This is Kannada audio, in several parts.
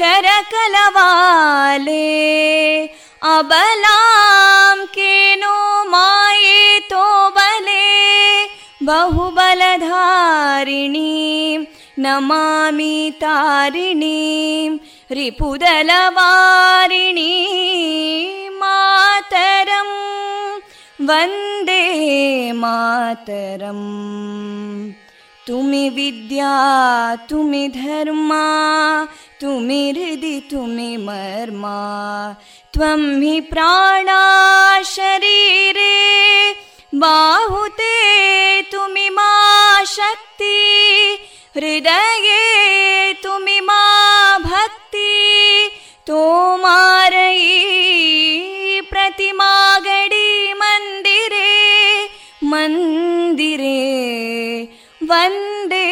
करकलवाले अबलां केनो मायेतो बले बहुबलधारिणीं नमामि तारिणीं रिपुदलवारिणी मातरम् वन्दे मातरम् तुमि विद्या तुमि धर्मा तुमि हृदि तुमि मर्मा त्वं हि प्राणा शरीरे बाहुते तुमि मा शक्ति हृदये तुमि मा भक्ति तोमारयी प्रतिमागडी मन्दिरे मन्दिरे वन्दे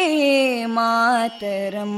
मातरम्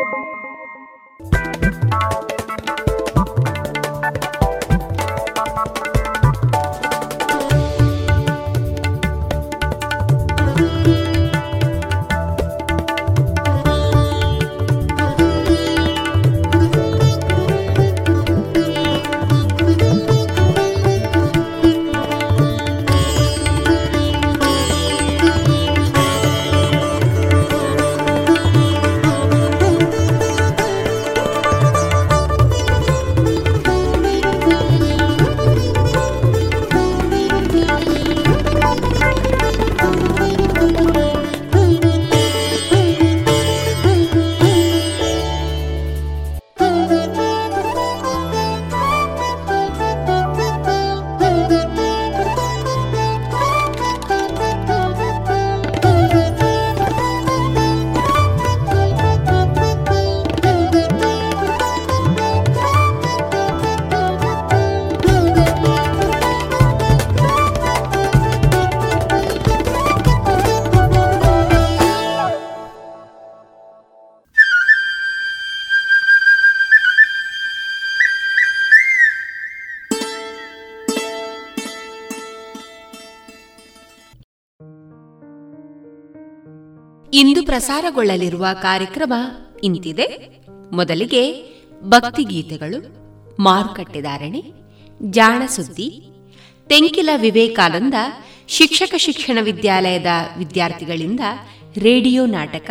ಪ್ರಸಾರಗೊಳ್ಳಲಿರುವ ಕಾರ್ಯಕ್ರಮ ಇಂತಿದೆ. ಮೊದಲಿಗೆ ಭಕ್ತಿಗೀತೆಗಳು ಮಾರುಕಟ್ಟೆದಾರಣೆ ಜಾಣಸುದ್ದಿ, ತೆಂಕಿಲ ವಿವೇಕಾನಂದ ಶಿಕ್ಷಕ ಶಿಕ್ಷಣ ವಿದ್ಯಾಲಯದ ವಿದ್ಯಾರ್ಥಿಗಳಿಂದ ರೇಡಿಯೋ ನಾಟಕ,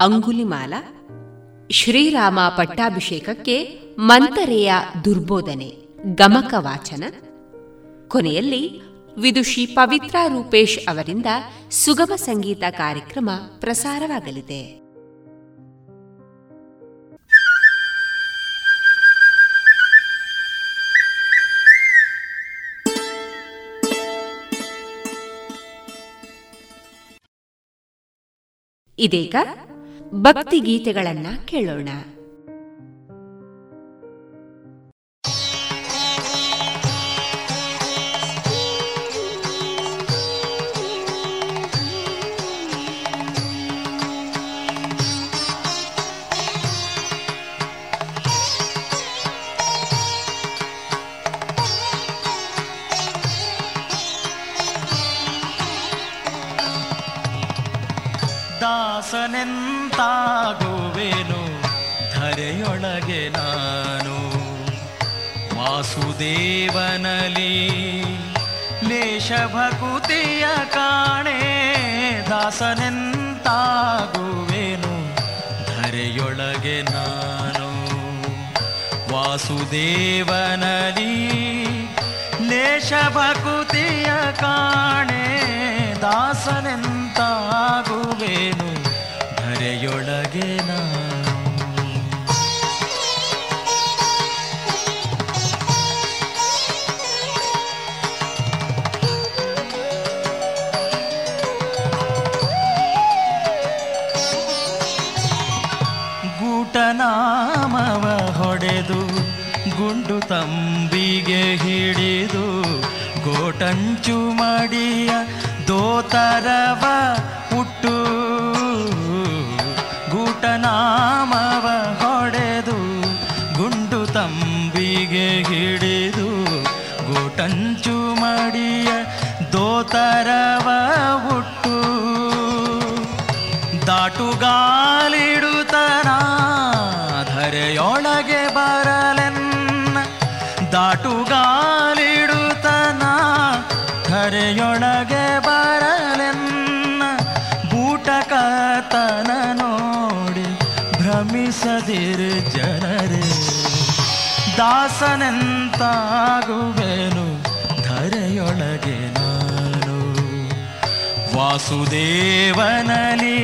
ಅಂಗುಲಿಮಾಲ, ಶ್ರೀರಾಮ ಪಟ್ಟಾಭಿಷೇಕಕ್ಕೆ ಮಂತರೆಯ ದುರ್ಬೋಧನೆ, ಗಮಕ ವಾಚನ. ಕೊನೆಯಲ್ಲಿ ವಿದುಷಿ ಪವಿತ್ರ ರೂಪೇಶ್ ಅವರಿಂದ ಸುಗಮ ಸಂಗೀತ ಕಾರ್ಯಕ್ರಮ ಪ್ರಸಾರವಾಗಲಿದೆ. ಇದೀಗ ಭಕ್ತಿ ಗೀತೆಗಳನ್ನ ಕೇಳೋಣ. ದಾಸನೆಂತಾಗುವೆನು ಧರೆಯೊಳಗೆ ನಾನು ವಾಸುದೇವನಲಿ. ಲೇಷಭಕುತಿಯ ಕಾಣೆ ದಾಸನೆಂತಾಗುವೆನು. ಧರೆಯೊಳಗೆ ನಾನು ವಾಸುದೇವನಲಿ. ಲೇಷಭಕುತಿಯ ಕಾಣೆ ದಾಸನೆಂತಾಗುವೆನು. ಧರೆಯೊಳಗೆ ಗೂಟನಾಮವ ಹೊಡೆದು ಗುಂಡು ತಂಬಿಗೆ ಹಿಡಿದು ಗೋಟಂಚು ಮಡಿಯ ದೋತರವ ಗೂಟನಾಮವ ಹೊಡೆದು ಗುಂಡು ತಂಬಿಗೆ ಹಿಡಿದು ಗೋಟಂಚು ಮಡಿಯ ದೋತರವ ಹುಟ್ಟು. ದಾಟುಗಾಲಿಡುತ್ತನ ಧರೆಯೊಳಗೆ ಬರಲೆನ್ನ. ದಾಟುಗಾಲಿಡುತ್ತನ ಧರೆಯೊಳಗೆ ಭ್ರಮಿಸದಿರು ಜನರೇ ದಾಸನೆಂತಾಗುವೆನು ಧರೆಯೊಳಗೆ ನಾನು. ವಾಸುದೇವನಲಿ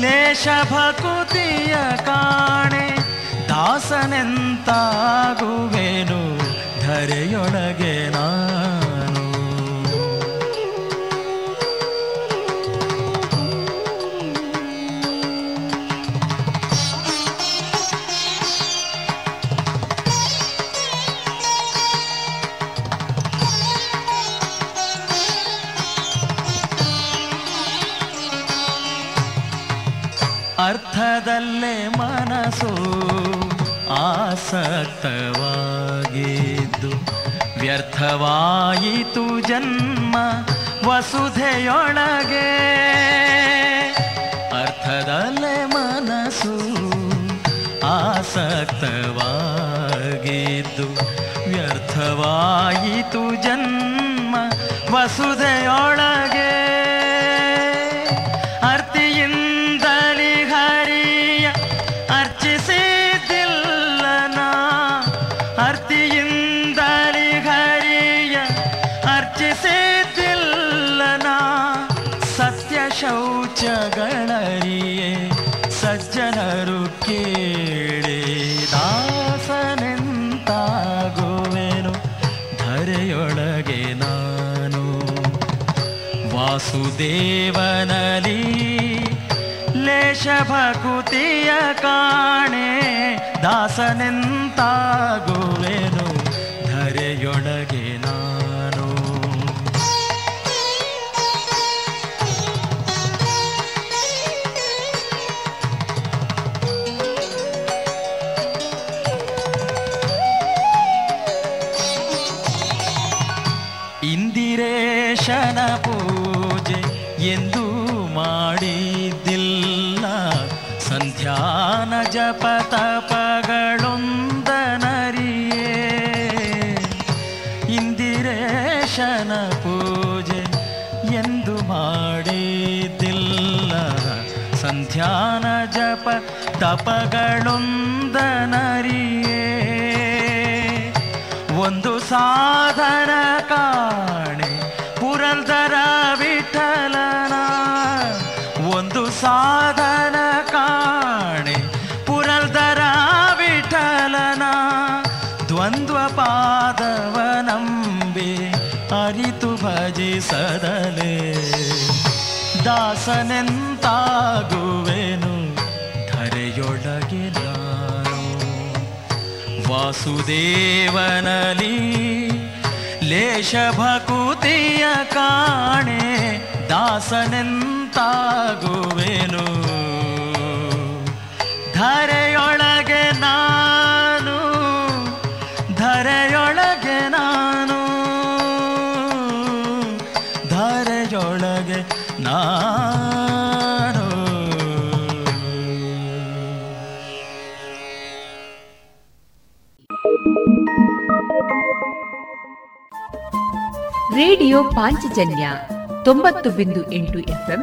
ಲೇಷ ಭಕುತಿಯ ಕಾಣೆ ದಾಸನೆಂತಾಗುವೆನು ಧರೆಯೊಳಗೆ ನಾನು. ಅರ್ಥದಲ್ಲೇ ಮನಸ್ಸು ಆಸಕ್ತವಾಗಿದ್ದು ವ್ಯರ್ಥವಾಯಿತು ಜನ್ಮ ವಸುಧೆಯೊಳಗೆ. ಅರ್ಥದಲ್ಲೇ ಮನಸ್ಸು ಆಸಕ್ತವಾಗಿದ್ದು ವ್ಯರ್ಥವಾಯಿತು ಜನ್ಮ ವಸುಧೆಯೊಳಗೆ. ವಾಸುದೇವನಲಿ ಲೇಷ ಭಕುತಿಯ ಕಾಣೆ ದಾಸನೆಂತಾಗುವೆನು ಧರೆಯೊಳಗೆ ನಾನು. ಇಂದಿರೇಶನ ಪೂಜೆ ಎಂದು ಮಾಡಿದ್ದಿಲ್ಲ ಸಂಧ್ಯಾನ ಜಪ ತಪಗಳೊಂದನರಿಯೇ. ಇಂದಿರೇಶನ ಪೂಜೆ ಎಂದು ಮಾಡಿದ್ದಿಲ್ಲ ಸಂಧ್ಯಾನ ಜಪ ತಪಗಳೊಂದನರಿಯೇ. ಒಂದು ಸಾಧನ ಸಾಧನ ಕಾಣೆ ಪುರಲ್ದರ ವಿಠಲನ, ದ್ವಂದ್ವ ಪಾದವನಂಬಿ ಅರಿತು ಭಜಿಸದಲೆ ದಾಸನೆಂತಾಗುವೆನು, ಧರೆಯೊಳಗೆ ನಾನು. ವಾಸುದೇವನಲಿ, ಲೇಷ ಭಕುತಿಯ ಕಾಣೆ ದಾಸನೆಂತಾಗುವೆನು ಧರೆಯೊಳಗೆ ನಾನು ಧರೆಯೊಳಗೆ ನಾನು ಧರೆಯೊಳಗೆ ನಾನು. ರೇಡಿಯೋ ಪಾಂಚಜನ್ಯ ತೊಂಬತ್ತು ಬಿಂದು ಎಂಟು ಎಫ್ಎಂ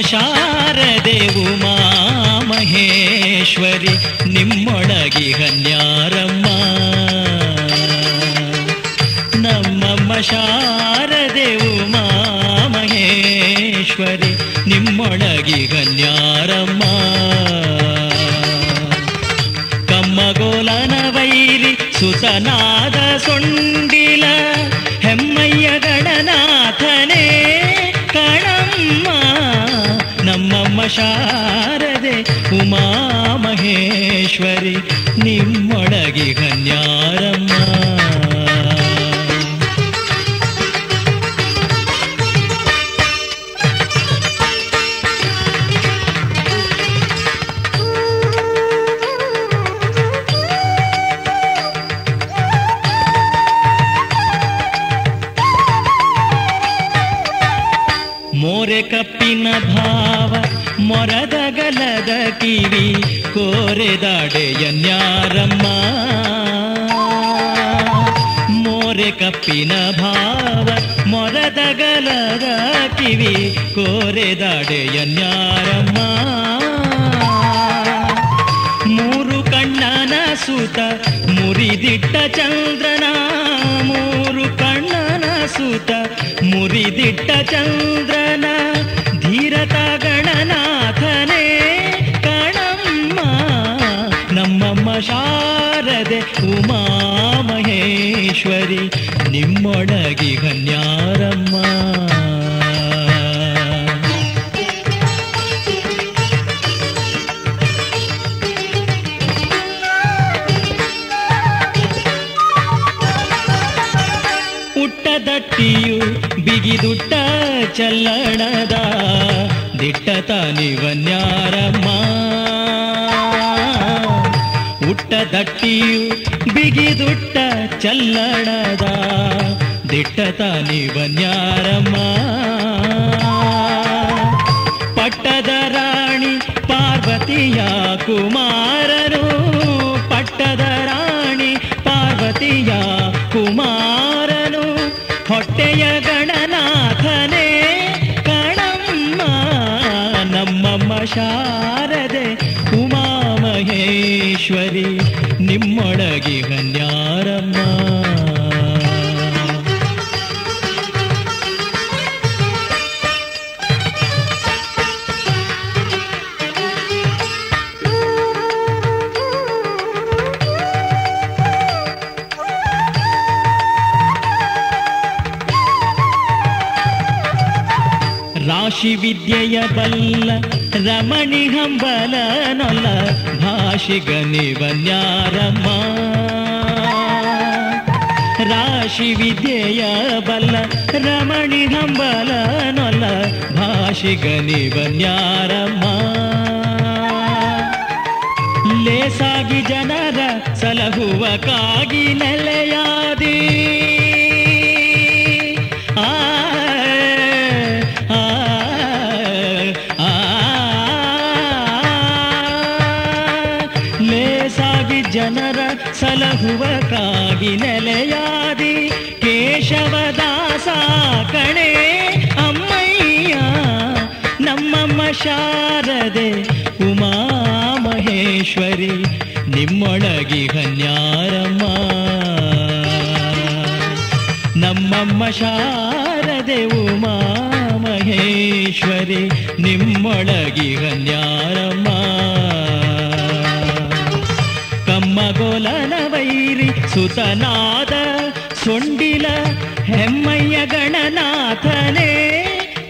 ಶಾರದೆ ಉಮಾ ಮಹೇಶ್ವರಿ ನಿಮ್ಮೊಳಗಿ ಹನ್ಯಾರಮ್ಮ. ನಮ್ಮಮ್ಮ ಶಾರದೆ ಉಮಾ ಮಹೇಶ್ವರಿ ನಿಮ್ಮೊಳಗಿ ಹನ್ಯಾರಮ್ಮ. ಕಮ್ಮಗೋಲನ ವೈರಿ ಸುತನಾದ ಸೊಂಡಿಲ शारदे उमा महेश्वरि निम् ಚಂದ್ರನ ಧೀರತ ಗಣನಾಥನೇ ಕಣಮ್ಮ ನಮ್ಮಮ್ಮ ಶಾರದೆ ಉಮಾ ಮಹೇಶ್ವರಿ ನಿಮ್ಮೊಳಗಿ ಕನ್ಯಾರಮ್ಮ ಚಲ್ಲಣದ ದಿಟ್ಟತ ನಿವನ್ಯಾರಮ್ಮ. ಉಟ್ಟದಟ್ಟಿಯು ಬಿಗಿದುಟ್ಟ ಚಲ್ಲಣದ ದಿಟ್ಟತ ನಿವನ್ಯಾರಮ್ಮ. ಪಟ್ಟದ ರಾಣಿ ಪಾರ್ವತಿಯ ಕುಮಾರನು, ಪಟ್ಟದ ರಾಣಿ ಪಾರ್ವತಿಯ ಶಾರದೆ ಉಮಾ ಮಹೇಶ್ವರಿ ನಿಮ್ಮೊಳಗಿ ಭಾಷಿಗ ನಿವನ್ಯಾರಮ್ಮ. ರಾಶಿ ವಿದ್ಯೆಯ ಬಲ್ಲ ರಮಣಿ ಹಂಬಲ ನೊಲ್ಲ ಭಾಷಿಗನಿ ನಿವನ್ಯಾರಮ್ಮ. ಲೇಸಾಗಿ ಜನರ ಸಲಹುವ ಕಾಗಿ ನೆಲೆಯಾದಿ ಸಲಹುವ ಕಾಗಿ ನೆಲೆಯಾದಿ ಕೇಶವದಾಸ ಕಣೆ, ಅಮ್ಮಯ್ಯ, ನಮ್ಮಮ್ಮ ಶಾರದೆ ಉಮಾ ಮಹೇಶ್ವರಿ ನಿಮ್ಮೊಳಗಿ ಕನ್ಯಾರಮ್ಮ ನಮ್ಮಮ್ಮ ಶಾರದೆ ಉಮಾ ಮಹೇಶ್ವರಿ ನಿಮ್ಮೊಳಗಿ ಕನ್ಯಾರಮ್ಮ ಕಮ್ಮಗೋಲನ ಸುತನಾದ ಸೊಂಡಿಲ ಹೆಮ್ಮಯ್ಯ ಗಣನಾಥನೇ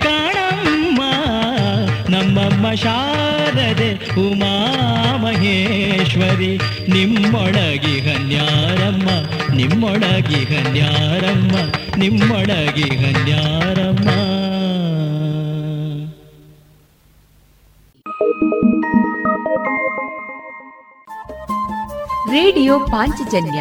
ಕಾಣಮ್ಮ, ನಮ್ಮಮ್ಮ ಶಾರದೆ ಉಮಾ ಮಹೇಶ್ವರಿ ನಿಮ್ಮೊಳಗಿ ಹನ್ಯಾರಮ್ಮ ನಿಮ್ಮೊಳಗಿ ಹನ್ಯಾರಮ್ಮ ನಿಮ್ಮೊಳಗಿ ಹನ್ಯಾರಮ್ಮ. ರೇಡಿಯೋ ಪಾಂಚಜನ್ಯ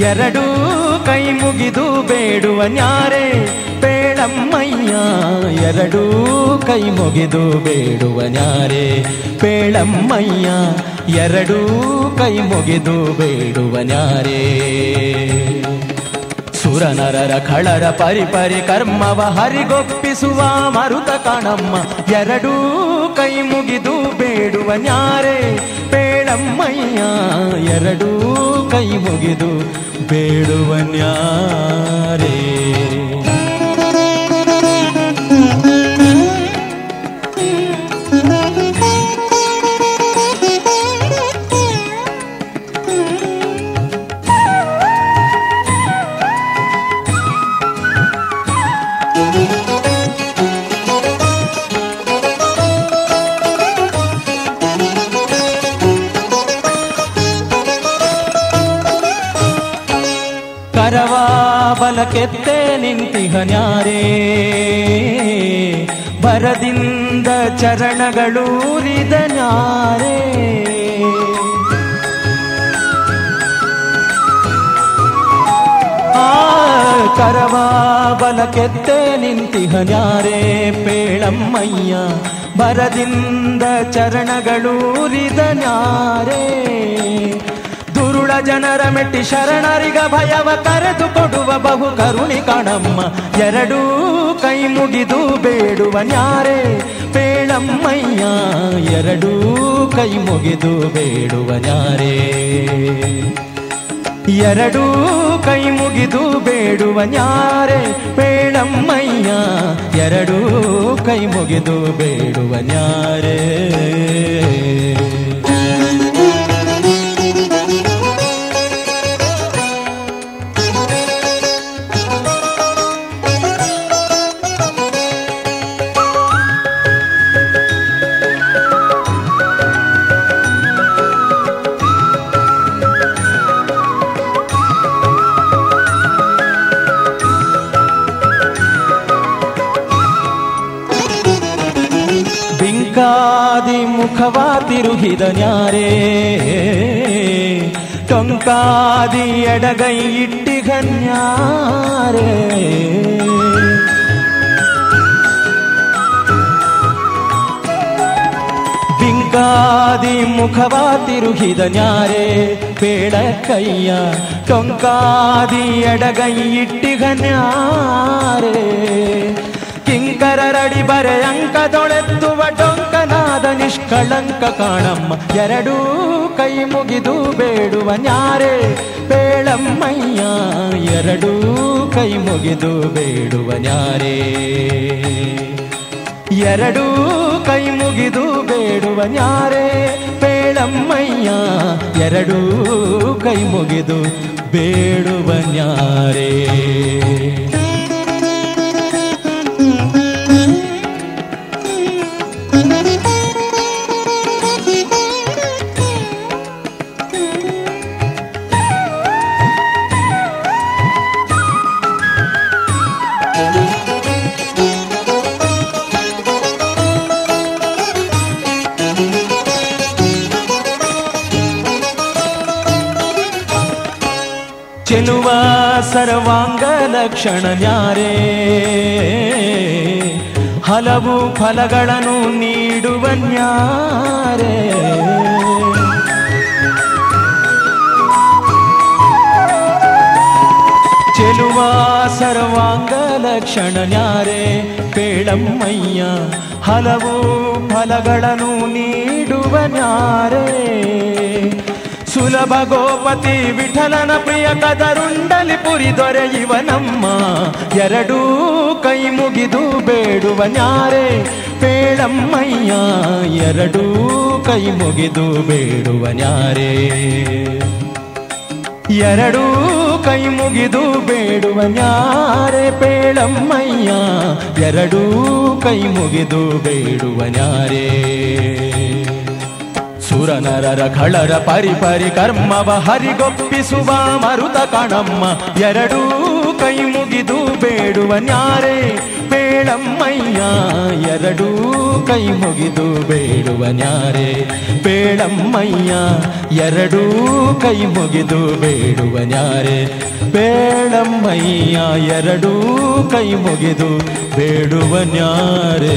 ಎರಡೂ ಕೈ ಮುಗಿದು ಬೇಡುವ ನ್ಯಾರೆ, ಪೇಳಮ್ಮಯ್ಯ, ಎರಡೂ ಕೈ ಮುಗಿದು ಬೇಡುವ ನ್ಯಾರೆ, ಪೇಳಮ್ಮಯ್ಯ, ಎರಡೂ ಕೈ ಮುಗಿದು ಬೇಡುವ ನ್ಯಾರೆ. ಸುರನರರ ಖಳರ ಪರಿಪರಿ ಪರಿ ಕರ್ಮವ ಹರಿಗೊಪ್ಪಿಸುವ ಮರುತ ಕಣಮ್ಮ, ಎರಡೂ ಕೈ ಮುಗಿದು ಬೇಡುವ ನ್ಯಾರೆ ಬೇಡಮ್ಮಯ್ಯ ಎರಡೂ ಕೈ ಮುಗಿದು ಬೇಡುವ ನಿಂತಿಹ ನಿಂತಿಹನ್ಯಾರೇ. ಬರದಿಂದ ಚರಣಗಳೂರಿದ ನ್ಯಾರೇ ಆ ಕೆತ್ತೆ ನಿಂತಿಹ ನಿಂತಿಹನ್ಯಾರೇ ಪೇಳಮ್ಮಯ್ಯ. ಬರದಿಂದ ಚರಣಗಳೂರಿದ ನ್ಯಾರೇ ದುರುಳ ಜನರ ಮೆಟ್ಟಿ ಶರಣರಿಗ ಭಯವ ಕರೆದು ಕೊಡುವ ಬಹು ಕರುಣಿ ಕಣಮ್ಮ. ಎರಡೂ ಕೈ ಮುಗಿದು ಬೇಡುವ ನ್ಯಾರೇ, ಪೇಳಮ್ಮಯ್ಯ, ಎರಡೂ ಕೈ ಮುಗಿದು ಬೇಡುವ ನ್ಯಾರೇ. ಎರಡೂ ಕೈ ಮುಗಿದು ಬೇಡುವ ನ್ಯಾರೆ ಬೇಡಮ್ಮಯ್ಯ ಎರಡೂ ಕೈ ಮುಗಿದು ಬೇಡುವ ತಿರುಗಿದ ನ್ಯಾರೇ ಟೊಂಕಾದಿ ಎಡಗೈ ಇಟ್ಟಿಗನ್ಯಾರೇ? ಬಿಂಕಾದಿ ಮುಖವ ತಿರುಗಿದನ್ಯಾರೇ? ಬೇಡ ಕೈಯ ಟೊಂಕಾದಿ ಎಡಗೈ ಇಟ್ಟಿಗನ್ಯಾರೇ? ಕಿಂಕರರಡಿ ಬರೆ ಅಂಕದೊಳೆತ್ತುವ ಡೊಂಕನಾದ ನಿಷ್ಕಳಂಕ ಕಾಣಮ್ಮ. ಎರಡೂ ಕೈ ಮುಗಿದು ಬೇಡುವ ನ್ಯಾರೆ. ಬೇಳಮ್ಮಯ್ಯ ಎರಡೂ ಕೈ ಮುಗಿದು ಬೇಡುವ ನ್ಯಾರೇ. ಎರಡೂ ಕೈ ಮುಗಿದು ಬೇಡುವ ನ್ಯಾರೇ. ಬೇಳಮ್ಮಯ್ಯ ಎರಡೂ ಕೈ ಮುಗಿದು ಬೇಡುವ ನ್ಯಾರೇ. ಲಕ್ಷಣ ನ್ಯಾರೇ ಹಲವು ಫಲಗಳನ್ನು ನೀಡುವ ನ್ಯಾರೇ? ಚೆಲುವ ಸರ್ವಾಂಗ ಲಕ್ಷಣ ನ್ಯಾರೇ ಪೇಳಮ್ಮಯ್ಯ, ಹಲವು ಫಲಗಳನ್ನು ನೀಡುವ ನ್ಯಾರೇ? ಸುಲಭ ಗೋಪತಿ ವಿಠಲನ ಪ್ರಿಯ ಕದರುಂಡಲಿ ಪುರಿ ದೊರೆಯುವನಮ್ಮ ಎರಡೂ ಕೈ ಮುಗಿದು ಬೇಡುವ ನ್ಯಾರೆ ಪೇಳಮ್ಮಯ್ಯ. ಎರಡೂ ಕೈ ಮುಗಿದು ಬೇಡುವ ನ್ಯಾರೆ. ಎರಡೂ ಕೈ ಮುಗಿದು ಬೇಡುವ ನ್ಯಾರೆ ಪೇಳಮ್ಮಯ್ಯ. ಎರಡೂ ಕೈ ಮುಗಿದು ಬೇಡುವ ನ್ಯಾರೇ. ಸುರನರರ ಖಳರ ಪರಿ ಪರಿ ಕರ್ಮವ ಹರಿಗೊಪ್ಪಿಸುವ ಮರುತ ಕಣಮ್ಮ. ಎರಡೂ ಕೈ ಮುಗಿದು ಬೇಡುವ ನ್ಯಾರೆ ಬೇಳಮ್ಮಯ್ಯ ಎರಡೂ ಕೈ ಮುಗಿದು ಬೇಡುವ ನ್ಯಾರೆ ಬೇಳಮ್ಮಯ್ಯ ಎರಡೂ ಕೈ ಮುಗಿದು ಬೇಡುವ ನ್ಯಾರೆ ಬೇಳಮ್ಮಯ್ಯ ಎರಡೂ ಕೈ ಮುಗಿದು ಬೇಡುವ ನ್ಯಾರೇ.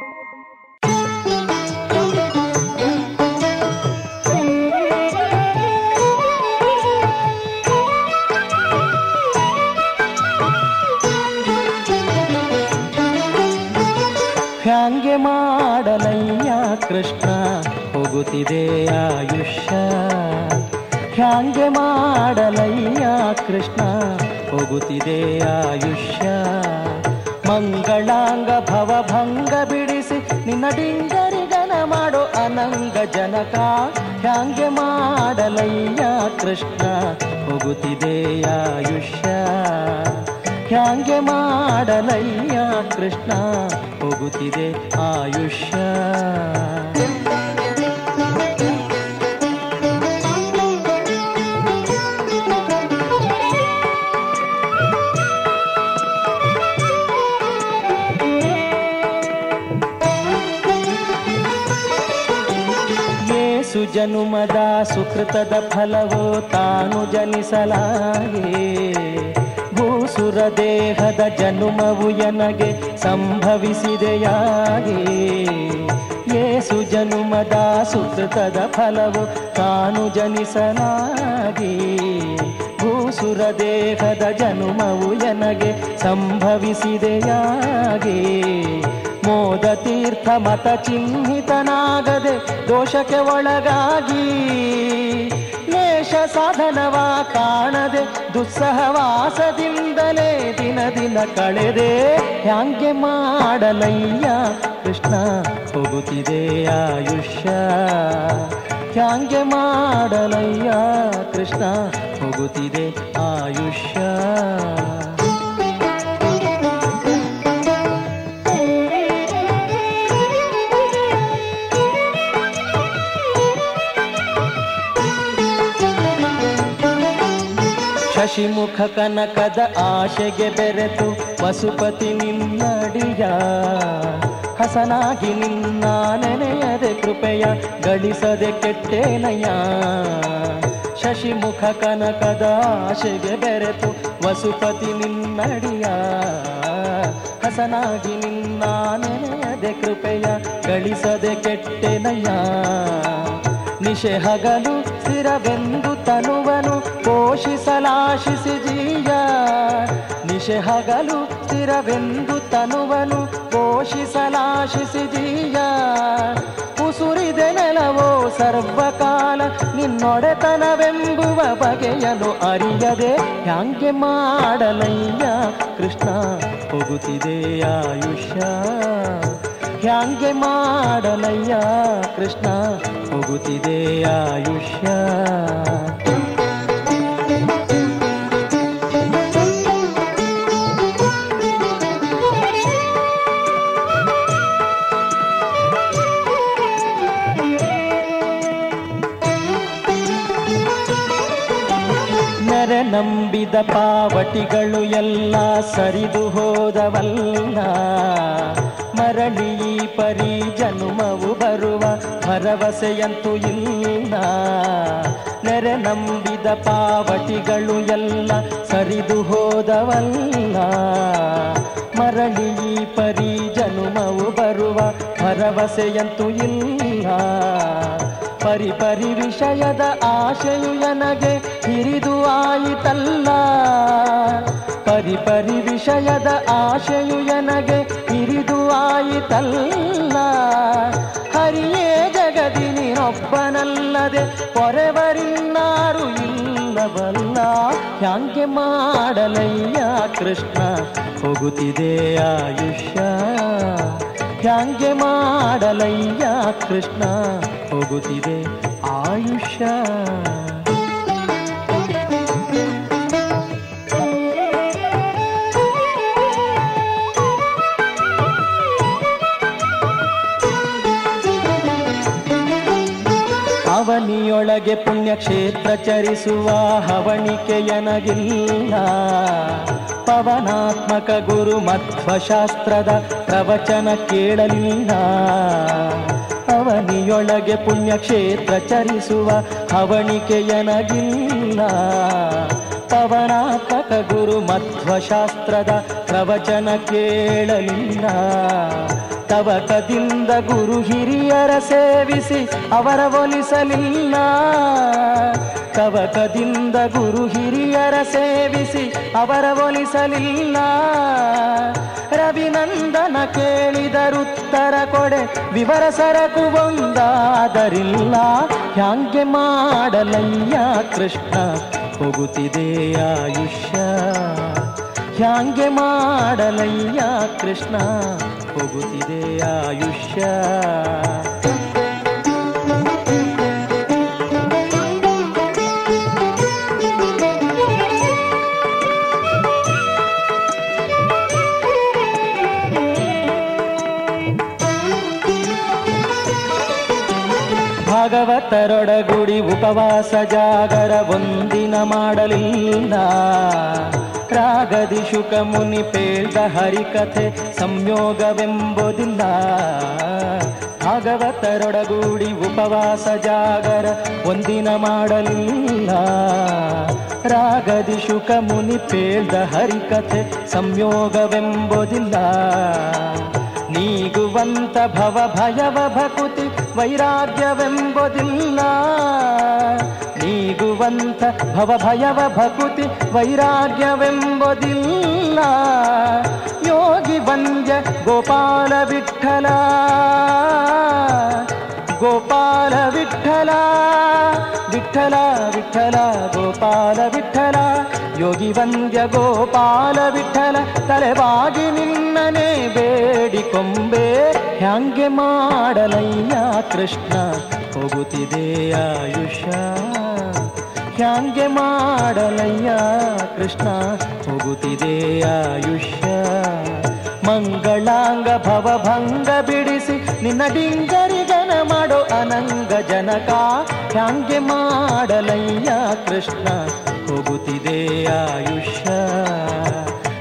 ಕೃಷ್ಣ ಹೋಗುತ್ತಿದೆ ಆಯುಷ್ಯ. ಹ್ಯಾಂಗೆ ಮಾಡಲಯ್ಯ ಕೃಷ್ಣ ಹೋಗುತ್ತಿದೆ ಆಯುಷ್ಯ. ಮಂಗಳಾಂಗ ಭವಭಂಗ ಬಿಡಿಸಿ ನಿನ್ನ ಡಿಂಗರಿಗನ ಮಾಡೋ ಅನಂಗ ಜನಕ. ಹ್ಯಾಂಗೆ ಮಾಡಲಯ್ಯ ಕೃಷ್ಣ ಹೋಗುತ್ತಿದೆ ಆಯುಷ್ಯ. ಹ್ಯಾಂಗೆ ಮಾಡಲಯ್ಯ ಕೃಷ್ಣ? ಹೋಗುತ್ತಿದೆ ಆಯುಷ್ಯ. ಜನುಮದ ಸುಕೃತದ ಫಲವೋ ತಾನು ಜನಿಸಲಾಗೆ. ಭೂಸುರ ದೇಹದ ಜನುಮವು ಎನಗೆ ಸಂಭವಿಸಿದೆಯಾಗಿ. ಏಸು ಜನುಮದ ಸುಕೃತದ ಫಲವು ತಾನು ಜನಿಸನಾಗಿ. ಭೂಸುರ ದೇಹದ ಜನುಮವು ಎನಗೆ ಸಂಭವಿಸಿದೆಯಾಗಿ. ಮೋದ ತೀರ್ಥ ಮತ ಚಿಹ್ನಿತನಾಗದೆ ದೋಷಕ್ಕೆ ಒಳಗಾಗಿ. ಲೇಷ ಸಾಧನವ ಕಾಣದೆ, ದುಸ್ಸಹವಾಸದಿಂದಲೇ ದಿನ ದಿನ ಕಳೆದೆ. ಹ್ಯಾಂಗೆ ಮಾಡಲಯ್ಯ ಕೃಷ್ಣ ಹೋಗುತ್ತಿದೆ ಆಯುಷ್ಯ. ಹ್ಯಾಂಗೆ ಮಾಡಲಯ್ಯ ಕೃಷ್ಣ ಹೋಗುತ್ತಿದೆ ಆಯುಷ್ಯ. ಶಶಿಮುಖ ಕನಕದ ಆಶೆಗೆ ಬೆರೆತು ಪಶುಪತಿ ನಿನ್ನಡಿಯ. ಹಸನಾಗಿ ನಿನ್ನ ನೆನೆಯದೆ ಕೃಪೆಯ ಗಳಿಸದೆ ಕೆಟ್ಟೇನಯ್ಯ. ಶಶಿಮುಖ ಕನಕದ ಆಶೆಗೆ ಬೆರೆತು ವಸುಪತಿ ನಿನ್ನಡಿಯ. ಹಸನಾಗಿ ನಿನ್ನ ನೆನೆಯದೆ ಕೃಪೆಯ ಗಳಿಸದೆ ಕೆಟ್ಟೆನಯ್ಯ. ನಿಶೆ ಹಗಲು ಸ್ಥಿರವೆಂದು ತನುವನು ಪೋಷಿಸಲಾಶಿಸಿ ಜೀಯ. ನಿಶೆ ಹಗಲು ಸ್ಥಿರವೆಂದು ತನುವನು ಪೋಷಿಸಲಾಶಿಸಿ ಜೀಯ. ಉಸುರಿದೆ ನೆಲವೋ ಸರ್ವಕಾಲ ನಿನ್ನೊಡೆತನವೆಂಬುವ ಬಗೆಯನು ಅರಿಯದೆ ಹ್ಯಾಂಗೆ ಮಾಡಲಯ್ಯ ಕೃಷ್ಣ. ಹೋಗುತ್ತಿದೆ ಆಯುಷ್ಯ. ಹ್ಯಾಂಗೆ ಮಾಡಲಯ್ಯ? ಕೃಷ್ಣ ಹೋಗುತ್ತಿದೆ ಆಯುಷ್ಯ. ನಂಬಿದ ಪಾವಟಿಗಳು ಎಲ್ಲ ಸರಿದು ಹೋದವಲ್ಲ. ಮರಳಿ ಪರಿ ಜನುಮವು ಬರುವ ಭರವಸೆಯಂತೂ ಇಲ್ಲ. ನೆರೆ ನಂಬಿದ ಪಾವಟಿಗಳು ಎಲ್ಲ ಸರಿದು ಹೋದವಲ್ಲ. ಮರಳಿ ಪರಿ ಜನುಮವು ಬರುವ ಭರವಸೆಯಂತೂ ಇಲ್ಲ. ಪರಿ ಪರಿ ವಿಷಯದ ಆಶೆಯು ನನಗೆ ಹಿರಿದು ಆಯಿತಲ್ಲ. ಪರಿ ಪರಿ ವಿಷಯದ ಆಶೆಯು ನನಗೆ ಹಿರಿದು ಆಯಿತಲ್ಲ. ಹರಿಯೇ ಜಗದಿ ನೀನೊಬ್ಬನಲ್ಲದೆ ಪೊರೆವರಿನ್ನಾರು ಇಲ್ಲವಲ್ಲ. ಹ್ಯಾಂಗೆ ಮಾಡಲಯ್ಯ ಕೃಷ್ಣ? ಹೋಗುತ್ತಿದೆ ಆಯುಷ್ಯ. ಹ್ಯಾಂಗೆ ಮಾಡಲಯ್ಯ ಕೃಷ್ಣ? ಹೋಗುತ್ತಿದೆ ಆಯುಷ್ಯ. ಅವನಿಯೊಳಗೆ ಪುಣ್ಯಕ್ಷೇತ್ರ ಚರಿಸುವ ಹವಣಿಕೆಯನಗಿಲ್ಲ ಪವನಾತ್ಮಕ ಗುರು ಮಧ್ವಶಾಸ್ತ್ರದ ಪ್ರವಚನ ಕೇಳಲಿಲ್ಲ. ಅವನಿಯೊಳಗೆ ಪುಣ್ಯಕ್ಷೇತ್ರ ಚರಿಸುವ ಹವಣಿಕೆಯನಗಿಲ್ಲ ಪವನಾತ್ಮಕ ಗುರು ಮಧ್ವಶಾಸ್ತ್ರದ ಪ್ರವಚನ ಕೇಳಲಿಲ್ಲ. ತವಕದಿಂದ ಗುರು ಹಿರಿಯರ ಸೇವಿಸಿ ಅವರ ಒಲಿಸಲಿಲ್ಲ. ತವಕದಿಂದ ಗುರು ಹಿರಿಯರ ಸೇವಿಸಿ ಅವರ ಒಲಿಸಲಿಲ್ಲ. ರವಿನಂದನ ಕೇಳಿದರುತ್ತರ ಕೊಡೆ ವಿವರ ಸರಕು ಒಂದಾದರಿಲ್ಲ. ಹ್ಯಾಂಗೆ ಮಾಡಲಯ್ಯ ಕೃಷ್ಣ, ಹೋಗುತ್ತಿದೆ ಆಯುಷ್ಯ. ಹ್ಯಾಂಗೆ ಮಾಡಲಯ್ಯ ಕೃಷ್ಣ. ಹೋಗುತ್ತಿದೆ ಆಯುಷ್ಯ. ಭಾಗವತರೊಡಗುಡಿ ಉಪವಾಸ ಜಾಗರ ಒಂದಿನ ಮಾಡಲಿಲ್ಲ. ರಾಗದಿ ಶುಕ ಮುನಿ ಪೇಳ್ದ ಹರಿಕಥೆ ಸಂಯೋಗವೆಂಬುದಿಲ್ಲ. ಭಾಗವತರೊಡಗೂಡಿ ಉಪವಾಸ ಜಾಗರ ಒಂದಿನ ಮಾಡಲಿಲ್ಲ. ರಾಗದಿ ಶುಕ ಮುನಿ ಪೇಳ್ದ ಹರಿಕಥೆ ಸಂಯೋಗವೆಂಬುದಿಲ್ಲ. ನೀಗುವಂತ ಭವ ಭಯವ ಭಕುತಿ ವೈರಾಗ್ಯವೆಂಬುದಿಲ್ಲ. ನೀಗುವಂತ ಭವ ಭಯವ ಭಕುತಿ ವೈರಾಗ್ಯವೆಂಬುದಿಲ್ಲ. ಯೋಗಿ ವಂದ್ಯ ಗೋಪಾಲ ವಿಠಲ. ಗೋಪಾಲ ವಿಠಲ ವಿಠಲ ವಿಠಲ, ಗೋಪಾಲ ವಿಠಲ. ಯೋಗಿ ವಂದ್ಯ ಗೋಪಾಲ ವಿಠಲ, ತಲೆಬಾಗಿ ನಿನ್ನನೆ ಬೇಡಿಕೊಂಬೆ ಹ್ಯಾಂಗೆ ಮಾಡಲಯ್ಯ ಕೃಷ್ಣ, ಹೋಗುತ್ತಿದೆ ಆಯುಷ ಹ್ಯಾಂಗೆ ಮಾಡಲಯ್ಯ ಕೃಷ್ಣ, ಹೋಗುತ್ತಿದೆ ಆಯುಷ್ಯ. ಮಂಗಳಾಂಗ ಭವಭಂಗ ಬಿಡಿಸಿ ನಿನ್ನ ಡಿಂಗರಿಗನ ಮಾಡೋ ಅನಂಗ ಜನಕ ಹ್ಯಾಂಗೆ ಮಾಡಲಯ್ಯ ಕೃಷ್ಣ, ಹೋಗುತ್ತಿದೆ ಆಯುಷ್ಯ.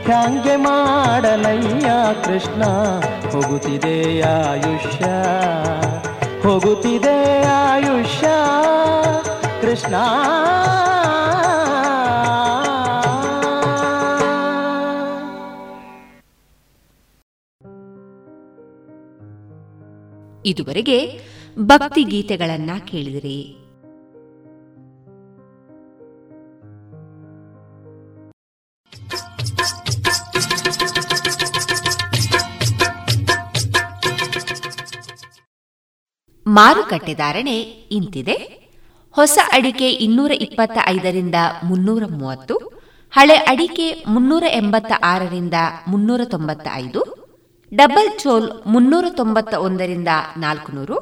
ಹ್ಯಾಂಗೆ ಮಾಡಲಯ್ಯ ಕೃಷ್ಣ, ಹೋಗುತ್ತಿದೆ ಆಯುಷ್ಯ. ಹೋಗುತ್ತಿದೆ ಆಯುಷ್ಯ. ಕೃಷ್ಣ. ಇದುವರೆಗೆ ಭಕ್ತಿ ಗೀತೆಗಳನ್ನ ಕೇಳಿದಿರಿ. ಮಾರುಕಟ್ಟೆ ಧಾರಣೆ ಇಂತಿದೆ. ಹೊಸ ಅಡಿಕೆ ಇನ್ನೂರ ಇಪ್ಪತ್ತ ಐದರಿಂದ ಮುನ್ನೂರ ಮೂವತ್ತು ಹಳೆ ಅಡಿಕೆ ಮುನ್ನೂರ ಎಂಬತ್ತ ಆರರಿಂದ ಮುನ್ನೂರ ತೊಂಬತ್ತ ಐದು ಡಬಲ್ ಚೋಲ್ ಮುನ್ನೂರ ತೊಂಬತ್ತ ಒಂದರಿಂದ ನಾಲ್ಕುನೂರು,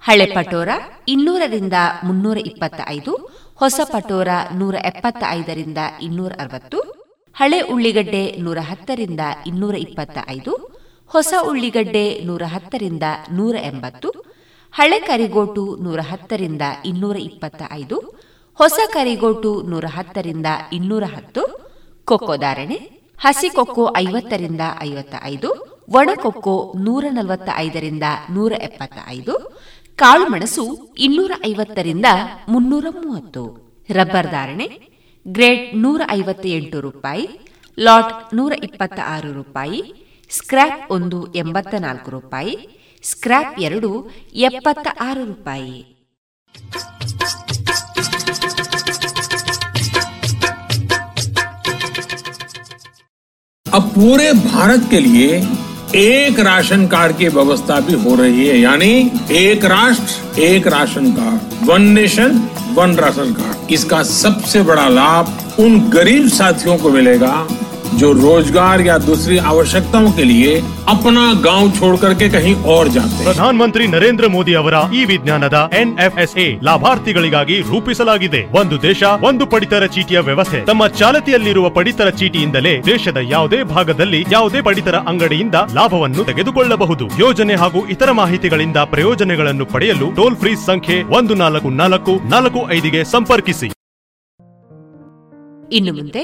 ಹಳೆ ಪಟೋರ ಇನ್ನೂರರಿಂದ ಮುನ್ನೂರ ಇಪ್ಪತ್ತ ಐದು ಹೊಸ ಪಟೋರ ನೂರ ಎಪ್ಪತ್ತ ಐದರಿಂದ ಇನ್ನೂರ ಅರವತ್ತು ಹಳೆ ಉಳ್ಳಿಗಡ್ಡೆ ನೂರ ಹತ್ತರಿಂದ ಇನ್ನೂರ ಇಪ್ಪತ್ತ ಐದು ಹೊಸ ಉಳ್ಳಿಗಡ್ಡೆ ನೂರ ಹತ್ತರಿಂದ ನೂರ ಎಂಬತ್ತು ಹಳೆ ಕರಿಗೋಟು ನೂರ ಹತ್ತರಿಂದ ಇನ್ನೂರ ಇಪ್ಪತ್ತ ಐದು, ಹೊಸ ಕರಿಗೋಟು ನೂರ ಹತ್ತರಿಂದ ಇನ್ನೂರ ಹತ್ತು, ಕೊಕ್ಕೋ ಧಾರಣೆ, ಹಸಿ ಕೊಕ್ಕೋ ಐವತ್ತರಿಂದ ಐವತ್ತ ಐದು ಒಣಕೊಕ್ಕೋ ನೂರ ನಲವತ್ತ ಐದರಿಂದ ನೂರ ಎಪ್ಪತ್ತ ಐದು ಕಾಳುಮೆಣಸು ಇನ್ನೂರ ಐವತ್ತರಿಂದ ಮುನ್ನೂರ ಮೂವತ್ತು. ರಬ್ಬರ್ ಧಾರಣೆ, ಗ್ರೇಡ್ ನೂರ ಐವತ್ತ ಎಂಟು ರೂಪಾಯಿ, ಲಾಟ್ ನೂರ ಇಪ್ಪತ್ತ ಆರು ರೂಪಾಯಿ ಸ್ಕ್ರಾಪ್ ಒಂದು ಎಂಬತ್ತ ನಾಲ್ಕು ರೂಪಾಯಿ ಸ್ಕ್ರಾಪ್ ಎರಡು ಎಪ್ಪತ್ತ ಆರು ರೂಪಾಯಿ अब पूरे भारत के लिए एक राशन कार्ड की व्यवस्था भी हो रही है यानी एक राष्ट्र एक ration card one nation one ration card इसका सबसे बड़ा लाभ उन गरीब साथियों को मिलेगा जो रोजगार या दूसरी आवश्यकताओं के लिए अपना गांव छोड़ करके कहीं और जाते ಪ್ರಧಾನ ಮಂತ್ರಿ ನರೇಂದ್ರ ಮೋದಿ ಅವರ ಈ ವಿಜ್ಞಾನದ ಎನ್ಎಫ್ಎಸ್ಎ ಲಾಭಾರ್ಥಿಗಳಿಗಾಗಿ ರೂಪಿಸಲಾಗಿದೆ ಒಂದು ದೇಶ ಒಂದು ಪಡಿತರ ಚೀಟಿಯ ವ್ಯವಸ್ಥೆ ತಮ್ಮ ಚಾಲತಿಯಲ್ಲಿರುವ ಪಡಿತರ ಚೀಟಿಯಿಂದಲೇ ದೇಶದ ಯಾವುದೇ ಭಾಗದಲ್ಲಿ ಯಾವುದೇ ಪಡಿತರ ಅಂಗಡಿಯಿಂದ ಲಾಭವನ್ನು ತೆಗೆದುಕೊಳ್ಳಬಹುದು ಯೋಜನೆ ಹಾಗೂ ಇತರ ಮಾಹಿತಿಗಳಿಂದ ಪ್ರಯೋಜನಗಳನ್ನು ಪಡೆಯಲು ಟೋಲ್ ಫ್ರೀ ಸಂಖ್ಯೆ ಒಂದು ನಾಲ್ಕು ನಾಲ್ಕು ನಾಲ್ಕು ಐದಿಗೆ ಸಂಪರ್ಕಿಸಿ ಇನ್ನು ಮುಂದೆ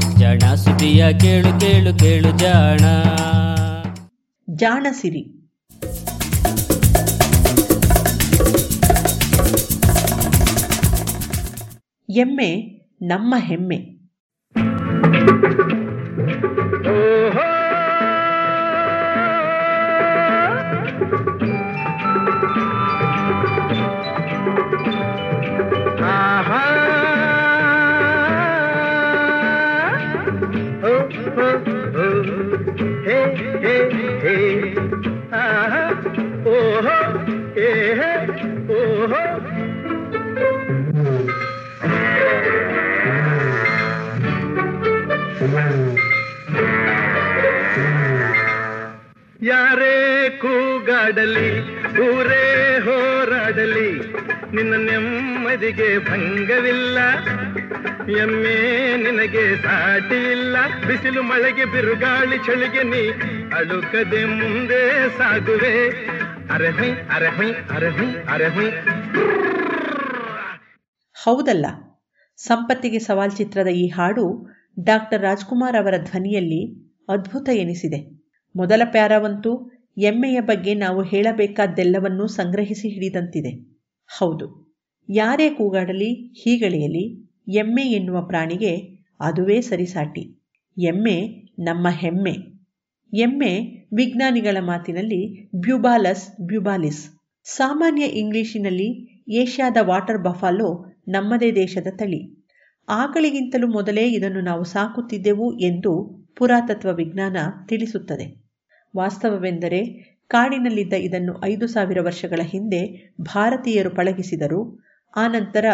ಜಾಣ ಸುದಿಯ ಕೇಳು ಕೇಳು ಕೇಳು ಜಾಣ. ಜಾಣ ಸಿರಿ. ಎಮ್ಮೆ ನಮ್ಮ ಹೆಮ್ಮೆ. ಹೇ ಹೇ ಆಹಾ ಓಹೋ ಹೇ ಹೇ ಓಹೋ ಯಾರೇ ಕೂಗಾಡಲಿ ಊರೇ ಹೋರಾಡಲಿ ನಿನ್ನ ನೆಮ್ಮದಿಗೆ ಭಂಗವಿಲ್ಲ ಎಮ್ಮೆ ನಿನಗೆ ಸಾಟಿ ಇಲ್ಲ. ಬಿಸಿಲು ಮಳೆಗೆ ಬಿರುಗಾಳಿ ಚಳಿಗೆ ನೀ ಅಳುಕದೆ ಮುಂದೆ ಸಾಗುವೆ. ಅರಹಿ ಅರಹಿ ಅರಹಿ ಹುಯ್ ಅರೆ ಹುಯ್ ಅರೆ ಹುಯ್ ಹೌದಲ್ಲ. ಸಂಪತ್ತಿಗೆ ಸವಾಲ್ ಚಿತ್ರದ ಈ ಹಾಡು ಡಾಕ್ಟರ್ ರಾಜ್ಕುಮಾರ್ ಅವರ ಧ್ವನಿಯಲ್ಲಿ ಅದ್ಭುತ ಎನಿಸಿದೆ. ಮೊದಲ ಪ್ಯಾರವಂತೂ ಎಮ್ಮೆಯ ಬಗ್ಗೆ ನಾವು ಹೇಳಬೇಕಾದ್ದೆಲ್ಲವನ್ನೂ ಸಂಗ್ರಹಿಸಿ ಹಿಡಿದಂತಿದೆ. ಹೌದು. ಯಾರೇ ಕೂಗಾಡಲಿ, ಹೀಗಳೆಯಲಿ. ಎಮ್ಮೆ ಎನ್ನುವ ಪ್ರಾಣಿಗೆ ಅದುವೇ ಸರಿಸಾಟಿ. ಎಮ್ಮೆ ನಮ್ಮ ಹೆಮ್ಮೆ. ಎಮ್ಮೆ ವಿಜ್ಞಾನಿಗಳ ಮಾತಿನಲ್ಲಿ ಬ್ಯೂಬಾಲಸ್ ಬ್ಯುಬಾಲಿಸ್. ಸಾಮಾನ್ಯ ಇಂಗ್ಲಿಶಿನಲ್ಲಿ ಏಷ್ಯಾದ ವಾಟರ್ ಬಫಾಲೋ ನಮ್ಮದೇ ದೇಶದ ತಳಿ. ಆಕಳಿಗಿಂತಲೂ ಮೊದಲೇ ಇದನ್ನು ನಾವು ಸಾಕುತ್ತಿದ್ದೆವು ಎಂದು ಪುರಾತತ್ವ ವಿಜ್ಞಾನ ತಿಳಿಸುತ್ತದೆ. ವಾಸ್ತವವೆಂದರೆ ಕಾಡಿನಲ್ಲಿದ್ದ ಇದನ್ನು ಐದು ಸಾವಿರ ವರ್ಷಗಳ ಹಿಂದೆ ಭಾರತೀಯರು ಪಳಗಿಸಿದರು. ಆನಂತರ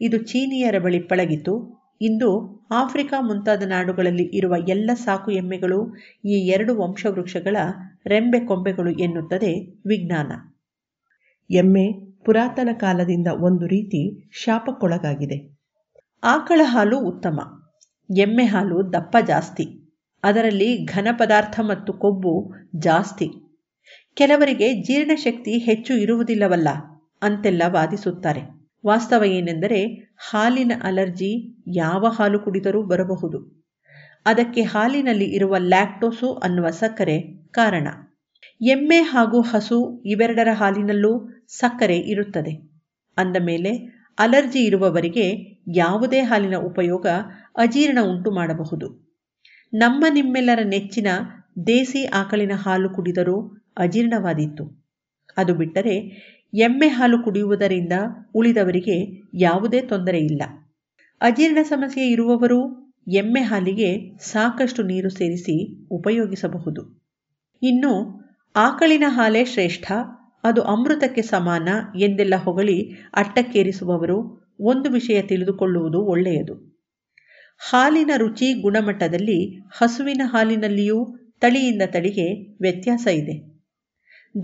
ಇದು ಚೀನಿಯರ ಬಳಿ ಪಳಗಿತು. ಇಂದು ಆಫ್ರಿಕಾ ಮುಂತಾದ ನಾಡುಗಳಲ್ಲಿ ಇರುವ ಎಲ್ಲ ಸಾಕು ಎಮ್ಮೆಗಳು, ಈ ಎರಡು ವಂಶವೃಕ್ಷಗಳ ರೆಂಬೆ ಕೊಂಬೆಗಳು ಎನ್ನುತ್ತದೆ ವಿಜ್ಞಾನ. ಎಮ್ಮೆ ಪುರಾತನ ಕಾಲದಿಂದ ಒಂದು ರೀತಿ ಶಾಪಕ್ಕೊಳಗಾಗಿದೆ. ಆಕಳ ಹಾಲು ಉತ್ತಮ. ಎಮ್ಮೆ ಹಾಲು ದಪ್ಪ ಜಾಸ್ತಿ. ಅದರಲ್ಲಿ ಘನ ಪದಾರ್ಥ ಮತ್ತು ಕೊಬ್ಬು ಜಾಸ್ತಿ. ಕೆಲವರಿಗೆ ಜೀರ್ಣಶಕ್ತಿ ಹೆಚ್ಚು ಇರುವುದಿಲ್ಲವಲ್ಲ ಅಂತೆಲ್ಲ ವಾದಿಸುತ್ತಾರೆ. ವಾಸ್ತವ ಏನೆಂದರೆ ಹಾಲಿನ ಅಲರ್ಜಿ ಯಾವ ಹಾಲು ಕುಡಿದರೂ ಬರಬಹುದು. ಅದಕ್ಕೆ ಹಾಲಿನಲ್ಲಿ ಇರುವ ಲ್ಯಾಕ್ಟೋಸು ಅನ್ನುವ ಸಕ್ಕರೆ ಕಾರಣ. ಎಮ್ಮೆ ಹಾಗೂ ಹಸು ಇವೆರಡರ ಹಾಲಿನಲ್ಲೂ ಸಕ್ಕರೆ ಇರುತ್ತದೆ. ಅಂದ ಮೇಲೆ, ಅಲರ್ಜಿ ಇರುವವರಿಗೆ ಯಾವುದೇ ಹಾಲಿನ ಉಪಯೋಗ ಅಜೀರ್ಣ ಉಂಟು ಮಾಡಬಹುದು. ನಮ್ಮ ನಿಮ್ಮೆಲ್ಲರ ನೆಚ್ಚಿನ ದೇಸಿ ಆಕಳಿನ ಹಾಲು ಕುಡಿದರೂ ಅಜೀರ್ಣವಾದೀತು. ಅದು ಬಿಟ್ಟರೆ ಎಮ್ಮೆ ಹಾಲು ಕುಡಿಯುವುದರಿಂದ ಉಳಿದವರಿಗೆ ಯಾವುದೇ ತೊಂದರೆ ಇಲ್ಲ. ಅಜೀರ್ಣ ಸಮಸ್ಯೆ ಇರುವವರು ಎಮ್ಮೆ ಹಾಲಿಗೆ ಸಾಕಷ್ಟು ನೀರು ಸೇರಿಸಿ ಉಪಯೋಗಿಸಬಹುದು. ಇನ್ನು, ಆಕಳಿನ ಹಾಲೇ ಶ್ರೇಷ್ಠ, ಅದು ಅಮೃತಕ್ಕೆ ಸಮಾನ ಎಂದೆಲ್ಲ ಹೊಗಳಿ ಅಟ್ಟಕ್ಕೇರಿಸುವವರು ಒಂದು ವಿಷಯ ತಿಳಿದುಕೊಳ್ಳುವುದು ಒಳ್ಳೆಯದು. ಹಾಲಿನ ರುಚಿ ಗುಣಮಟ್ಟದಲ್ಲಿ ಹಸುವಿನ ಹಾಲಿನಲ್ಲಿಯೂ ತಳಿಯಿಂದ ತಳಿಗೆ ವ್ಯತ್ಯಾಸ ಇದೆ.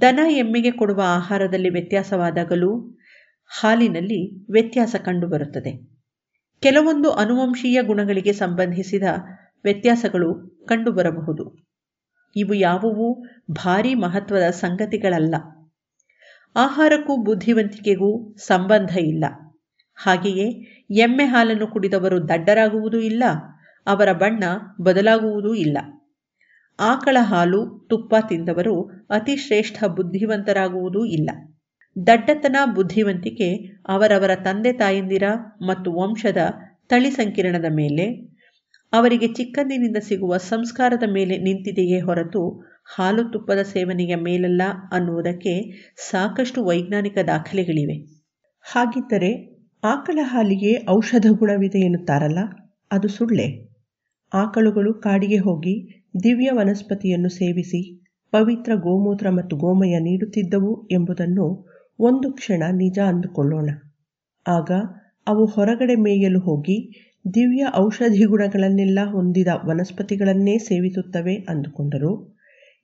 ದನ ಎಮ್ಮೆಗೆ ಕೊಡುವ ಆಹಾರದಲ್ಲಿ ವ್ಯತ್ಯಾಸವಾದಾಗಲೂ ಹಾಲಿನಲ್ಲಿ ವ್ಯತ್ಯಾಸ ಕಂಡುಬರುತ್ತದೆ. ಕೆಲವೊಂದು ಅನುವಂಶೀಯ ಗುಣಗಳಿಗೆ ಸಂಬಂಧಿಸಿದ ವ್ಯತ್ಯಾಸಗಳು ಕಂಡುಬರಬಹುದು. ಇವು ಯಾವುವು ಭಾರೀ ಮಹತ್ವದ ಸಂಗತಿಗಳಲ್ಲ. ಆಹಾರಕ್ಕೂ ಬುದ್ಧಿವಂತಿಕೆಗೂ ಸಂಬಂಧ ಇಲ್ಲ. ಹಾಗೆಯೇ ಎಮ್ಮೆ ಹಾಲನ್ನು ಕುಡಿದವರು ದಡ್ಡರಾಗುವುದೂ ಇಲ್ಲ, ಅವರ ಬಣ್ಣ ಬದಲಾಗುವುದೂ ಇಲ್ಲ. ಆಕಳ ಹಾಲು, ತುಪ್ಪ ತಿಂದವರು ಅತಿ ಶ್ರೇಷ್ಠ ಬುದ್ಧಿವಂತರಾಗುವುದೂ ಇಲ್ಲ. ದಡ್ಡತನ ಬುದ್ಧಿವಂತಿಕೆ ಅವರವರ ತಂದೆ ತಾಯಂದಿರ ಮತ್ತು ವಂಶದ ತಳಿ ಸಂಕಿರಣದ ಮೇಲೆ, ಅವರಿಗೆ ಚಿಕ್ಕಂದಿನಿಂದ ಸಿಗುವ ಸಂಸ್ಕಾರದ ಮೇಲೆ ನಿಂತಿದೆಯೇ ಹೊರತು ಹಾಲು ತುಪ್ಪದ ಸೇವನೆಯ ಮೇಲಲ್ಲ ಅನ್ನುವುದಕ್ಕೆ ಸಾಕಷ್ಟು ವೈಜ್ಞಾನಿಕ ದಾಖಲೆಗಳಿವೆ. ಹಾಗಿದ್ದರೆ ಆಕಳ ಹಾಲಿಗೆ ಔಷಧ ಗುಣವಿದೆ ಎನ್ನುತ್ತಾರಲ್ಲ, ಅದು ಸುಳ್ಳೆ? ಆಕಳುಗಳು ಕಾಡಿಗೆ ಹೋಗಿ ದಿವ್ಯ ವನಸ್ಪತಿಯನ್ನು ಸೇವಿಸಿ ಪವಿತ್ರ ಗೋಮೂತ್ರ ಮತ್ತು ಗೋಮಯ ನೀಡುತ್ತಿದ್ದವು ಎಂಬುದನ್ನು ಒಂದು ಕ್ಷಣ ನಿಜ ಅಂದುಕೊಳ್ಳೋಣ. ಆಗ ಅವು ಹೊರಗಡೆ ಮೇಯಲು ಹೋಗಿ ದಿವ್ಯ ಔಷಧಿ ಗುಣಗಳನ್ನೆಲ್ಲ ಹೊಂದಿದ ವನಸ್ಪತಿಗಳನ್ನೇ ಸೇವಿಸುತ್ತವೆ ಅಂದುಕೊಂಡರು.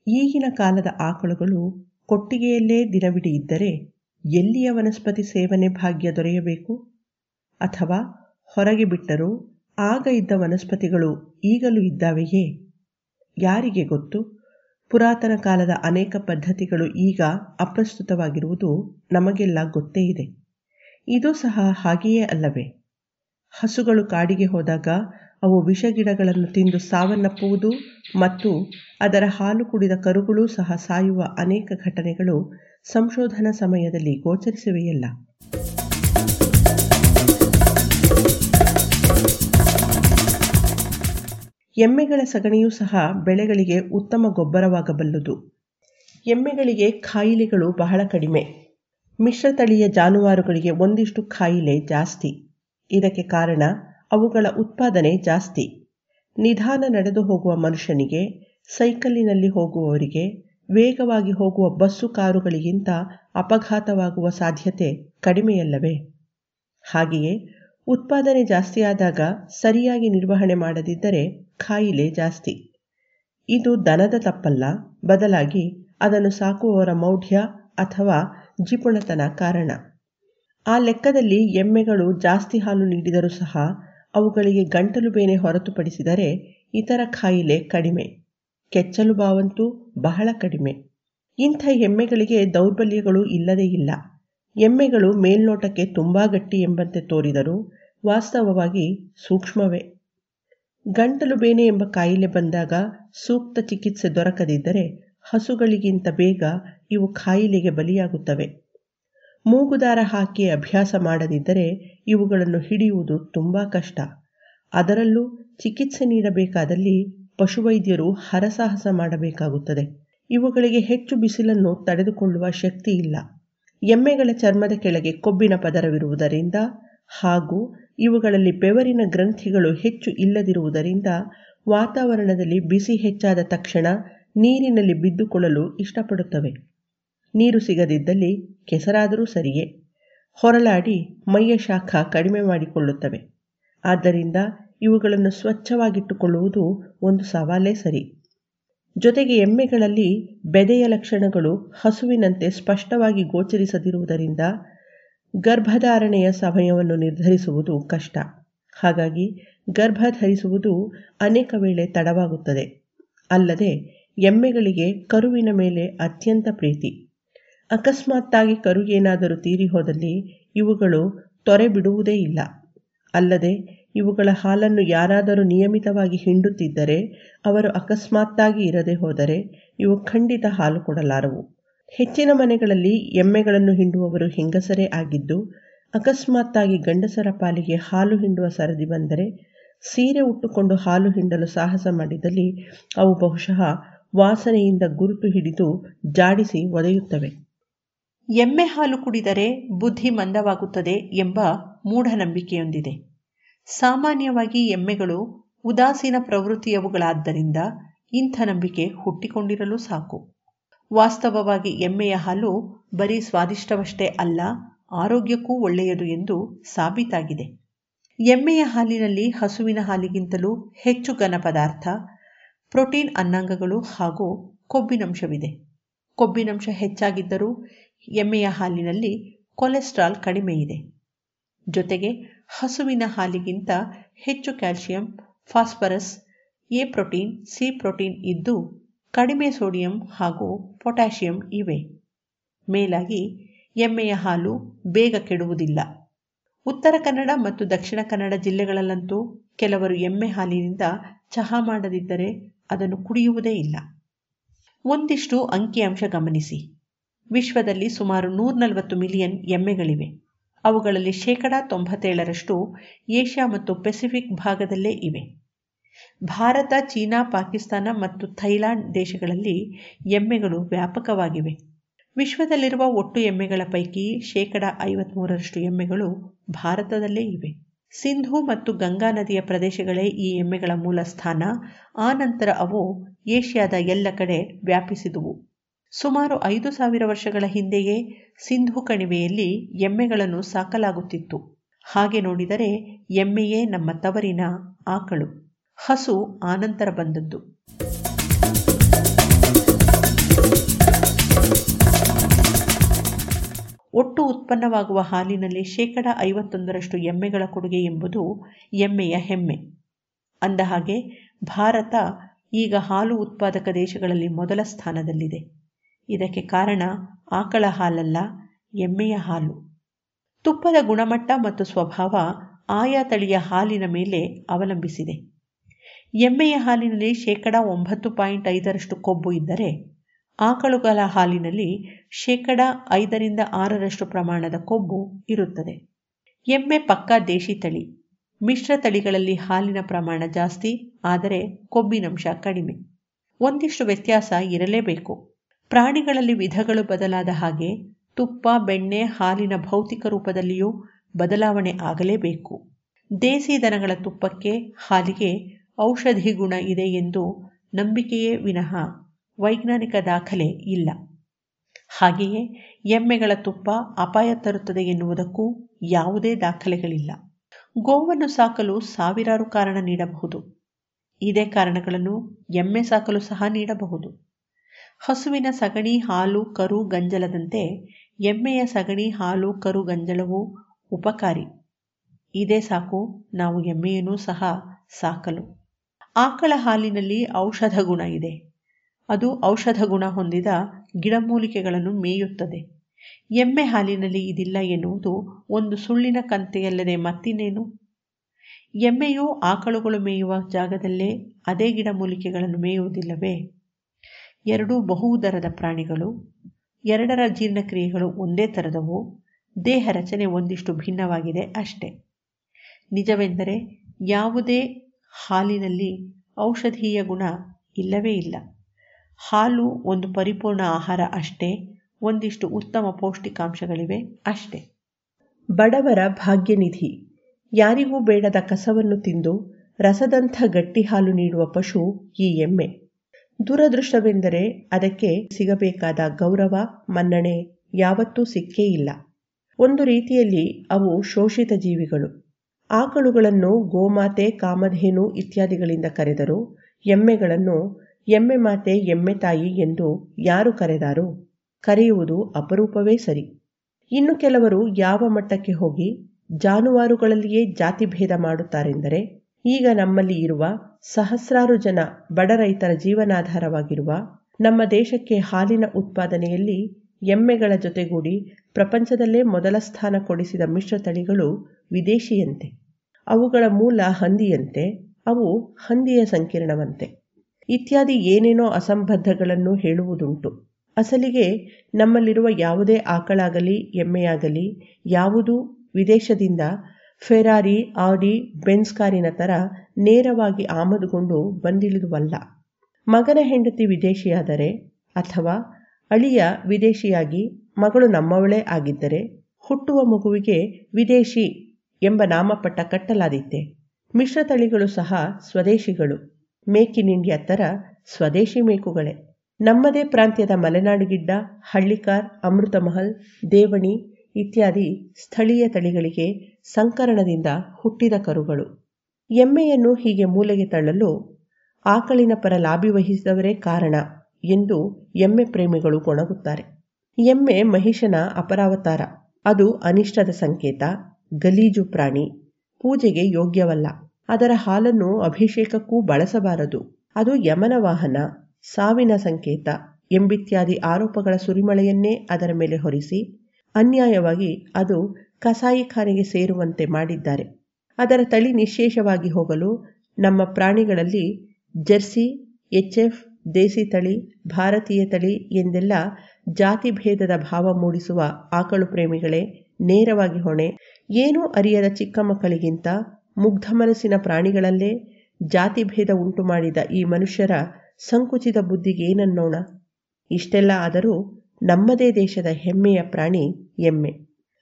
ಈಗಿನ ಕಾಲದ ಆಕಳುಗಳು ಕೊಟ್ಟಿಗೆಯಲ್ಲೇ ದಿನವಿಡಿ ಇದ್ದರೆ ಎಲ್ಲಿಯ ವನಸ್ಪತಿ ಸೇವನೆ ಭಾಗ್ಯ ದೊರೆಯಬೇಕು? ಅಥವಾ ಹೊರಗೆ ಬಿಟ್ಟರೂ ಆಗ ಇದ್ದ ವನಸ್ಪತಿಗಳು ಈಗಲೂ ಇದ್ದಾವೆಯೇ? ಯಾರಿಗೆ ಗೊತ್ತು? ಪುರಾತನ ಕಾಲದ ಅನೇಕ ಪದ್ಧತಿಗಳು ಈಗ ಅಪ್ರಸ್ತುತವಾಗಿರುವುದು ನಮಗೆಲ್ಲ ಗೊತ್ತೇ ಇದೆ. ಇದು ಸಹ ಹಾಗೆಯೇ ಅಲ್ಲವೇ? ಹಸುಗಳು ಕಾಡಿಗೆ ಹೋದಾಗ ಅವು ವಿಷಗಿಡಗಳನ್ನು ತಿಂದು ಸಾವನ್ನಪ್ಪುವುದು ಮತ್ತು ಅದರ ಹಾಲು ಕುಡಿದ ಕರುಗಳು ಸಹ ಸಾಯುವ ಅನೇಕ ಘಟನೆಗಳು ಸಂಶೋಧನಾ ಸಮಯದಲ್ಲಿ ಗೋಚರಿಸಿವೆಯಲ್ಲ. ಎಮ್ಮೆಗಳ ಸಗಣಿಯೂ ಸಹ ಬೆಳೆಗಳಿಗೆ ಉತ್ತಮ ಗೊಬ್ಬರವಾಗಬಲ್ಲದು. ಎಮ್ಮೆಗಳಿಗೆ ಕಾಯಿಲೆಗಳು ಬಹಳ ಕಡಿಮೆ. ಮಿಶ್ರತಳಿಯ ಜಾನುವಾರುಗಳಿಗೆ ಒಂದಿಷ್ಟು ಕಾಯಿಲೆ ಜಾಸ್ತಿ. ಇದಕ್ಕೆ ಕಾರಣ ಅವುಗಳ ಉತ್ಪಾದನೆ ಜಾಸ್ತಿ. ನಿಧಾನ ನಡೆದು ಹೋಗುವ ಮನುಷ್ಯನಿಗೆ, ಸೈಕಲ್ಲಿನಲ್ಲಿ ಹೋಗುವವರಿಗೆ, ವೇಗವಾಗಿ ಹೋಗುವ ಬಸ್ಸು ಕಾರುಗಳಿಗಿಂತ ಅಪಘಾತವಾಗುವ ಸಾಧ್ಯತೆ ಕಡಿಮೆಯಲ್ಲವೇ? ಹಾಗೆಯೇ ಉತ್ಪಾದನೆ ಜಾಸ್ತಿಯಾದಾಗ ಸರಿಯಾಗಿ ನಿರ್ವಹಣೆ ಮಾಡದಿದ್ದರೆ ಕಾಯಿಲೆ ಜಾಸ್ತಿ. ಇದು ದನದ ತಪ್ಪಲ್ಲ, ಬದಲಾಗಿ ಅದನ್ನು ಸಾಕುವವರ ಮೌಢ್ಯ ಅಥವಾ ಜಿಪುಣತನ ಕಾರಣ. ಆ ಲೆಕ್ಕದಲ್ಲಿ ಎಮ್ಮೆಗಳು ಜಾಸ್ತಿ ಹಾಲು ನೀಡಿದರೂ ಸಹ ಅವುಗಳಿಗೆ ಗಂಟಲು ಬೇನೆ ಹೊರತುಪಡಿಸಿದರೆ ಇತರ ಕಾಯಿಲೆ ಕಡಿಮೆ. ಕೆಚ್ಚಲು ಬಾವಂತೂ ಬಹಳ ಕಡಿಮೆ. ಇಂಥ ಎಮ್ಮೆಗಳಿಗೆ ದೌರ್ಬಲ್ಯಗಳು ಇಲ್ಲದೇ ಇಲ್ಲ. ಎಮ್ಮೆಗಳು ಮೇಲ್ನೋಟಕ್ಕೆ ತುಂಬಾ ಗಟ್ಟಿ ಎಂಬಂತೆ ತೋರಿದರೂ ವಾಸ್ತವವಾಗಿ ಸೂಕ್ಷ್ಮವೇ. ಗಂಟಲು ಬೇನೆ ಎಂಬ ಕಾಯಿಲೆ ಬಂದಾಗ ಸೂಕ್ತ ಚಿಕಿತ್ಸೆ ದೊರಕದಿದ್ದರೆ ಹಸುಗಳಿಗಿಂತ ಬೇಗ ಇವು ಕಾಯಿಲೆಗೆ ಬಲಿಯಾಗುತ್ತವೆ. ಮೂಗುದಾರ ಹಾಕಿ ಅಭ್ಯಾಸ ಮಾಡದಿದ್ದರೆ ಇವುಗಳನ್ನು ಹಿಡಿಯುವುದು ತುಂಬ ಕಷ್ಟ. ಅದರಲ್ಲೂ ಚಿಕಿತ್ಸೆ ನೀಡಬೇಕಾದಲ್ಲಿ ಪಶುವೈದ್ಯರು ಹರಸಾಹಸ ಮಾಡಬೇಕಾಗುತ್ತದೆ. ಇವುಗಳಿಗೆ ಹೆಚ್ಚು ಬಿಸಿಲನ್ನು ತಡೆದುಕೊಳ್ಳುವ ಶಕ್ತಿ ಇಲ್ಲ. ಎಮ್ಮೆಗಳ ಚರ್ಮದ ಕೆಳಗೆ ಕೊಬ್ಬಿನ ಪದರವಿರುವುದರಿಂದ ಹಾಗೂ ಇವುಗಳಲ್ಲಿ ಬೆವರಿನ ಗ್ರಂಥಿಗಳು ಹೆಚ್ಚು ಇಲ್ಲದಿರುವುದರಿಂದ ವಾತಾವರಣದಲ್ಲಿ ಬಿಸಿ ಹೆಚ್ಚಾದ ತಕ್ಷಣ ನೀರಿನಲ್ಲಿ ಬಿದ್ದುಕೊಳ್ಳಲು ಇಷ್ಟಪಡುತ್ತವೆ. ನೀರು ಸಿಗದಿದ್ದಲ್ಲಿ ಕೆಸರಾದರೂ ಸರಿಯೇ. ಹೊರಲಾಡಿ ಮೈಯ ಶಾಖ ಕಡಿಮೆ ಮಾಡಿಕೊಳ್ಳುತ್ತವೆ. ಆದ್ದರಿಂದ ಇವುಗಳನ್ನು ಸ್ವಚ್ಛವಾಗಿಟ್ಟುಕೊಳ್ಳುವುದು ಒಂದು ಸವಾಲೇ ಸರಿ. ಜೊತೆಗೆ ಎಮ್ಮೆಗಳಲ್ಲಿ ಬೆದೆಯ ಲಕ್ಷಣಗಳು ಹಸುವಿನಂತೆ ಸ್ಪಷ್ಟವಾಗಿ ಗೋಚರಿಸದಿರುವುದರಿಂದ ಗರ್ಭಧಾರಣೆಯ ಸಮಯವನ್ನು ನಿರ್ಧರಿಸುವುದು ಕಷ್ಟ. ಹಾಗಾಗಿ ಗರ್ಭ ಧರಿಸುವುದು ಅನೇಕ ವೇಳೆ ತಡವಾಗುತ್ತದೆ. ಅಲ್ಲದೆ ಎಮ್ಮೆಗಳಿಗೆ ಕರುವಿನ ಮೇಲೆ ಅತ್ಯಂತ ಪ್ರೀತಿ. ಅಕಸ್ಮಾತ್ತಾಗಿ ಕರು ಏನಾದರೂ ತೀರಿ ಹೋದಲ್ಲಿ ಇವುಗಳು ತೊರೆ ಬಿಡುವುದೇ ಇಲ್ಲ. ಅಲ್ಲದೆ ಇವುಗಳ ಹಾಲನ್ನು ಯಾರಾದರೂ ನಿಯಮಿತವಾಗಿ ಹಿಂಡುತ್ತಿದ್ದರೆ ಅವರು ಅಕಸ್ಮಾತ್ತಾಗಿ ಇರದೆ ಹೋದರೆ ಇವು ಖಂಡಿತ ಹಾಲು ಕೊಡಲಾರವು. ಹೆಚ್ಚಿನ ಮನೆಗಳಲ್ಲಿ ಎಮ್ಮೆಗಳನ್ನು ಹಿಂಡುವವರು ಹೆಂಗಸರೇ ಆಗಿದ್ದು, ಅಕಸ್ಮಾತ್ತಾಗಿ ಗಂಡಸರ ಪಾಲಿಗೆ ಹಾಲು ಹಿಂಡುವ ಸರದಿ ಬಂದರೆ, ಸೀರೆ ಉಟ್ಟುಕೊಂಡು ಹಾಲು ಹಿಂಡಲು ಸಾಹಸ ಮಾಡಿದಲ್ಲಿ ಅವು ಬಹುಶಃ ವಾಸನೆಯಿಂದ ಗುರುತು ಹಿಡಿದು ಜಾಡಿಸಿ ಒದೆಯುತ್ತವೆ. ಎಮ್ಮೆ ಹಾಲು ಕುಡಿದರೆ ಬುದ್ಧಿ ಮಂದವಾಗುತ್ತದೆ ಎಂಬ ಮೂಢನಂಬಿಕೆಯೊಂದಿದೆ. ಸಾಮಾನ್ಯವಾಗಿ ಎಮ್ಮೆಗಳು ಉದಾಸೀನ ಪ್ರವೃತ್ತಿಯವುಗಳಾದ್ದರಿಂದ ಇಂಥ ನಂಬಿಕೆ ಹುಟ್ಟಿಕೊಂಡಿರಲು ಸಾಕು. ವಾಸ್ತವವಾಗಿ ಎಮ್ಮೆಯ ಹಾಲು ಬರೀ ಸ್ವಾದಿಷ್ಟವಷ್ಟೇ ಅಲ್ಲ, ಆರೋಗ್ಯಕ್ಕೂ ಒಳ್ಳೆಯದು ಎಂದು ಸಾಬೀತಾಗಿದೆ. ಎಮ್ಮೆಯ ಹಾಲಿನಲ್ಲಿ ಹಸುವಿನ ಹಾಲಿಗಿಂತಲೂ ಹೆಚ್ಚು ಘನ ಪದಾರ್ಥ, ಪ್ರೋಟೀನ್ ಅನ್ನಾಂಗಗಳು ಹಾಗೂ ಕೊಬ್ಬಿನಂಶವಿದೆ. ಕೊಬ್ಬಿನಂಶ ಹೆಚ್ಚಾಗಿದ್ದರೂ ಎಮ್ಮೆಯ ಹಾಲಿನಲ್ಲಿ ಕೊಲೆಸ್ಟ್ರಾಲ್ ಕಡಿಮೆ ಇದೆ ಜೊತೆಗೆ ಹಸುವಿನ ಹಾಲಿಗಿಂತ ಹೆಚ್ಚು calcium, phosphorus, A protein, C protein ಇದ್ದು ಕಡಿಮೆ ಸೋಡಿಯಂ ಹಾಗೂ ಪೊಟ್ಯಾಷಿಯಂ ಇವೆ. ಮೇಲಾಗಿ ಎಮ್ಮೆಯ ಹಾಲು ಬೇಗ ಕೆಡುವುದಿಲ್ಲ. ಉತ್ತರ ಕನ್ನಡ ಮತ್ತು ದಕ್ಷಿಣ ಕನ್ನಡ ಜಿಲ್ಲೆಗಳಲ್ಲಂತೂ ಕೆಲವರು ಎಮ್ಮೆ ಹಾಲಿನಿಂದ ಚಹಾ ಮಾಡದಿದ್ದರೆ ಅದನ್ನು ಕುಡಿಯುವುದೇ ಇಲ್ಲ. ಒಂದಿಷ್ಟು ಅಂಕಿಅಂಶ ಗಮನಿಸಿ. ವಿಶ್ವದಲ್ಲಿ ಸುಮಾರು ನೂರ ಮಿಲಿಯನ್ ಎಮ್ಮೆಗಳಿವೆ. ಅವುಗಳಲ್ಲಿ ಶೇಕಡಾ ತೊಂಬತ್ತೇಳರಷ್ಟು ಏಷ್ಯಾ ಮತ್ತು ಪೆಸಿಫಿಕ್ ಭಾಗದಲ್ಲೇ ಇವೆ. ಭಾರತ, ಚೀನಾ, ಪಾಕಿಸ್ತಾನ ಮತ್ತು ಥೈಲ್ಯಾಂಡ್ ದೇಶಗಳಲ್ಲಿ ಎಮ್ಮೆಗಳು ವ್ಯಾಪಕವಾಗಿವೆ. ವಿಶ್ವದಲ್ಲಿರುವ ಒಟ್ಟು ಎಮ್ಮೆಗಳ ಪೈಕಿ ಶೇಕಡ ಐವತ್ಮೂರರಷ್ಟು ಎಮ್ಮೆಗಳು ಭಾರತದಲ್ಲೇ ಇವೆ. ಸಿಂಧು ಮತ್ತು ಗಂಗಾ ನದಿಯ ಪ್ರದೇಶಗಳೇ ಈ ಎಮ್ಮೆಗಳ ಮೂಲ ಸ್ಥಾನ. ಆ ನಂತರ ಅವು ಏಷ್ಯಾದ ಎಲ್ಲ ಕಡೆ ವ್ಯಾಪಿಸಿದುವು. ಸುಮಾರು ಐದು ಸಾವಿರ ವರ್ಷಗಳ ಹಿಂದೆಯೇ ಸಿಂಧು ಕಣಿವೆಯಲ್ಲಿ ಎಮ್ಮೆಗಳನ್ನು ಸಾಕಲಾಗುತ್ತಿತ್ತು. ಹಾಗೆ ನೋಡಿದರೆ ಎಮ್ಮೆಯೇ ನಮ್ಮ ತವರಿನ ಆಕಳು. ಹಸು ಆನಂತರ ಬಂದದ್ದು. ಒಟ್ಟು ಉತ್ಪನ್ನವಾಗುವ ಹಾಲಿನಲ್ಲಿ ಶೇಕಡ ಐವತ್ತೊಂದರಷ್ಟು ಎಮ್ಮೆಗಳ ಕೊಡುಗೆ ಎಂಬುದು ಎಮ್ಮೆಯ ಹೆಮ್ಮೆ. ಅಂದಹಾಗೆ ಭಾರತ ಈಗ ಹಾಲು ಉತ್ಪಾದಕ ದೇಶಗಳಲ್ಲಿ ಮೊದಲ ಸ್ಥಾನದಲ್ಲಿದೆ. ಇದಕ್ಕೆ ಕಾರಣ ಆಕಳ ಹಾಲಲ್ಲ, ಎಮ್ಮೆಯ ಹಾಲು. ತುಪ್ಪದ ಗುಣಮಟ್ಟ ಮತ್ತು ಸ್ವಭಾವ ಆಯಾ ತಳಿಯ ಹಾಲಿನ ಮೇಲೆ ಅವಲಂಬಿಸಿದೆ. ಎಮ್ಮೆಯ ಹಾಲಿನಲ್ಲಿ ಶೇಕಡ ಒಂಬತ್ತು ಪಾಯಿಂಟ್ ಐದರಷ್ಟು ಕೊಬ್ಬು ಇದ್ದರೆ ಆಕಳುಗಳ ಹಾಲಿನಲ್ಲಿ ಶೇಕಡ ಐದರಿಂದ ಆರರಷ್ಟು ಪ್ರಮಾಣದ ಕೊಬ್ಬು ಇರುತ್ತದೆ. ಎಮ್ಮೆ ಪಕ್ಕಾ ದೇಶಿ ತಳಿ. ಮಿಶ್ರ ತಳಿಗಳಲ್ಲಿ ಹಾಲಿನ ಪ್ರಮಾಣ ಜಾಸ್ತಿ, ಆದರೆ ಕೊಬ್ಬಿನಂಶ ಕಡಿಮೆ. ಒಂದಿಷ್ಟು ವ್ಯತ್ಯಾಸ ಇರಲೇಬೇಕು. ಪ್ರಾಣಿಗಳಲ್ಲಿ ವಿಧಗಳು ಬದಲಾದ ಹಾಗೆ ತುಪ್ಪ, ಬೆಣ್ಣೆ, ಹಾಲಿನ ಭೌತಿಕ ರೂಪದಲ್ಲಿಯೂ ಬದಲಾವಣೆ ಆಗಲೇಬೇಕು. ದೇಸಿ ದನಗಳ ತುಪ್ಪಕ್ಕೆ ಹಾಲಿಗೆ ಔಷಧಿ ಗುಣ ಇದೆ ಎಂದು ನಂಬಿಕೆಯೇ ವಿನಃ ವೈಜ್ಞಾನಿಕ ದಾಖಲೆ ಇಲ್ಲ. ಹಾಗೆಯೇ ಎಮ್ಮೆಗಳ ತುಪ್ಪ ಅಪಾಯ ತರುತ್ತದೆ ಎನ್ನುವುದಕ್ಕೂ ಯಾವುದೇ ದಾಖಲೆಗಳಿಲ್ಲ. ಗೋವನ್ನು ಸಾಕಲು ಸಾವಿರಾರು ಕಾರಣ ನೀಡಬಹುದು. ಇದೇ ಕಾರಣಗಳನ್ನು ಎಮ್ಮೆ ಸಾಕಲು ಸಹ ನೀಡಬಹುದು. ಹಸುವಿನ ಸಗಣಿ, ಹಾಲು, ಕರು, ಗಂಜಲದಂತೆ ಎಮ್ಮೆಯ ಸಗಣಿ, ಹಾಲು, ಕರು, ಗಂಜಲವು ಉಪಕಾರಿ. ಇದೇ ಸಾಕು ನಾವು ಎಮ್ಮೆಯನ್ನು ಸಹ ಸಾಕಲು. ಆಕಳ ಹಾಲಿನಲ್ಲಿ ಔಷಧ ಗುಣ ಇದೆ. ಅದು ಔಷಧ ಗುಣ ಹೊಂದಿದ ಗಿಡಮೂಲಿಕೆಗಳನ್ನು ಮೇಯುತ್ತದೆ. ಎಮ್ಮೆ ಹಾಲಿನಲ್ಲಿ ಇದಿಲ್ಲ ಎನ್ನುವುದು ಒಂದು ಸುಳ್ಳಿನ ಕಂತೆಯಲ್ಲದೆ ಮತ್ತಿನ್ನೇನು? ಎಮ್ಮೆಯು ಆಕಳುಗಳು ಮೇಯುವ ಜಾಗದಲ್ಲೇ ಅದೇ ಗಿಡಮೂಲಿಕೆಗಳನ್ನು ಮೇಯುವುದಿಲ್ಲವೇ? ಎರಡೂ ಬಹುದರದ ಪ್ರಾಣಿಗಳು, ಎರಡರ ಜೀರ್ಣಕ್ರಿಯೆಗಳು ಒಂದೇ ಥರದವು, ದೇಹ ರಚನೆ ಒಂದಿಷ್ಟು ಭಿನ್ನವಾಗಿದೆ ಅಷ್ಟೆ. ನಿಜವೆಂದರೆ ಯಾವುದೇ ಹಾಲಿನಲ್ಲಿ ಔಷಧೀಯ ಗುಣ ಇಲ್ಲವೇ ಇಲ್ಲ. ಹಾಲು ಒಂದು ಪರಿಪೂರ್ಣ ಆಹಾರ ಅಷ್ಟೇ, ಒಂದಿಷ್ಟು ಉತ್ತಮ ಪೌಷ್ಟಿಕಾಂಶಗಳಿವೆ ಅಷ್ಟೇ. ಬಡವರ ಭಾಗ್ಯನಿಧಿ. ಯಾರಿಗೂ ಬೇಡದ ಕಸವನ್ನು ತಿಂದು ರಸದಂಥ ಗಟ್ಟಿ ಹಾಲು ನೀಡುವ ಪಶು ಈ ಎಮ್ಮೆ. ದುರದೃಷ್ಟವೆಂದರೆ ಅದಕ್ಕೆ ಸಿಗಬೇಕಾದ ಗೌರವ, ಮನ್ನಣೆ ಯಾವತ್ತೂ ಸಿಕ್ಕೇ ಇಲ್ಲ. ಒಂದು ರೀತಿಯಲ್ಲಿ ಅವು ಶೋಷಿತ ಜೀವಿಗಳು. ಆಕಳುಗಳನ್ನು ಗೋಮಾತೆ, ಕಾಮಧೇನು ಇತ್ಯಾದಿಗಳಿಂದ ಕರೆದರು. ಎಮ್ಮೆಗಳನ್ನು ಎಮ್ಮೆ ಮಾತೆ, ಎಮ್ಮೆ ತಾಯಿ ಎಂದು ಯಾರು ಕರೆದಾರು? ಕರೆಯುವುದು ಅಪರೂಪವೇ ಸರಿ. ಇನ್ನು ಕೆಲವರು ಯಾವ ಮಟ್ಟಕ್ಕೆ ಹೋಗಿ ಜಾನುವಾರುಗಳಲ್ಲಿಯೇ ಜಾತಿ ಭೇದ ಮಾಡುತ್ತಾರೆಂದರೆ, ಈಗ ನಮ್ಮಲ್ಲಿ ಇರುವ ಸಹಸ್ರಾರು ಜನ ಬಡ ರೈತರ ಜೀವನಾಧಾರವಾಗಿರುವ ನಮ್ಮ ದೇಶಕ್ಕೆ ಹಾಲಿನ ಉತ್ಪಾದನೆಯಲ್ಲಿ ಎಮ್ಮೆಗಳ ಜೊತೆಗೂಡಿ ಪ್ರಪಂಚದಲ್ಲೇ ಮೊದಲ ಸ್ಥಾನ ಕೊಡಿಸಿದ ಮಿಶ್ರತಳಿಗಳು ವಿದೇಶಿಯಂತೆ. ಅವುಗಳ ಮೂಲ ಹಂದಿಯಂತೆ. ಅವು ಹಂದಿಯ ಸಂಕೀರ್ಣವಂತೆ. ಇತ್ಯಾದಿ ಏನೇನೋ ಅಸಂಬದ್ಧಗಳನ್ನು ಹೇಳುವುದುಂಟು. ಅಸಲಿಗೆ ನಮ್ಮಲ್ಲಿರುವ ಯಾವುದೇ ಆಕಳಾಗಲಿ, ಎಮ್ಮೆಯಾಗಲಿ, ಯಾವುದೂ ವಿದೇಶದಿಂದ ಫೆರಾರಿ, ಆಡಿ ಬೆನ್ಸ್ ಕಾರಿನ ಥರ ನೇರವಾಗಿ ಆಮದುಗೊಂಡು ಬಂದಿಳಿದುವಲ್ಲ. ಮಗನ ಹೆಂಡತಿ ವಿದೇಶಿಯಾದರೆ ಅಥವಾ ಅಳಿಯ ವಿದೇಶಿಯಾಗಿ ಮಗಳು ನಮ್ಮವಳೇ ಆಗಿದ್ದರೆ ಹುಟ್ಟುವ ಮಗುವಿಗೆ ವಿದೇಶಿ ಎಂಬ ನಾಮಪಟ್ಟ ಕಟ್ಟಲಾದಿತ್ತೆ. ಮಿಶ್ರತಳಿಗಳು ಸಹ ಸ್ವದೇಶಿಗಳು. ಮೇಕ್ ಇನ್ ಇಂಡಿಯಾ ಥರ ಸ್ವದೇಶಿ ಮೇಕುಗಳೇ. ನಮ್ಮದೇ ಪ್ರಾಂತ್ಯದ ಮಲೆನಾಡುಗಿಡ್ಡ ಹಳ್ಳಿಕಾರ್, ಅಮೃತಮಹಲ್, ದೇವಣಿ ಇತ್ಯಾದಿ ಸ್ಥಳೀಯ ತಳಿಗಳಿಗೆ ಸಂಕರಣದಿಂದ ಹುಟ್ಟಿದ ಕರುಗಳು. ಎಮ್ಮೆಯನ್ನು ಹೀಗೆ ಮೂಲೆಗೆ ತಳ್ಳಲು ಆಕಳಿನ ಪರ ಲಾಭಿ ವಹಿಸಿದವರೇ ಕಾರಣ. ಎಂದು ಎಮ್ಮೆ ಪ್ರೇಮಿಗಳು ಗೊಣಗುತ್ತಾರೆ. ಎಮ್ಮೆ ಮಹಿಷನ ಅಪರಾವತಾರ. ಅದು ಅನಿಷ್ಟದ ಸಂಕೇತ, ಗಲೀಜು ಪ್ರಾಣಿ. ಪೂಜೆಗೆ ಯೋಗ್ಯವಲ್ಲ. ಅದರ ಹಾಲನ್ನು ಅಭಿಷೇಕಕ್ಕೂ ಬಳಸಬಾರದು. ಅದು ಯಮನ ವಾಹನ, ಸಾವಿನ ಸಂಕೇತ ಎಂಬಿತ್ಯಾದಿ ಆರೋಪಗಳ ಸುರಿಮಳೆಯನ್ನೇ ಅದರ ಮೇಲೆ ಹೊರಿಸಿ, ಅನ್ಯಾಯವಾಗಿ ಅದು ಕಸಾಯಿಖಾನೆಗೆ ಸೇರುವಂತೆ ಮಾಡಿದ್ದಾರೆ. ಅದರ ತಳಿ ನಿಶೇಷವಾಗಿ ಹೋಗಲು ನಮ್ಮ ಪ್ರಾಣಿಗಳಲ್ಲಿ ಜರ್ಸಿ ಎಚ್ಎಫ್ ದೇಸಿ ತಳಿ, ಭಾರತೀಯ ತಳಿ ಎಂದೆಲ್ಲ ಜಾತಿ ಭೇದದ ಭಾವ ಮೂಡಿಸುವ ಆಕಳು ಪ್ರೇಮಿಗಳೇ, ನೇರವಾಗಿ ಹೊಣೆ. ಏನೂ ಅರಿಯದ ಚಿಕ್ಕ ಮಕ್ಕಳಿಗಿಂತ ಮುಗ್ಧ ಮನಸ್ಸಿನ ಪ್ರಾಣಿಗಳಲ್ಲೇ ಜಾತಿ ಭೇದ ಉಂಟು ಮಾಡಿದ ಈ ಮನುಷ್ಯರ ಸಂಕುಚಿತ ಬುದ್ಧಿಗೆ ಏನನ್ನೋಣ? ಇಷ್ಟೆಲ್ಲ ಆದರೂ ನಮ್ಮದೇ ದೇಶದ ಹೆಮ್ಮೆಯ ಪ್ರಾಣಿ ಎಮ್ಮೆ.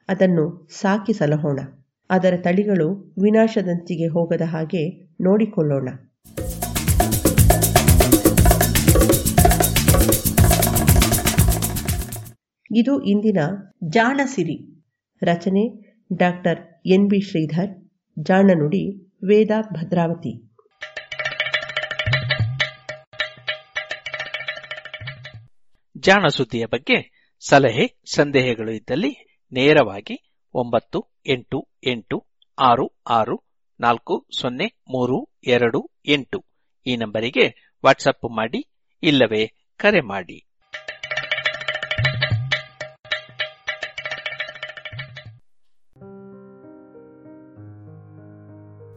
ಅದನ್ನು ಸಾಕಿ ಸಲಹೋಣ ಅದರ ತಳಿಗಳು ವಿನಾಶದಂತಿಗೆ ಹೋಗದ ಹಾಗೆ ನೋಡಿಕೊಳ್ಳೋಣ. ಇದು ಇಂದಿನ ಜಾಣಸಿರಿ. ರಚನೆ ಡಾಕ್ಟರ್ ಎನ್ ಬಿ ಶ್ರೀಧರ್, ಜಾಣನುಡಿ ವೇದ ಭದ್ರಾವತಿ. ಜಾಣ ಸುದ್ದಿಯ ಬಗ್ಗೆ ಸಲಹೆ, ಸಂದೇಹಗಳು ಇದ್ದಲ್ಲಿ ನೇರವಾಗಿ ಒಂಬತ್ತು ಎಂಟು ಎಂಟು ಆರು ಆರು ನಾಲ್ಕು ಸೊನ್ನೆ ಮೂರು ಎರಡು ಎಂಟು ಈ ನಂಬರಿಗೆ ವಾಟ್ಸಪ್ ಮಾಡಿ ಇಲ್ಲವೇ ಕರೆ ಮಾಡಿ.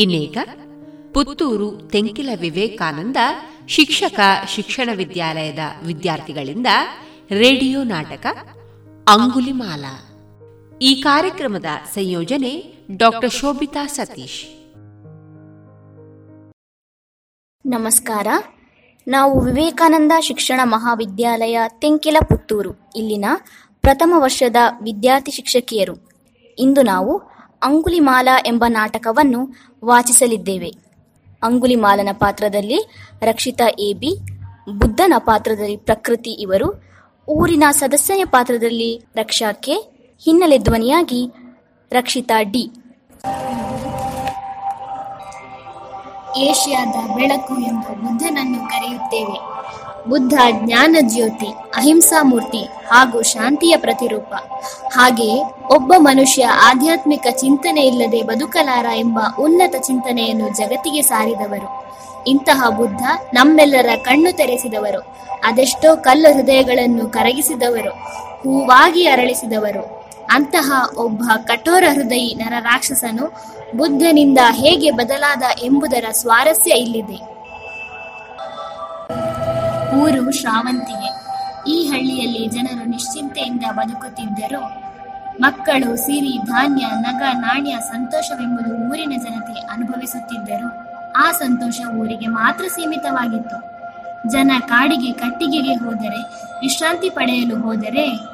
ಇನ್ನೀಗ ಪುತ್ತೂರು ತೆಂಕಿಲ ವಿವೇಕಾನಂದ ಶಿಕ್ಷಕ ಶಿಕ್ಷಣ ವಿದ್ಯಾಲಯದ ವಿದ್ಯಾರ್ಥಿಗಳಿಂದ ರೇಡಿಯೋ ನಾಟಕ ಅಂಗುಲಿಮಾಲ. ಈ ಕಾರ್ಯಕ್ರಮದ ಸಂಯೋಜನೆ ಡಾಕ್ಟರ್ ಶೋಭಿತಾ ಸತೀಶ್. ನಮಸ್ಕಾರ. ನಾವು ವಿವೇಕಾನಂದ ಶಿಕ್ಷಣ ಮಹಾವಿದ್ಯಾಲಯ ತೆಂಕಿಲ ಪುತ್ತೂರು, ಇಲ್ಲಿನ ಪ್ರಥಮ ವರ್ಷದ ವಿದ್ಯಾರ್ಥಿ ಶಿಕ್ಷಕಿಯರು. ಇಂದು ನಾವು ಅಂಗುಲಿಮಾಲ ಎಂಬ ನಾಟಕವನ್ನು ವಾಚಿಸಲಿದ್ದೇವೆ. ಅಂಗುಲಿಮಾಲನ ಪಾತ್ರದಲ್ಲಿ ರಕ್ಷಿತಾ ಎ ಬಿ, ಬುದ್ಧನ ಪಾತ್ರದಲ್ಲಿ ಪ್ರಕೃತಿ ಇವರು, ಊರಿನ ಸದಸ್ಯನ ಪಾತ್ರದಲ್ಲಿ ರಕ್ಷಾ ಕೆ, ಹಿನ್ನೆಲೆ ಧ್ವನಿಯಾಗಿ ರಕ್ಷಿತಾ ಡಿ. ಏಷ್ಯಾದ ಬೆಳಕು ಎಂದು ಬುದ್ಧನನ್ನು ಕರೆಯುತ್ತೇವೆ. ಬುದ್ಧ, ಜ್ಞಾನ ಜ್ಯೋತಿ, ಅಹಿಂಸಾ ಮೂರ್ತಿ ಹಾಗೂ ಶಾಂತಿಯ ಪ್ರತಿರೂಪ. ಹಾಗೆಯೇ ಒಬ್ಬ ಮನುಷ್ಯ ಆಧ್ಯಾತ್ಮಿಕ ಚಿಂತನೆ ಇಲ್ಲದೆ ಬದುಕಲಾರ ಎಂಬ ಉನ್ನತ ಚಿಂತನೆಯನ್ನು ಜಗತ್ತಿಗೆ ಸಾರಿದವರು. ಇಂತಹ ಬುದ್ಧ ನಮ್ಮೆಲ್ಲರ ಕಣ್ಣು ತೆರೆಸಿದವರು, ಅದೆಷ್ಟೋ ಕಲ್ಲು ಹೃದಯಗಳನ್ನು ಕರಗಿಸಿದವರು, ಹೂವಾಗಿ ಅರಳಿಸಿದವರು. ಅಂತಹ ಒಬ್ಬ ಕಠೋರ ಹೃದಯಿ ನರರಾಕ್ಷಸನು ಬುದ್ಧನಿಂದ ಹೇಗೆ ಬದಲಾದ ಎಂಬುದರ ಸ್ವಾರಸ್ಯ ಇಲ್ಲಿದೆ. ಊರು ಶ್ರಾವಂತಿಗೆ. ಈ ಹಳ್ಳಿಯಲ್ಲಿ ಜನರು ನಿಶ್ಚಿಂತೆಯಿಂದ ಬದುಕುತ್ತಿದ್ದರು. ಮಕ್ಕಳು, ಸಿರಿ, ಧಾನ್ಯ, ನಗ, ನಾಣ್ಯ ಸಂತೋಷವೆಂಬುದು ಊರಿನ ಜನತೆ ಅನುಭವಿಸುತ್ತಿದ್ದರು. ಆ ಸಂತೋಷ ಊರಿಗೆ ಮಾತ್ರ ಸೀಮಿತವಾಗಿತ್ತು. ಜನ ಕಾಡಿಗೆ, ಕಟ್ಟಿಗೆಗೆ ಹೋದರೆ, ವಿಶ್ರಾಂತಿ ಪಡೆಯಲು ಹೋದರೆ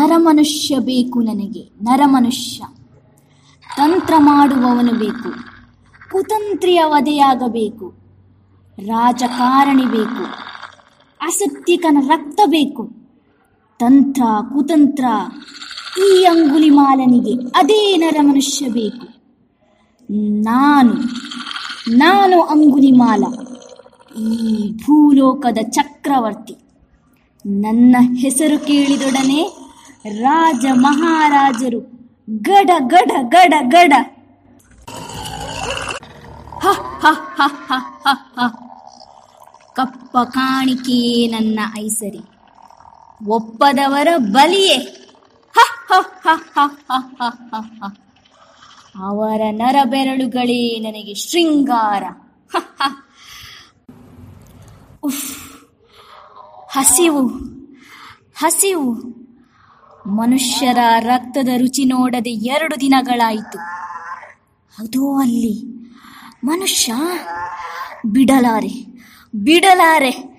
ನರಮನುಷ್ಯ ಬೇಕು ನನಗೆ, ನರಮನುಷ್ಯ. ತಂತ್ರ ಮಾಡುವವನು ಬೇಕು, ಕುತಂತ್ರಿಯ ವಧೆಯಾಗಬೇಕು, ರಾಜಕಾರಣಿ ಬೇಕು ಅಸತ್ಯಕನ ರಕ್ತ ಬೇಕು. ತಂತ್ರ, ಕುತಂತ್ರ, ಈ ಅಂಗುಲಿಮಾಲನಿಗೆ ಅದೇ ನರಮನುಷ್ಯ ಬೇಕು. ನಾನು ನಾನು ಅಂಗುಲಿಮಾಲ ಈ ಭೂಲೋಕದ ಚಕ್ರವರ್ತಿ. ನನ್ನ ಹೆಸರು ಕೇಳಿದೊಡನೆ ರಾಜ ಮಹಾರಾಜರು ಗಡ ಗಡ ಗಡ ಗಡ ಕಪ್ಪ ಕಾಣಿಕೆಯೇ ನನ್ನ ಐಸರಿ ಒಪ್ಪದವರ ಬಲಿಯೇ ಅವರ ನರಬೆರಳುಗಳೇ ನನಗೆ ಶೃಂಗಾರ ಹಸಿವು ಹಸಿವು ಮನುಷ್ಯರ ರಕ್ತದ ರುಚಿ ನೋಡದೆ ಎರಡು ದಿನಗಳಾಯಿತು. ಅದು ಅಲ್ಲಿ ಮನುಷ್ಯ ಬಿಡಲಾರೆ ಬಿಡಲಾರೆ.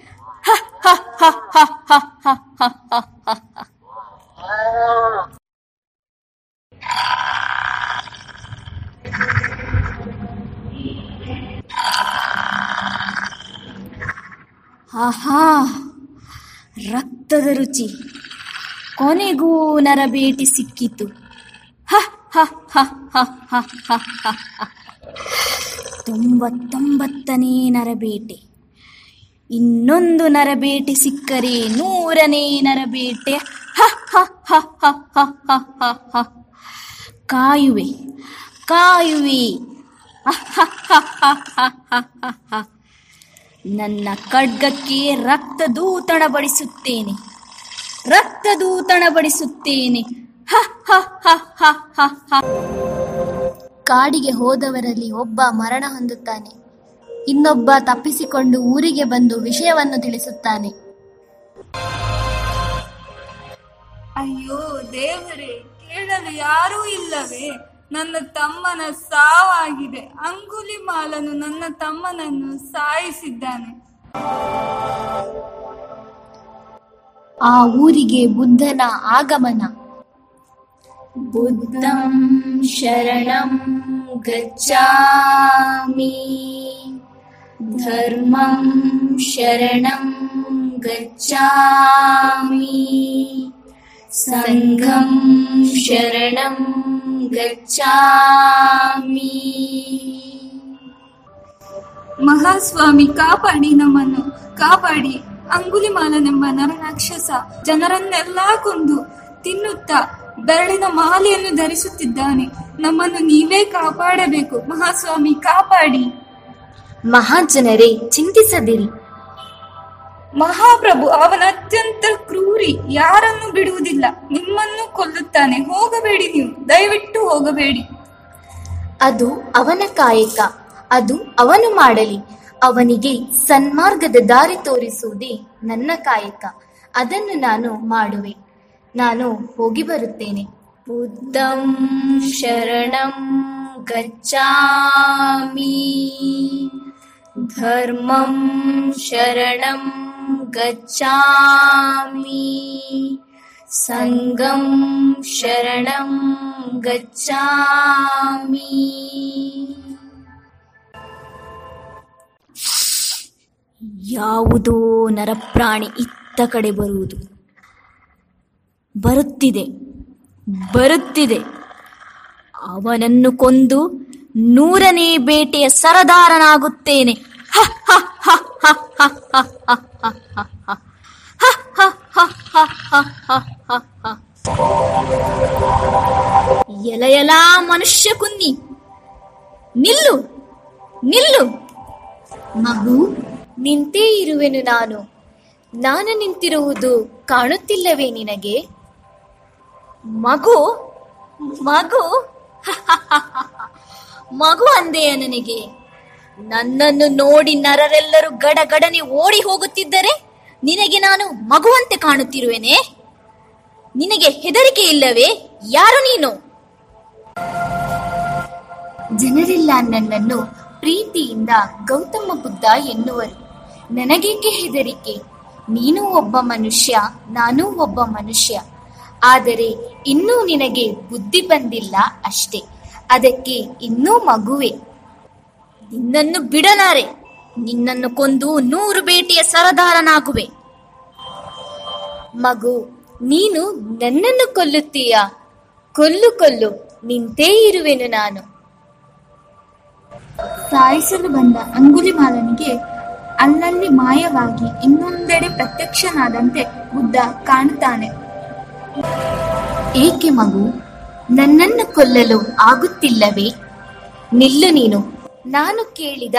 ಆಹಾ ರಕ್ತದ ರುಚಿ. ಕೊನೆಗೂ ನರಬೇಟಿ ಸಿಕ್ಕಿತು ಹ ಹ ಹ ಹ ಹ ಹ. ತೊಂಬತ್ತೊಂಬತ್ತನೇ ನರಬೇಟೆ ಇನ್ನೊಂದು ನರಬೇಟೆ ಸಿಕ್ಕರೆ ನೂರನೇ ನರಬೇಟೆ ಹ ಹ ಹ ಹ ಹ ಹ ಹ ಹ. ಕಾಯುವೆ ಕಾಯುವೆ ನನ್ನ ಖಡ್ಗಕ್ಕೆ ರಕ್ತದೂತಣ ಬಡಿಸುತ್ತೇನೆ ರಕ್ತದೂತಣ ಬಡಿಸುತ್ತೇನೆ ಹ ಹ ಹ ಹ ಹ. ಕಾಡಿಗೆ ಹೋದವರಲ್ಲಿ ಒಬ್ಬ ಮರಣ ಹೊಂದುತ್ತಾನೆ. ಇನ್ನೊಬ್ಬ ತಪ್ಪಿಸಿಕೊಂಡು ಊರಿಗೆ ಬಂದು ವಿಷಯವನ್ನು ತಿಳಿಸುತ್ತಾನೆ. ಅಯ್ಯೋ ದೇವರೇ, ಕೇಳಲು ಯಾರೂ ಇಲ್ಲವೇ? ನನ್ನ ತಮ್ಮನ ಸಾವಾಗಿದೆ. ಅಂಗುಲಿ ಮಾಲನು ನನ್ನ ತಮ್ಮನನ್ನು ಸಾಯಿಸಿದ್ದಾನೆ. ಆ ಊರಿಗೆ ಬುದ್ಧನ ಆಗಮನ. ಬುದ್ಧಂ ಶರಣಂ ಗಚ್ಚಾಮಿ ಧರ್ಮಂ ಶರಣಂ ಗಚ್ಚಾಮಿ ಸಂಘಂ ಶರಣಂ ಗಚ್ಚಾಮಿ ಮಹಾಸ್ವಾಮಿ ಕಾಪಾಡಿ ನಮ್ಮನ್ನು ಕಾಪಾಡಿ. ಅಂಗುಲಿಮಾಲನೆಂಬ ನರನಾಕ್ಷಸ ಜನರನ್ನೆಲ್ಲಾ ಕೊಂದು ತಿನ್ನುತ್ತಾ ಬೆರಳಿನ ಮಾಲೆಯನ್ನು ಧರಿಸುತ್ತಿದ್ದಾನೆ. ನಮ್ಮನ್ನು ನೀವೇ ಕಾಪಾಡಬೇಕು. ಮಹಾಸ್ವಾಮಿ ಕಾಪಾಡಿ. ಮಹಾಜನರೇ ಚಿಂತಿಸದಿರಿ. ಮಹಾಪ್ರಭು ಅವನ ಅತ್ಯಂತ ಕ್ರೂರಿ. ಯಾರನ್ನು ಬಿಡುವುದಿಲ್ಲ. ನಿಮ್ಮನ್ನು ಕೊಲ್ಲುತ್ತಾನೆ. ಹೋಗಬೇಡಿ ನೀವು. ದಯವಿಟ್ಟು ಹೋಗಬೇಡಿ. ಅದು ಅವನ ಕಾಯಕ. ಅದು ಅವನು ಮಾಡಲಿ. ಅವನಿಗೆ ಸನ್ಮಾರ್ಗದ ದಾರಿ ತೋರಿಸುವುದೇ ನನ್ನ ಕಾಯಕ. ಅದನ್ನು ನಾನು ಮಾಡುವೆ. ನಾನು ಹೋಗಿ ಬರುತ್ತೇನೆ. ಬುದ್ಧಂ ಶರಣಂ ಗಚ್ಚಾಮಿ ಧರ್ಮಂ ಶರಣಂ ಗಚ್ಚಾಮಿ ಸಂಗಂ ಶರಣಂ ಗಚ್ಚಾಮಿ ಯಾವುದೋ ನರಪ್ರಾಣಿ ಇತ್ತ ಕಡೆ ಬರುವುದು ಬರುತ್ತಿದೆ ಬರುತ್ತಿದೆ ಅವನನ್ನು ಕೊಂದು ನೂರನೇ ಬೇಟೆಯ ಸರದಾರನಾಗುತ್ತೇನೆ ಎಲೆಯಲಾ ಮನುಷ್ಯ ಕುನ್ನಿ ನಿಲ್ಲು ನಿಲ್ಲು ಮಗು ನಿಂತೇ ಇರುವೆನು ನಾನು. ನಾನು ನಿಂತಿರುವುದು ಕಾಣುತ್ತಿಲ್ಲವೇ ನಿನಗೆ? ಮಗು ಮಗು ಮಗು ಅಂದೆಯ ನನಗೆ. ನನ್ನನ್ನು ನೋಡಿ ನರರೆಲ್ಲರೂ ಗಡಗಡನೆ ಓಡಿ ಹೋಗುತ್ತಿದ್ದರೆ ನಿನಗೆ ನಾನು ಮಗುವಂತೆ ಕಾಣುತ್ತಿರುವೆನೆ? ನಿನಗೆ ಹೆದರಿಕೆ ಇಲ್ಲವೇ? ಯಾರು ನೀನು? ಜನರೆಲ್ಲ ನನ್ನನ್ನು ಪ್ರೀತಿಯಿಂದ ಗೌತಮ ಬುದ್ಧ ಎನ್ನುವರು. ನನಗೇಕೆ ಹೆದರಿಕೆ? ನೀನು ಒಬ್ಬ ಮನುಷ್ಯ, ನಾನೂ ಒಬ್ಬ ಮನುಷ್ಯ. ಆದರೆ ಇನ್ನೂ ನಿನಗೆ ಬುದ್ಧಿ ಬಂದಿಲ್ಲ ಅಷ್ಟೇ. ಅದಕ್ಕೆ ಇನ್ನೂ ಮಗುವೆ. ನಿನ್ನನ್ನು ಬಿಡಲಾರೆ. ನಿನ್ನನ್ನು ಕೊಂದು ನೂರು ಬೇಟೆಯ ಸರದಾರನಾಗುವೆ. ಮಗು, ನೀನು ನನ್ನನ್ನು ಕೊಲ್ಲುತ್ತೀಯ? ಕೊಲ್ಲು ಕೊಲ್ಲು, ನಿಂತೇ ಇರುವೆನು ನಾನು. ಸಾಯಿಸಲು ಬಂದ ಅಂಗುಲಿಮಾಲನಿಗೆ ಅಲ್ಲಲ್ಲಿ ಮಾಯವಾಗಿ ಇನ್ನೊಂದೆಡೆ ಪ್ರತ್ಯಕ್ಷನಾದಂತೆ ಬುದ್ಧ ಕಾಣುತ್ತಾನೆ. ಏಕೆ ಮಗು? ನನ್ನನ್ನು ಕೊಲ್ಲಲು ಆಗುತ್ತಿಲ್ಲವೇ? ನಿಲ್ಲು ನೀನು. ನಾನು ಕೇಳಿದ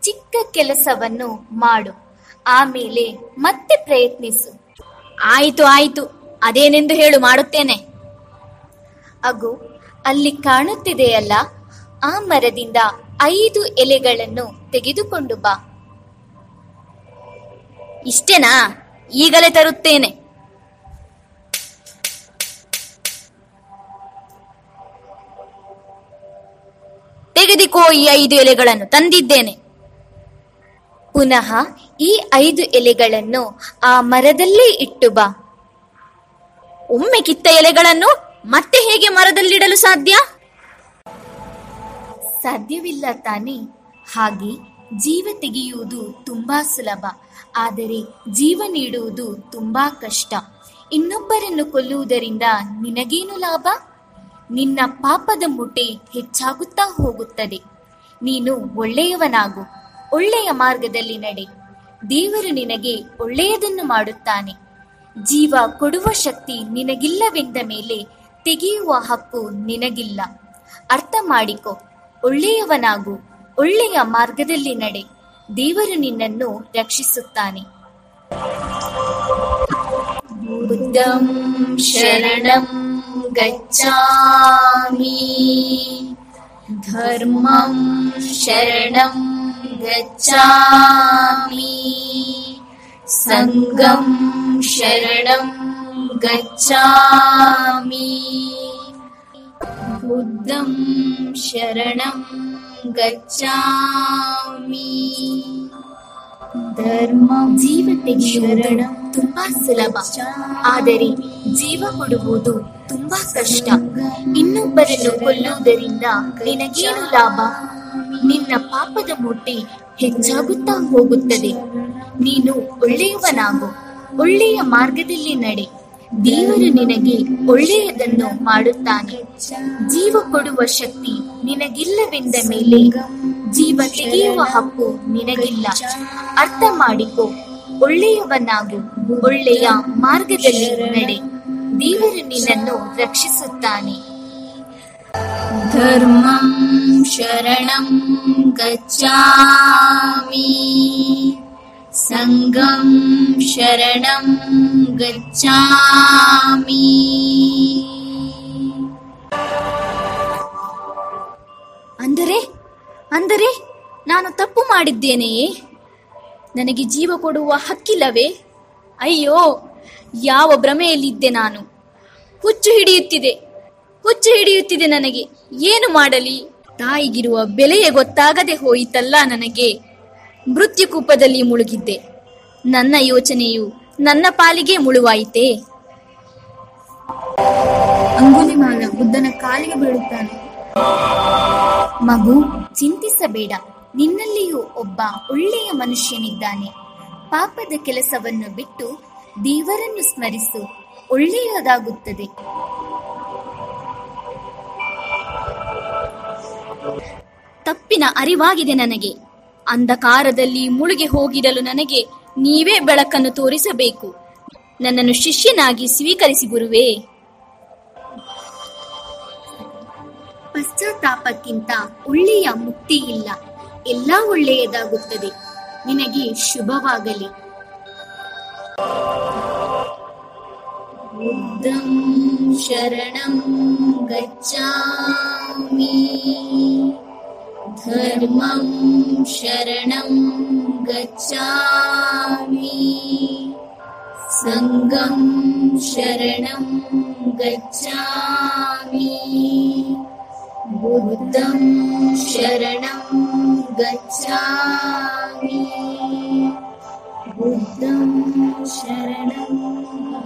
ಚಿಕ್ಕ ಕೆಲಸವನ್ನು ಮಾಡು. ಆಮೇಲೆ ಮತ್ತೆ ಪ್ರಯತ್ನಿಸು. ಆಯಿತು ಆಯಿತು. ಅದೇನೆಂದು ಹೇಳು ಮಾಡುತ್ತೇನೆ. ಅಗು ಅಲ್ಲಿ ಕಾಣುತ್ತಿದೆಯಲ್ಲ ಆ ಮರದಿಂದ ಐದು ಎಲೆಗಳನ್ನು ತೆಗೆದುಕೊಂಡು ಬಾ. ಇಷ್ಟೇನಾ? ಈಗಲೇ ತರುತ್ತೇನೆ. ತೆಗೆದುಕೋ ಈ ಐದು ಎಲೆಗಳನ್ನು, ತಂದಿದ್ದೇನೆ. ಪುನಃ ಈ ಐದು ಎಲೆಗಳನ್ನು ಆ ಮರದಲ್ಲೇ ಇಟ್ಟು ಬಾ. ಒಮ್ಮೆ ಕಿತ್ತ ಎಲೆಗಳನ್ನು ಮತ್ತೆ ಹೇಗೆ ಮರದಲ್ಲಿಡಲು ಸಾಧ್ಯ? ಸಾಧ್ಯವಿಲ್ಲ ತಾನೇ. ಹಾಗೆ ಜೀವ ತೆಗೆಯುವುದು ತುಂಬಾ ಸುಲಭ. ಆದರೆ ಜೀವ ನೀಡುವುದು ತುಂಬಾ ಕಷ್ಟ. ಇನ್ನೊಬ್ಬರನ್ನು ಕೊಲ್ಲುವುದರಿಂದ ನಿನಗೇನು ಲಾಭ? ನಿನ್ನ ಪಾಪದ ಮುಟೆ ಹೆಚ್ಚಾಗುತ್ತಾ ಹೋಗುತ್ತದೆ. ನೀನು ಒಳ್ಳೆಯವನಾಗು, ಒಳ್ಳೆಯ ಮಾರ್ಗದಲ್ಲಿ ನಡೆ. ದೇವರು ನಿನಗೆ ಒಳ್ಳೆಯದನ್ನು ಮಾಡುತ್ತಾನೆ. ಜೀವ ಕೊಡುವ ಶಕ್ತಿ ನಿನಗಿಲ್ಲವೆಂದ ಮೇಲೆ ತೆಗೆಯುವ ಹಕ್ಕು ನಿನಗಿಲ್ಲ. ಅರ್ಥ ಮಾಡಿಕೊ, ಒಳ್ಳೆಯವನಾಗು, ಒಳ್ಳೆಯ ಮಾರ್ಗದಲ್ಲಿ ನಡೆ. ದೇವರು ನಿನ್ನನ್ನು ರಕ್ಷಿಸುತ್ತಾನೆ बुद्धं शरणं गच्छामि धर्मं शरणं गच्छामि सङ्गं शरणं गच्छामि बुद्धं शरणं ಗಚ್ಚಾಮಿ ಧರ್ಮ ಜೀವ ಶರಣ ತುಂಬಾ ಸುಲಭ. ಆದರೆ ಜೀವ ಕೊಡುವುದು ತುಂಬಾ ಕಷ್ಟ. ಇನ್ನೊಬ್ಬರನ್ನು ಕೊಲ್ಲುವುದರಿಂದ ನಿನಗೇನು ಲಾಭ? ನಿನ್ನ ಪಾಪದ ಮೂಟೆ ಹೆಚ್ಚಾಗುತ್ತಾ ಹೋಗುತ್ತದೆ. ನೀನು ಒಳ್ಳೆಯವನಾಗು. ಒಳ್ಳೆಯ ಮಾರ್ಗದಲ್ಲಿ ನಡೆ. ದೇವರು ನಿನಗೆ ಒಳ್ಳೆಯದನ್ನು ಮಾಡುತ್ತಾನೆ. ಜೀವ ಕೊಡುವ ಶಕ್ತಿ ನಿನಗಿಲ್ಲವೆಂದ ಮೇಲೆ ಜೀವ ತೆಗೆಯುವ ಹಕ್ಕು ನಿನಗಿಲ್ಲ. ಅರ್ಥ ಮಾಡಿಕೊ, ಒಳ್ಳೆಯವನಾಗು, ಒಳ್ಳೆಯ ಮಾರ್ಗದಲ್ಲಿ ನಡೆ. ದೇವರು ನಿನ್ನನ್ನು ರಕ್ಷಿಸುತ್ತಾನೆ. ಧರ್ಮಂ ಶರಣಂ ಗಚ್ಚಾಮಿ ಸಂಗಂ ಶರಣಂ ಗಚ್ಚಾಮಿ ಅಂದರೆ ಅಂದರೆ ನಾನು ತಪ್ಪು ಮಾಡಿದ್ದೇನೆಯೇ? ನನಗೆ ಜೀವ ಕೊಡುವ ಹಕ್ಕಿಲ್ಲವೇ? ಅಯ್ಯೋ, ಯಾವ ಭ್ರಮೆಯಲ್ಲಿದ್ದೆ ನಾನು? ಹುಚ್ಚು ಹಿಡಿಯುತ್ತಿದೆ ಹುಚ್ಚು ಹಿಡಿಯುತ್ತಿದೆ ನನಗೆ. ಏನು ಮಾಡಲಿ? ತಾಯಿಗಿರುವ ಬೆಲೆಯೇ ಗೊತ್ತಾಗದೆ ಹೋಯಿತಲ್ಲ ನನಗೆ. ಮೃತ್ಯುಕೂಪದಲ್ಲಿ ಮುಳುಗಿದ್ದೆ. ನನ್ನ ಯೋಚನೆಯು ನನ್ನ ಪಾಲಿಗೆ ಮುಳುವಾಯಿತೇ. ಅಂಗುಲಿಮಾಲ ಬುದ್ಧನ ಕಾಲಿಗೆ ಬೀಳುತ್ತಾನೆ. ಮಗು, ಚಿಂತಿಸಬೇಡ. ನಿನ್ನಲ್ಲಿಯೂ ಒಬ್ಬ ಒಳ್ಳೆಯ ಮನುಷ್ಯನಿದ್ದಾನೆ. ಪಾಪದ ಕೆಲಸವನ್ನು ಬಿಟ್ಟು ದೇವರನ್ನು ಸ್ಮರಿಸು. ಒಳ್ಳೆಯದಾಗುತ್ತದೆ. ತಪ್ಪಿನ ಅರಿವಾಗಿದೆ ನನಗೆ. ಅಂಧಕಾರದಲ್ಲಿ ಮುಳುಗಿ ಹೋಗಿರಲು ನನಗೆ ನೀವೇ ಬೆಳಕನ್ನು ತೋರಿಸಬೇಕು. ನನ್ನನ್ನು ಶಿಷ್ಯನಾಗಿ ಸ್ವೀಕರಿಸಿ ಗುರುವೇ. ಪಶ್ಚಾತ್ತಾಪಕ್ಕಿಂತ ಒಳ್ಳೆಯ ಮುಕ್ತಿ ಇಲ್ಲ. ಎಲ್ಲ ಒಳ್ಳೆಯದಾಗುತ್ತದೆ. ನಿನಗೆ ಶುಭವಾಗಲಿ. ಬುದ್ಧಂ ಶರಣಂ ಧರ್ಮಂ ಶರಣಂ ಗಚ್ಚಾಮಿ ಸಂಗಂ ಶರಣಂ ಗಚ್ಚಾಮಿ ಬುದ್ಧಂ ಶರಣಂ ಗಚ್ಚಾಮಿ ಬುದ್ಧಂ ಶರಣಂ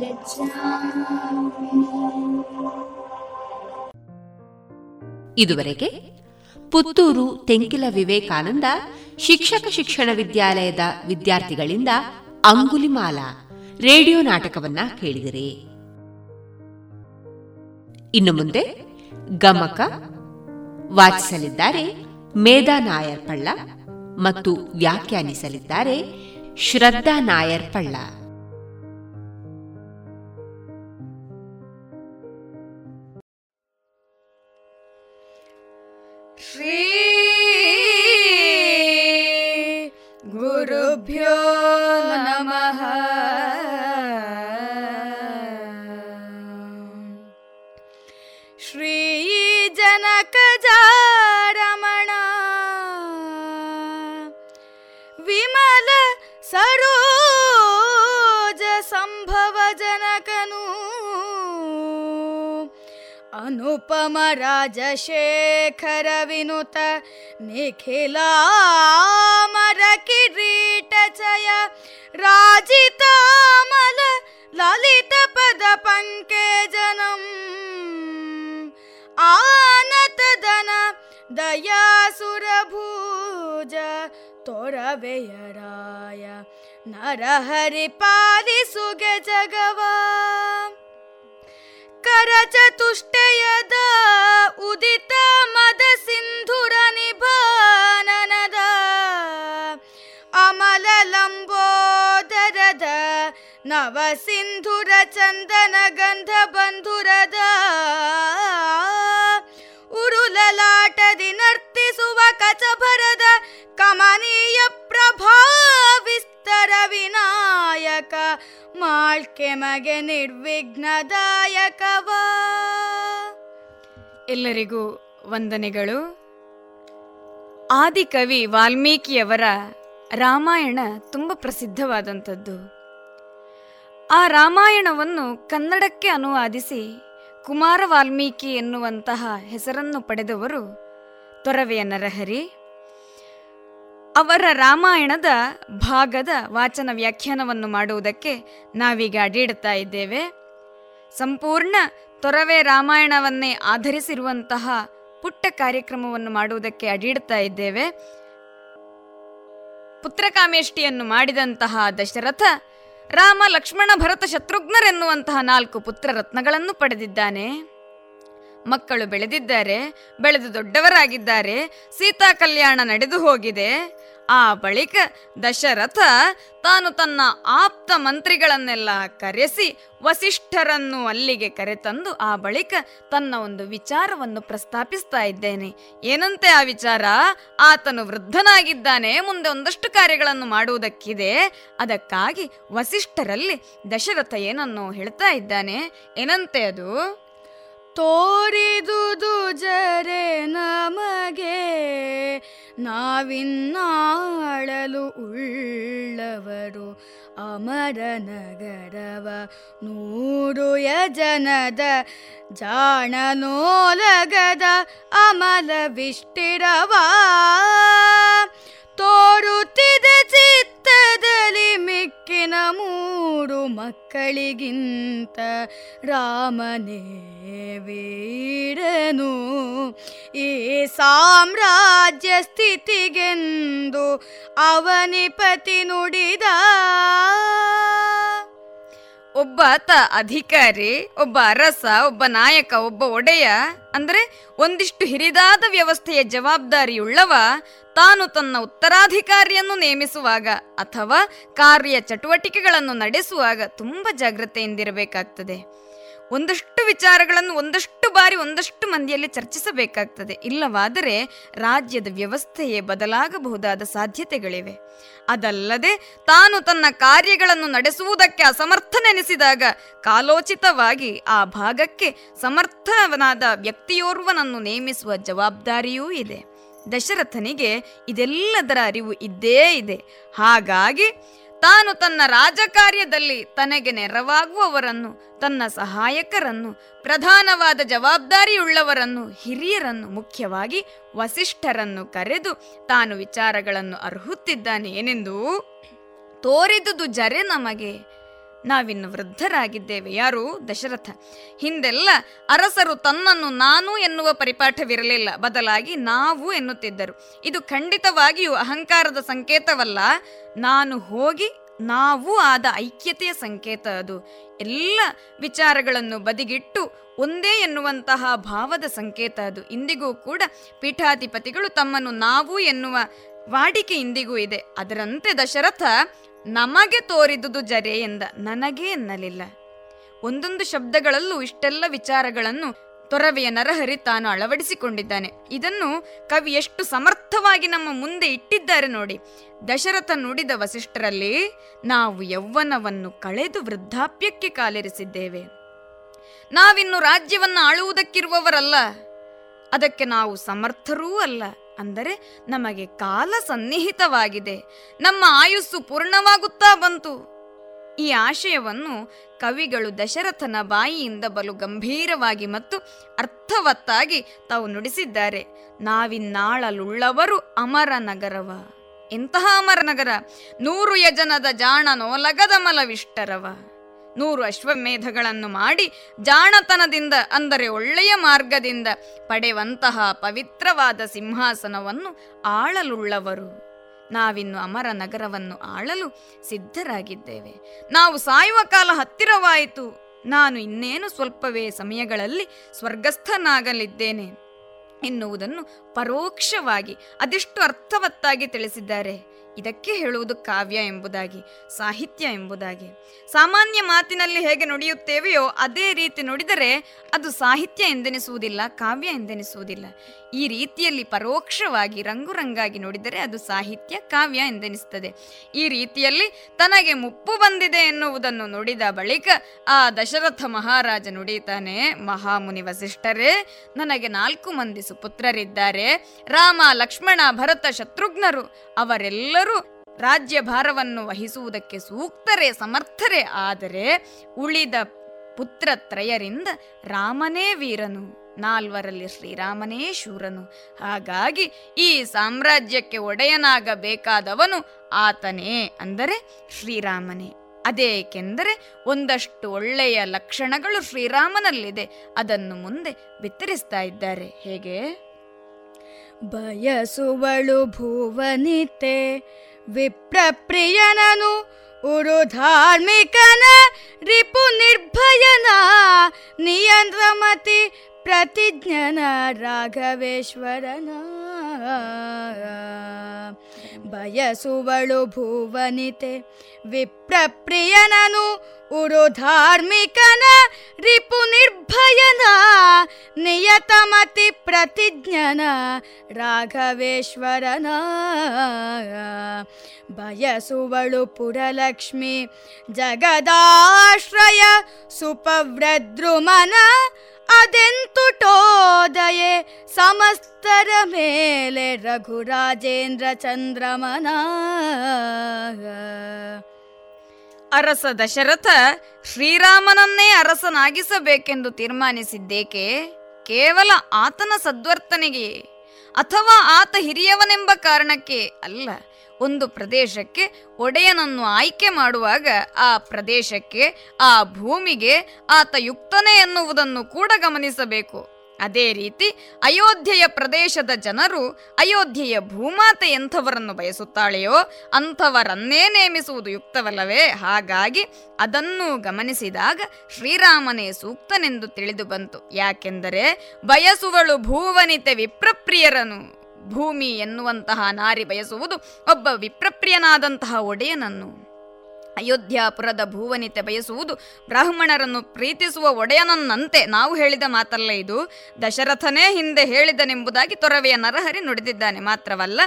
ಗಚ್ಚಾಮಿ ಇದುವರೆಗೆ ಪುತ್ತೂರು ತೆಂಕಿಲ ವಿವೇಕಾನಂದ ಶಿಕ್ಷಕ ಶಿಕ್ಷಣ ವಿದ್ಯಾಲಯದ ವಿದ್ಯಾರ್ಥಿಗಳಿಂದ ಅಂಗುಲಿಮಾಲ, ರೇಡಿಯೋ ನಾಟಕವನ್ನ ಕೇಳಿದರೆ. ಇನ್ನು ಮುಂದೆ ಗಮಕ ವಾಚಿಸಲಿದ್ದಾರೆ ಮೇಧಾ ನಾಯರ್ ಪಳ್ಳ ಮತ್ತು ವ್ಯಾಖ್ಯಾನಿಸಲಿದ್ದಾರೆ ಶ್ರದ್ಧಾ ನಾಯರ್ ಪಳ್ಳ. pure. ಅನುಪಮ ರಾಜಶೇಖರ ವಿನುತ ನಿಖಿಲಾಮರ ಕಿರೀಟ ಚಯ ರಾಜಿತಾಮಲ ಲಲಿತ ಪದ ಪಂಕಜನಂ. ಆನತದನ ದಯಾಸುರಭೂಜ ತೊರವೆಯರಾಯ ನರಹರಿ ಪಾಲಿಸುಗೆ ಜಗವಾ. ಕರಚತುಷ್ಟಯದ ಉದಿತ ಮದ ಸಿಂಧುರ ನಿಭಾನನದ ಅಮಲ ಲಂಬೋದರದ ನವ ಸಿಂಧುರ ಚಂದನ ಗಂಧ ಬಂಧುರದ ಉರುಲಲಾಟದಿ ನರ್ತಿಸುವ ಕಚಭರದ ಕಮನೀಯ ವಿಸ್ತರ ವಿನಾಯಕ ಮಾಳ್ಕೆ ಮಗೆ ನಿರ್ವಿಘ್ನದಾಯಕವ. ಎಲ್ಲರಿಗೂ ವಂದನೆಗಳು. ಆದಿಕವಿ ವಾಲ್ಮೀಕಿಯವರ ರಾಮಾಯಣ ತುಂಬ ಪ್ರಸಿದ್ಧವಾದಂಥದ್ದು. ಆ ರಾಮಾಯಣವನ್ನು ಕನ್ನಡಕ್ಕೆ ಅನುವಾದಿಸಿ ಕುಮಾರ ವಾಲ್ಮೀಕಿ ಎನ್ನುವಂತಹ ಹೆಸರನ್ನು ಪಡೆದವರು ತೊರವೆಯ ನರಹರಿ ಅವರ ರಾಮಾಯಣದ ಭಾಗದ ವಾಚನ ವ್ಯಾಖ್ಯಾನವನ್ನು ಮಾಡುವುದಕ್ಕೆ ನಾವೀಗ ಅಡಿಡ್ತಾ ಇದ್ದೇವೆ. ಸಂಪೂರ್ಣ ತೊರವೆ ರಾಮಾಯಣವನ್ನೇ ಆಧರಿಸಿರುವಂತಹ ಪುಟ್ಟ ಕಾರ್ಯಕ್ರಮವನ್ನು ಮಾಡುವುದಕ್ಕೆ ಅಡಿಡ್ತಾ ಇದ್ದೇವೆ. ಪುತ್ರಕಾಮೇಷ್ಟಿಯನ್ನು ಮಾಡಿದಂತಹ ದಶರಥ ರಾಮ ಲಕ್ಷ್ಮಣ ಭರತ ಶತ್ರುಘ್ನರೆನ್ನುವಂತಹ ನಾಲ್ಕು ಪುತ್ರ ರತ್ನಗಳನ್ನು ಪಡೆದಿದ್ದಾನೆ. ಮಕ್ಕಳು ಬೆಳೆದಿದ್ದಾರೆ, ಬೆಳೆದು ದೊಡ್ಡವರಾಗಿದ್ದಾರೆ, ಸೀತಾ ಕಲ್ಯಾಣ ನಡೆದು ಹೋಗಿದೆ. ಆ ಬಳಿಕ ದಶರಥ ತಾನು ತನ್ನ ಆಪ್ತ ಮಂತ್ರಿಗಳನ್ನೆಲ್ಲ ಕರೆಸಿ ವಸಿಷ್ಠರನ್ನು ಅಲ್ಲಿಗೆ ಕರೆತಂದು ಆ ಬಳಿಕ ತನ್ನ ಒಂದು ವಿಚಾರವನ್ನು ಪ್ರಸ್ತಾಪಿಸ್ತಾ ಇದ್ದೇನೆ. ಏನಂತೆ ಆ ವಿಚಾರ? ಆತನು ವೃದ್ಧನಾಗಿದ್ದಾನೆ, ಮುಂದೆ ಒಂದಷ್ಟು ಕಾರ್ಯಗಳನ್ನು ಮಾಡುವುದಕ್ಕಿದೆ. ಅದಕ್ಕಾಗಿ ವಸಿಷ್ಠರಲ್ಲಿ ದಶರಥ ಏನನ್ನು ಹೇಳ್ತಾ ಇದ್ದಾನೆ. ಏನಂತೆ ಅದು? ತೋರಿದುದು ಜರೆ ನಮಗೆ ನಾವಿನ್ನಾಳಲು ಉಳ್ಳವರು ಅಮರ ನಗರವ. ನೂರು ಯಜನದ ಜಾಣನೋಲಗದ ಅಮಲ ವಿಷ್ಟಿರವ ತೋರುತ್ತಿದೆ ಚಿತ್ತದಲ್ಲಿ ಮಿಕ್ಕಿನ ಮೂರು ಮಕ್ಕಳಿಗಿಂತ ರಾಮನೇ ವೀರನು. ಈ ಸಾಮ್ರಾಜ್ಯ ಸ್ಥಿತಿಗೆಂದು ಅವನಿಪತಿ ನುಡಿದ ಒಬ್ಬ ಆತ ಅಧಿಕಾರಿ, ಒಬ್ಬ ಅರಸ, ಒಬ್ಬ ನಾಯಕ, ಒಬ್ಬ ಒಡೆಯ, ಅಂದ್ರೆ ಒಂದಿಷ್ಟು ಹಿರಿದಾದ ವ್ಯವಸ್ಥೆಯ ಜವಾಬ್ದಾರಿಯುಳ್ಳವ ತಾನು ತನ್ನ ಉತ್ತರಾಧಿಕಾರಿಯನ್ನು ನೇಮಿಸುವಾಗ ಅಥವಾ ಕಾರ್ಯ ಚಟುವಟಿಕೆಗಳನ್ನು ನಡೆಸುವಾಗ ತುಂಬಾ ಜಾಗ್ರತೆಯಿಂದಿರಬೇಕಾಗ್ತದೆ. ಒಂದಷ್ಟು ವಿಚಾರಗಳನ್ನು ಒಂದಷ್ಟು ಬಾರಿ ಒಂದಷ್ಟು ಮಂದಿಯಲ್ಲಿ ಚರ್ಚಿಸಬೇಕಾಗ್ತದೆ. ಇಲ್ಲವಾದರೆ ರಾಜ್ಯದ ವ್ಯವಸ್ಥೆಯೇ ಬದಲಾಗಬಹುದಾದ ಸಾಧ್ಯತೆಗಳಿವೆ. ಅದಲ್ಲದೆ ತಾನು ತನ್ನ ಕಾರ್ಯಗಳನ್ನು ನಡೆಸುವುದಕ್ಕೆ ಅಸಮರ್ಥನೆನಿಸಿದಾಗ ಕಾಲೋಚಿತವಾಗಿ ಆ ಭಾಗಕ್ಕೆ ಸಮರ್ಥವನಾದ ವ್ಯಕ್ತಿಯೋರ್ವನನ್ನು ನೇಮಿಸುವ ಜವಾಬ್ದಾರಿಯೂ ಇದೆ. ದಶರಥನಿಗೆ ಇದೆಲ್ಲದರ ಅರಿವು ಇದ್ದೇ ಇದೆ. ಹಾಗಾಗಿ ತಾನು ತನ್ನ ರಾಜಕಾರ್ಯದಲ್ಲಿ ತನಗೆ ನೆರವಾಗುವವರನ್ನು, ತನ್ನ ಸಹಾಯಕರನ್ನು, ಪ್ರಧಾನವಾದ ಜವಾಬ್ದಾರಿಯುಳ್ಳವರನ್ನು, ಹಿರಿಯರನ್ನು, ಮುಖ್ಯವಾಗಿ ವಸಿಷ್ಠರನ್ನು ಕರೆದು ತಾನು ವಿಚಾರಗಳನ್ನು ಅರ್ಹುತ್ತಿದ್ದಾನೆ ಏನೆಂದು ತೋರಿದುದು ಜರೆ ನಮಗೆ. ನಾವಿನ್ನು ವೃದ್ಧರಾಗಿದ್ದೇವೆ. ಯಾರು? ದಶರಥ. ಹಿಂದೆಲ್ಲ ಅರಸರು ತನ್ನನ್ನು ನಾನು ಎನ್ನುವ ಪರಿಪಾಠವಿರಲಿಲ್ಲ. ಬದಲಾಗಿ ನಾವು ಎನ್ನುತ್ತಿದ್ದರು. ಇದು ಖಂಡಿತವಾಗಿಯೂ ಅಹಂಕಾರದ ಸಂಕೇತವಲ್ಲ. ನಾನು ಹೋಗಿ ನಾವು ಆದ ಐಕ್ಯತೆಯ ಸಂಕೇತ ಅದು. ಎಲ್ಲ ವಿಚಾರಗಳನ್ನು ಬದಿಗಿಟ್ಟು ಒಂದೇ ಎನ್ನುವಂತಹ ಭಾವದ ಸಂಕೇತ ಅದು. ಇಂದಿಗೂ ಕೂಡ ಪೀಠಾಧಿಪತಿಗಳು ತಮ್ಮನ್ನು ನಾವು ಎನ್ನುವ ವಾಡಿಕೆ ಇಂದಿಗೂ ಇದೆ. ಅದರಂತೆ ದಶರಥ ನಮಗೆ ತೋರಿದುದು ಜರೆ ಎಂದ ನನಗೆ ಎನ್ನಲಿಲ್ಲ. ಒಂದೊಂದು ಶಬ್ದಗಳಲ್ಲೂ ಇಷ್ಟೆಲ್ಲ ವಿಚಾರಗಳನ್ನು ತೊರವೆಯ ನರಹರಿ ತಾನು ಅಳವಡಿಸಿಕೊಂಡಿದ್ದಾನೆ. ಇದನ್ನು ಕವಿ ಎಷ್ಟು ಸಮರ್ಥವಾಗಿ ನಮ್ಮ ಮುಂದೆ ಇಟ್ಟಿದ್ದಾರೆ ನೋಡಿ. ದಶರಥ ನುಡಿದ ವಸಿಷ್ಠರಲ್ಲಿ ನಾವು ಯೌವನವನ್ನು ಕಳೆದು ವೃದ್ಧಾಪ್ಯಕ್ಕೆ ಕಾಲಿರಿಸಿದ್ದೇವೆ. ನಾವಿನ್ನು ರಾಜ್ಯವನ್ನು ಆಳುವುದಕ್ಕಿರುವವರಲ್ಲ. ಅದಕ್ಕೆ ನಾವು ಸಮರ್ಥರೂ ಅಲ್ಲ. ಅಂದರೆ ನಮಗೆ ಕಾಲ ಸನ್ನಿಹಿತವಾಗಿದೆ. ನಮ್ಮ ಆಯುಸ್ಸು ಪೂರ್ಣವಾಗುತ್ತಾ ಬಂತು. ಈ ಆಶಯವನ್ನು ಕವಿಗಳು ದಶರಥನ ಬಾಯಿಯಿಂದ ಬಲು ಗಂಭೀರವಾಗಿ ಮತ್ತು ಅರ್ಥವತ್ತಾಗಿ ತಾವು ನುಡಿಸಿದ್ದಾರೆ. ನಾವಿನ್ನಾಳಲುಳ್ಳವರು ಅಮರ ನಗರವ ಎಂತಹ ಅಮರ ನಗರ ನೂರು ಯಜನದ ಜಾಣ ನೋಲಗದ ಮಲವಿಷ್ಟರವ. ನೂರು ಅಶ್ವಮೇಧಗಳನ್ನು ಮಾಡಿ ಜಾಣತನದಿಂದ, ಅಂದರೆ ಒಳ್ಳೆಯ ಮಾರ್ಗದಿಂದ ಪಡೆಯುವಂತಹ ಪವಿತ್ರವಾದ ಸಿಂಹಾಸನವನ್ನು ಆಳಲುಳ್ಳವರು. ನಾವಿನ್ನು ಅಮರ ನಗರವನ್ನು ಆಳಲು ಸಿದ್ಧರಾಗಿದ್ದೇವೆ. ನಾವು ಸಾಯುವ ಕಾಲ ಹತ್ತಿರವಾಯಿತು. ನಾನು ಇನ್ನೇನು ಸ್ವಲ್ಪವೇ ಸಮಯಗಳಲ್ಲಿ ಸ್ವರ್ಗಸ್ಥನಾಗಲಿದ್ದೇನೆ ಎನ್ನುವುದನ್ನು ಪರೋಕ್ಷವಾಗಿ, ಅದೆಷ್ಟು ಅರ್ಥವತ್ತಾಗಿ ತಿಳಿಸಿದ್ದಾರೆ. ಇದಕ್ಕೆ ಹೇಳುವುದು ಕಾವ್ಯ ಎಂಬುದಾಗಿ, ಸಾಹಿತ್ಯ ಎಂಬುದಾಗಿ. ಸಾಮಾನ್ಯ ಮಾತಿನಲ್ಲಿ ಹೇಗೆ ನುಡಿಯುತ್ತೇವೆಯೋ ಅದೇ ರೀತಿ ನುಡಿದರೆ ಅದು ಸಾಹಿತ್ಯ ಎಂದೆನಿಸುವುದಿಲ್ಲ, ಕಾವ್ಯ ಎಂದೆನಿಸುವುದಿಲ್ಲ. ಈ ರೀತಿಯಲ್ಲಿ ಪರೋಕ್ಷವಾಗಿ, ರಂಗುರಂಗಾಗಿ ನುಡಿದರೆ ಅದು ಸಾಹಿತ್ಯ, ಕಾವ್ಯ ಎಂದೆನಿಸುತ್ತದೆ. ಈ ರೀತಿಯಲ್ಲಿ ತನಗೆ ಮುಪ್ಪು ಬಂದಿದೆ ಎನ್ನುವುದನ್ನು ನುಡಿದ ಬಳಿಕ ಆ ದಶರಥ ಮಹಾರಾಜ ನುಡಿತಾನೆ ಮಹಾಮುನಿ ವಸಿಷ್ಠರೇ, ನನಗೆ ನಾಲ್ಕು ಮಂದಿ ಸುಪುತ್ರರಿದ್ದಾರೆ. ರಾಮ, ಲಕ್ಷ್ಮಣ, ಭರತ, ಶತ್ರುಘ್ನರು, ಅವರೆಲ್ಲರೂ ರಾಜ್ಯ ಭಾರವನ್ನು ವಹಿಸುವುದಕ್ಕೆ ಸೂಕ್ತರೇ, ಸಮರ್ಥರೇ ಆದರೆ ಉಳಿದ ಪುತ್ರತ್ರಯರಿಂದ ರಾಮನೇ ವೀರನು, ನಾಲ್ವರಲ್ಲಿ ಶ್ರೀರಾಮನೇ ಶೂರನು. ಹಾಗಾಗಿ ಈ ಸಾಮ್ರಾಜ್ಯಕ್ಕೆ ಒಡೆಯನಾಗಬೇಕಾದವನು ಆತನೇ ಅಂದರೆ ಶ್ರೀರಾಮನೇ. ಅದೇಕೆಂದರೆ ಒಂದಷ್ಟು ಒಳ್ಳೆಯ ಲಕ್ಷಣಗಳು ಶ್ರೀರಾಮನಲ್ಲಿದೆ, ಅದನ್ನು ಮುಂದೆ ಬಿತ್ತರಿಸ್ತಾ ಇದ್ದಾರೆ. ಹೇಗೆ? ಬಯಸುವಳು ಭುವನಿತೆ. ವಿಪ್ರಪ್ರಿಯನನು ಉರು ಧಾರ್ಮಿಕನ ರಿಪು ನಿರ್ಭಯನ ನಿಯಂತ್ರಮತಿ ಪ್ರತಿಜ್ಞನ ರಾಘವೇಶ್ವರನ. ಬಯಸುವಳು ಭುವನಿತೆ. ವಿಪ್ರಪ್ರಿಯನನು ಉರು ಧಾರ್ಮಿಕನ ರಿಪು ನಿರ್ಭಯನ. ನಿಯತಮತಿ ಪ್ರತಿಜ್ಞನ ರಾಘವೇಶ್ವರನ. ಬಯಸುವಳು ಪುರಲಕ್ಷ್ಮಿ ಜಗದಾಶ್ರಯ ಸುಪವ್ರದ್ರುಮನ. ಅದೆಂತುಟೋದಯೆ ಸಮಸ್ತರ ಮೇಲೆ ರಘುರಾಜೇಂದ್ರ ಚಂದ್ರಮನ. ಅರಸ ದಶರಥ, ಶ್ರೀರಾಮನನ್ನೇ ಅರಸನಾಗಿಸಬೇಕೆಂದು ತೀರ್ಮಾನಿಸಿದ್ದೇಕೆ? ಕೇವಲ ಆತನ ಸದ್ವರ್ತನೆಗೆ ಅಥವಾ ಆತ ಹಿರಿಯವನೆಂಬ ಕಾರಣಕ್ಕೆ ಅಲ್ಲ. ಒಂದು ಪ್ರದೇಶಕ್ಕೆ ಒಡೆಯನನ್ನು ಆಯ್ಕೆ ಮಾಡುವಾಗ ಆ ಪ್ರದೇಶಕ್ಕೆ, ಆ ಭೂಮಿಗೆ ಆತ ಯುಕ್ತನೇ ಎನ್ನುವುದನ್ನು ಕೂಡ ಗಮನಿಸಬೇಕು. ಅದೇ ರೀತಿ ಅಯೋಧ್ಯೆಯ ಪ್ರದೇಶದ ಜನರು ಅಯೋಧ್ಯೆಯ ಭೂಮಾತೆ ಎಂಥವರನ್ನು ಬಯಸುತ್ತಾಳೆಯೋ ಅಂಥವರನ್ನೇ ನೇಮಿಸುವುದು ಯುಕ್ತವಲ್ಲವೇ? ಹಾಗಾಗಿ ಅದನ್ನು ಗಮನಿಸಿದಾಗ ಶ್ರೀರಾಮನೇ ಸೂಕ್ತನೆಂದು ತಿಳಿದು ಬಂತು. ಯಾಕೆಂದರೆ ಬಯಸುವಳು ಭೂವನಿತೆ ವಿಪ್ರಪ್ರಿಯರನು. ಭೂಮಿ ಎನ್ನುವಂತಹ ನಾರಿ ಬಯಸುವುದು ಒಬ್ಬ ವಿಪ್ರಪ್ರಿಯನಾದಂತಹ ಒಡೆಯನನ್ನು. ಅಯೋಧ್ಯಾಪುರದ ಭೂವನಿತೆ ಬಯಸುವುದು ಬ್ರಾಹ್ಮಣರನ್ನು ಪ್ರೀತಿಸುವ ಒಡೆಯನನ್ನಂತೆ ನಾವು ಹೇಳಿದ ಮಾತಲ್ಲ ಇದು. ದಶರಥನೇ ಹಿಂದೆ ಹೇಳಿದನೆಂಬುದಾಗಿ ತೊರವೆಯ ನರಹರಿ ನುಡಿದಿದ್ದಾನೆ ಮಾತ್ರವಲ್ಲ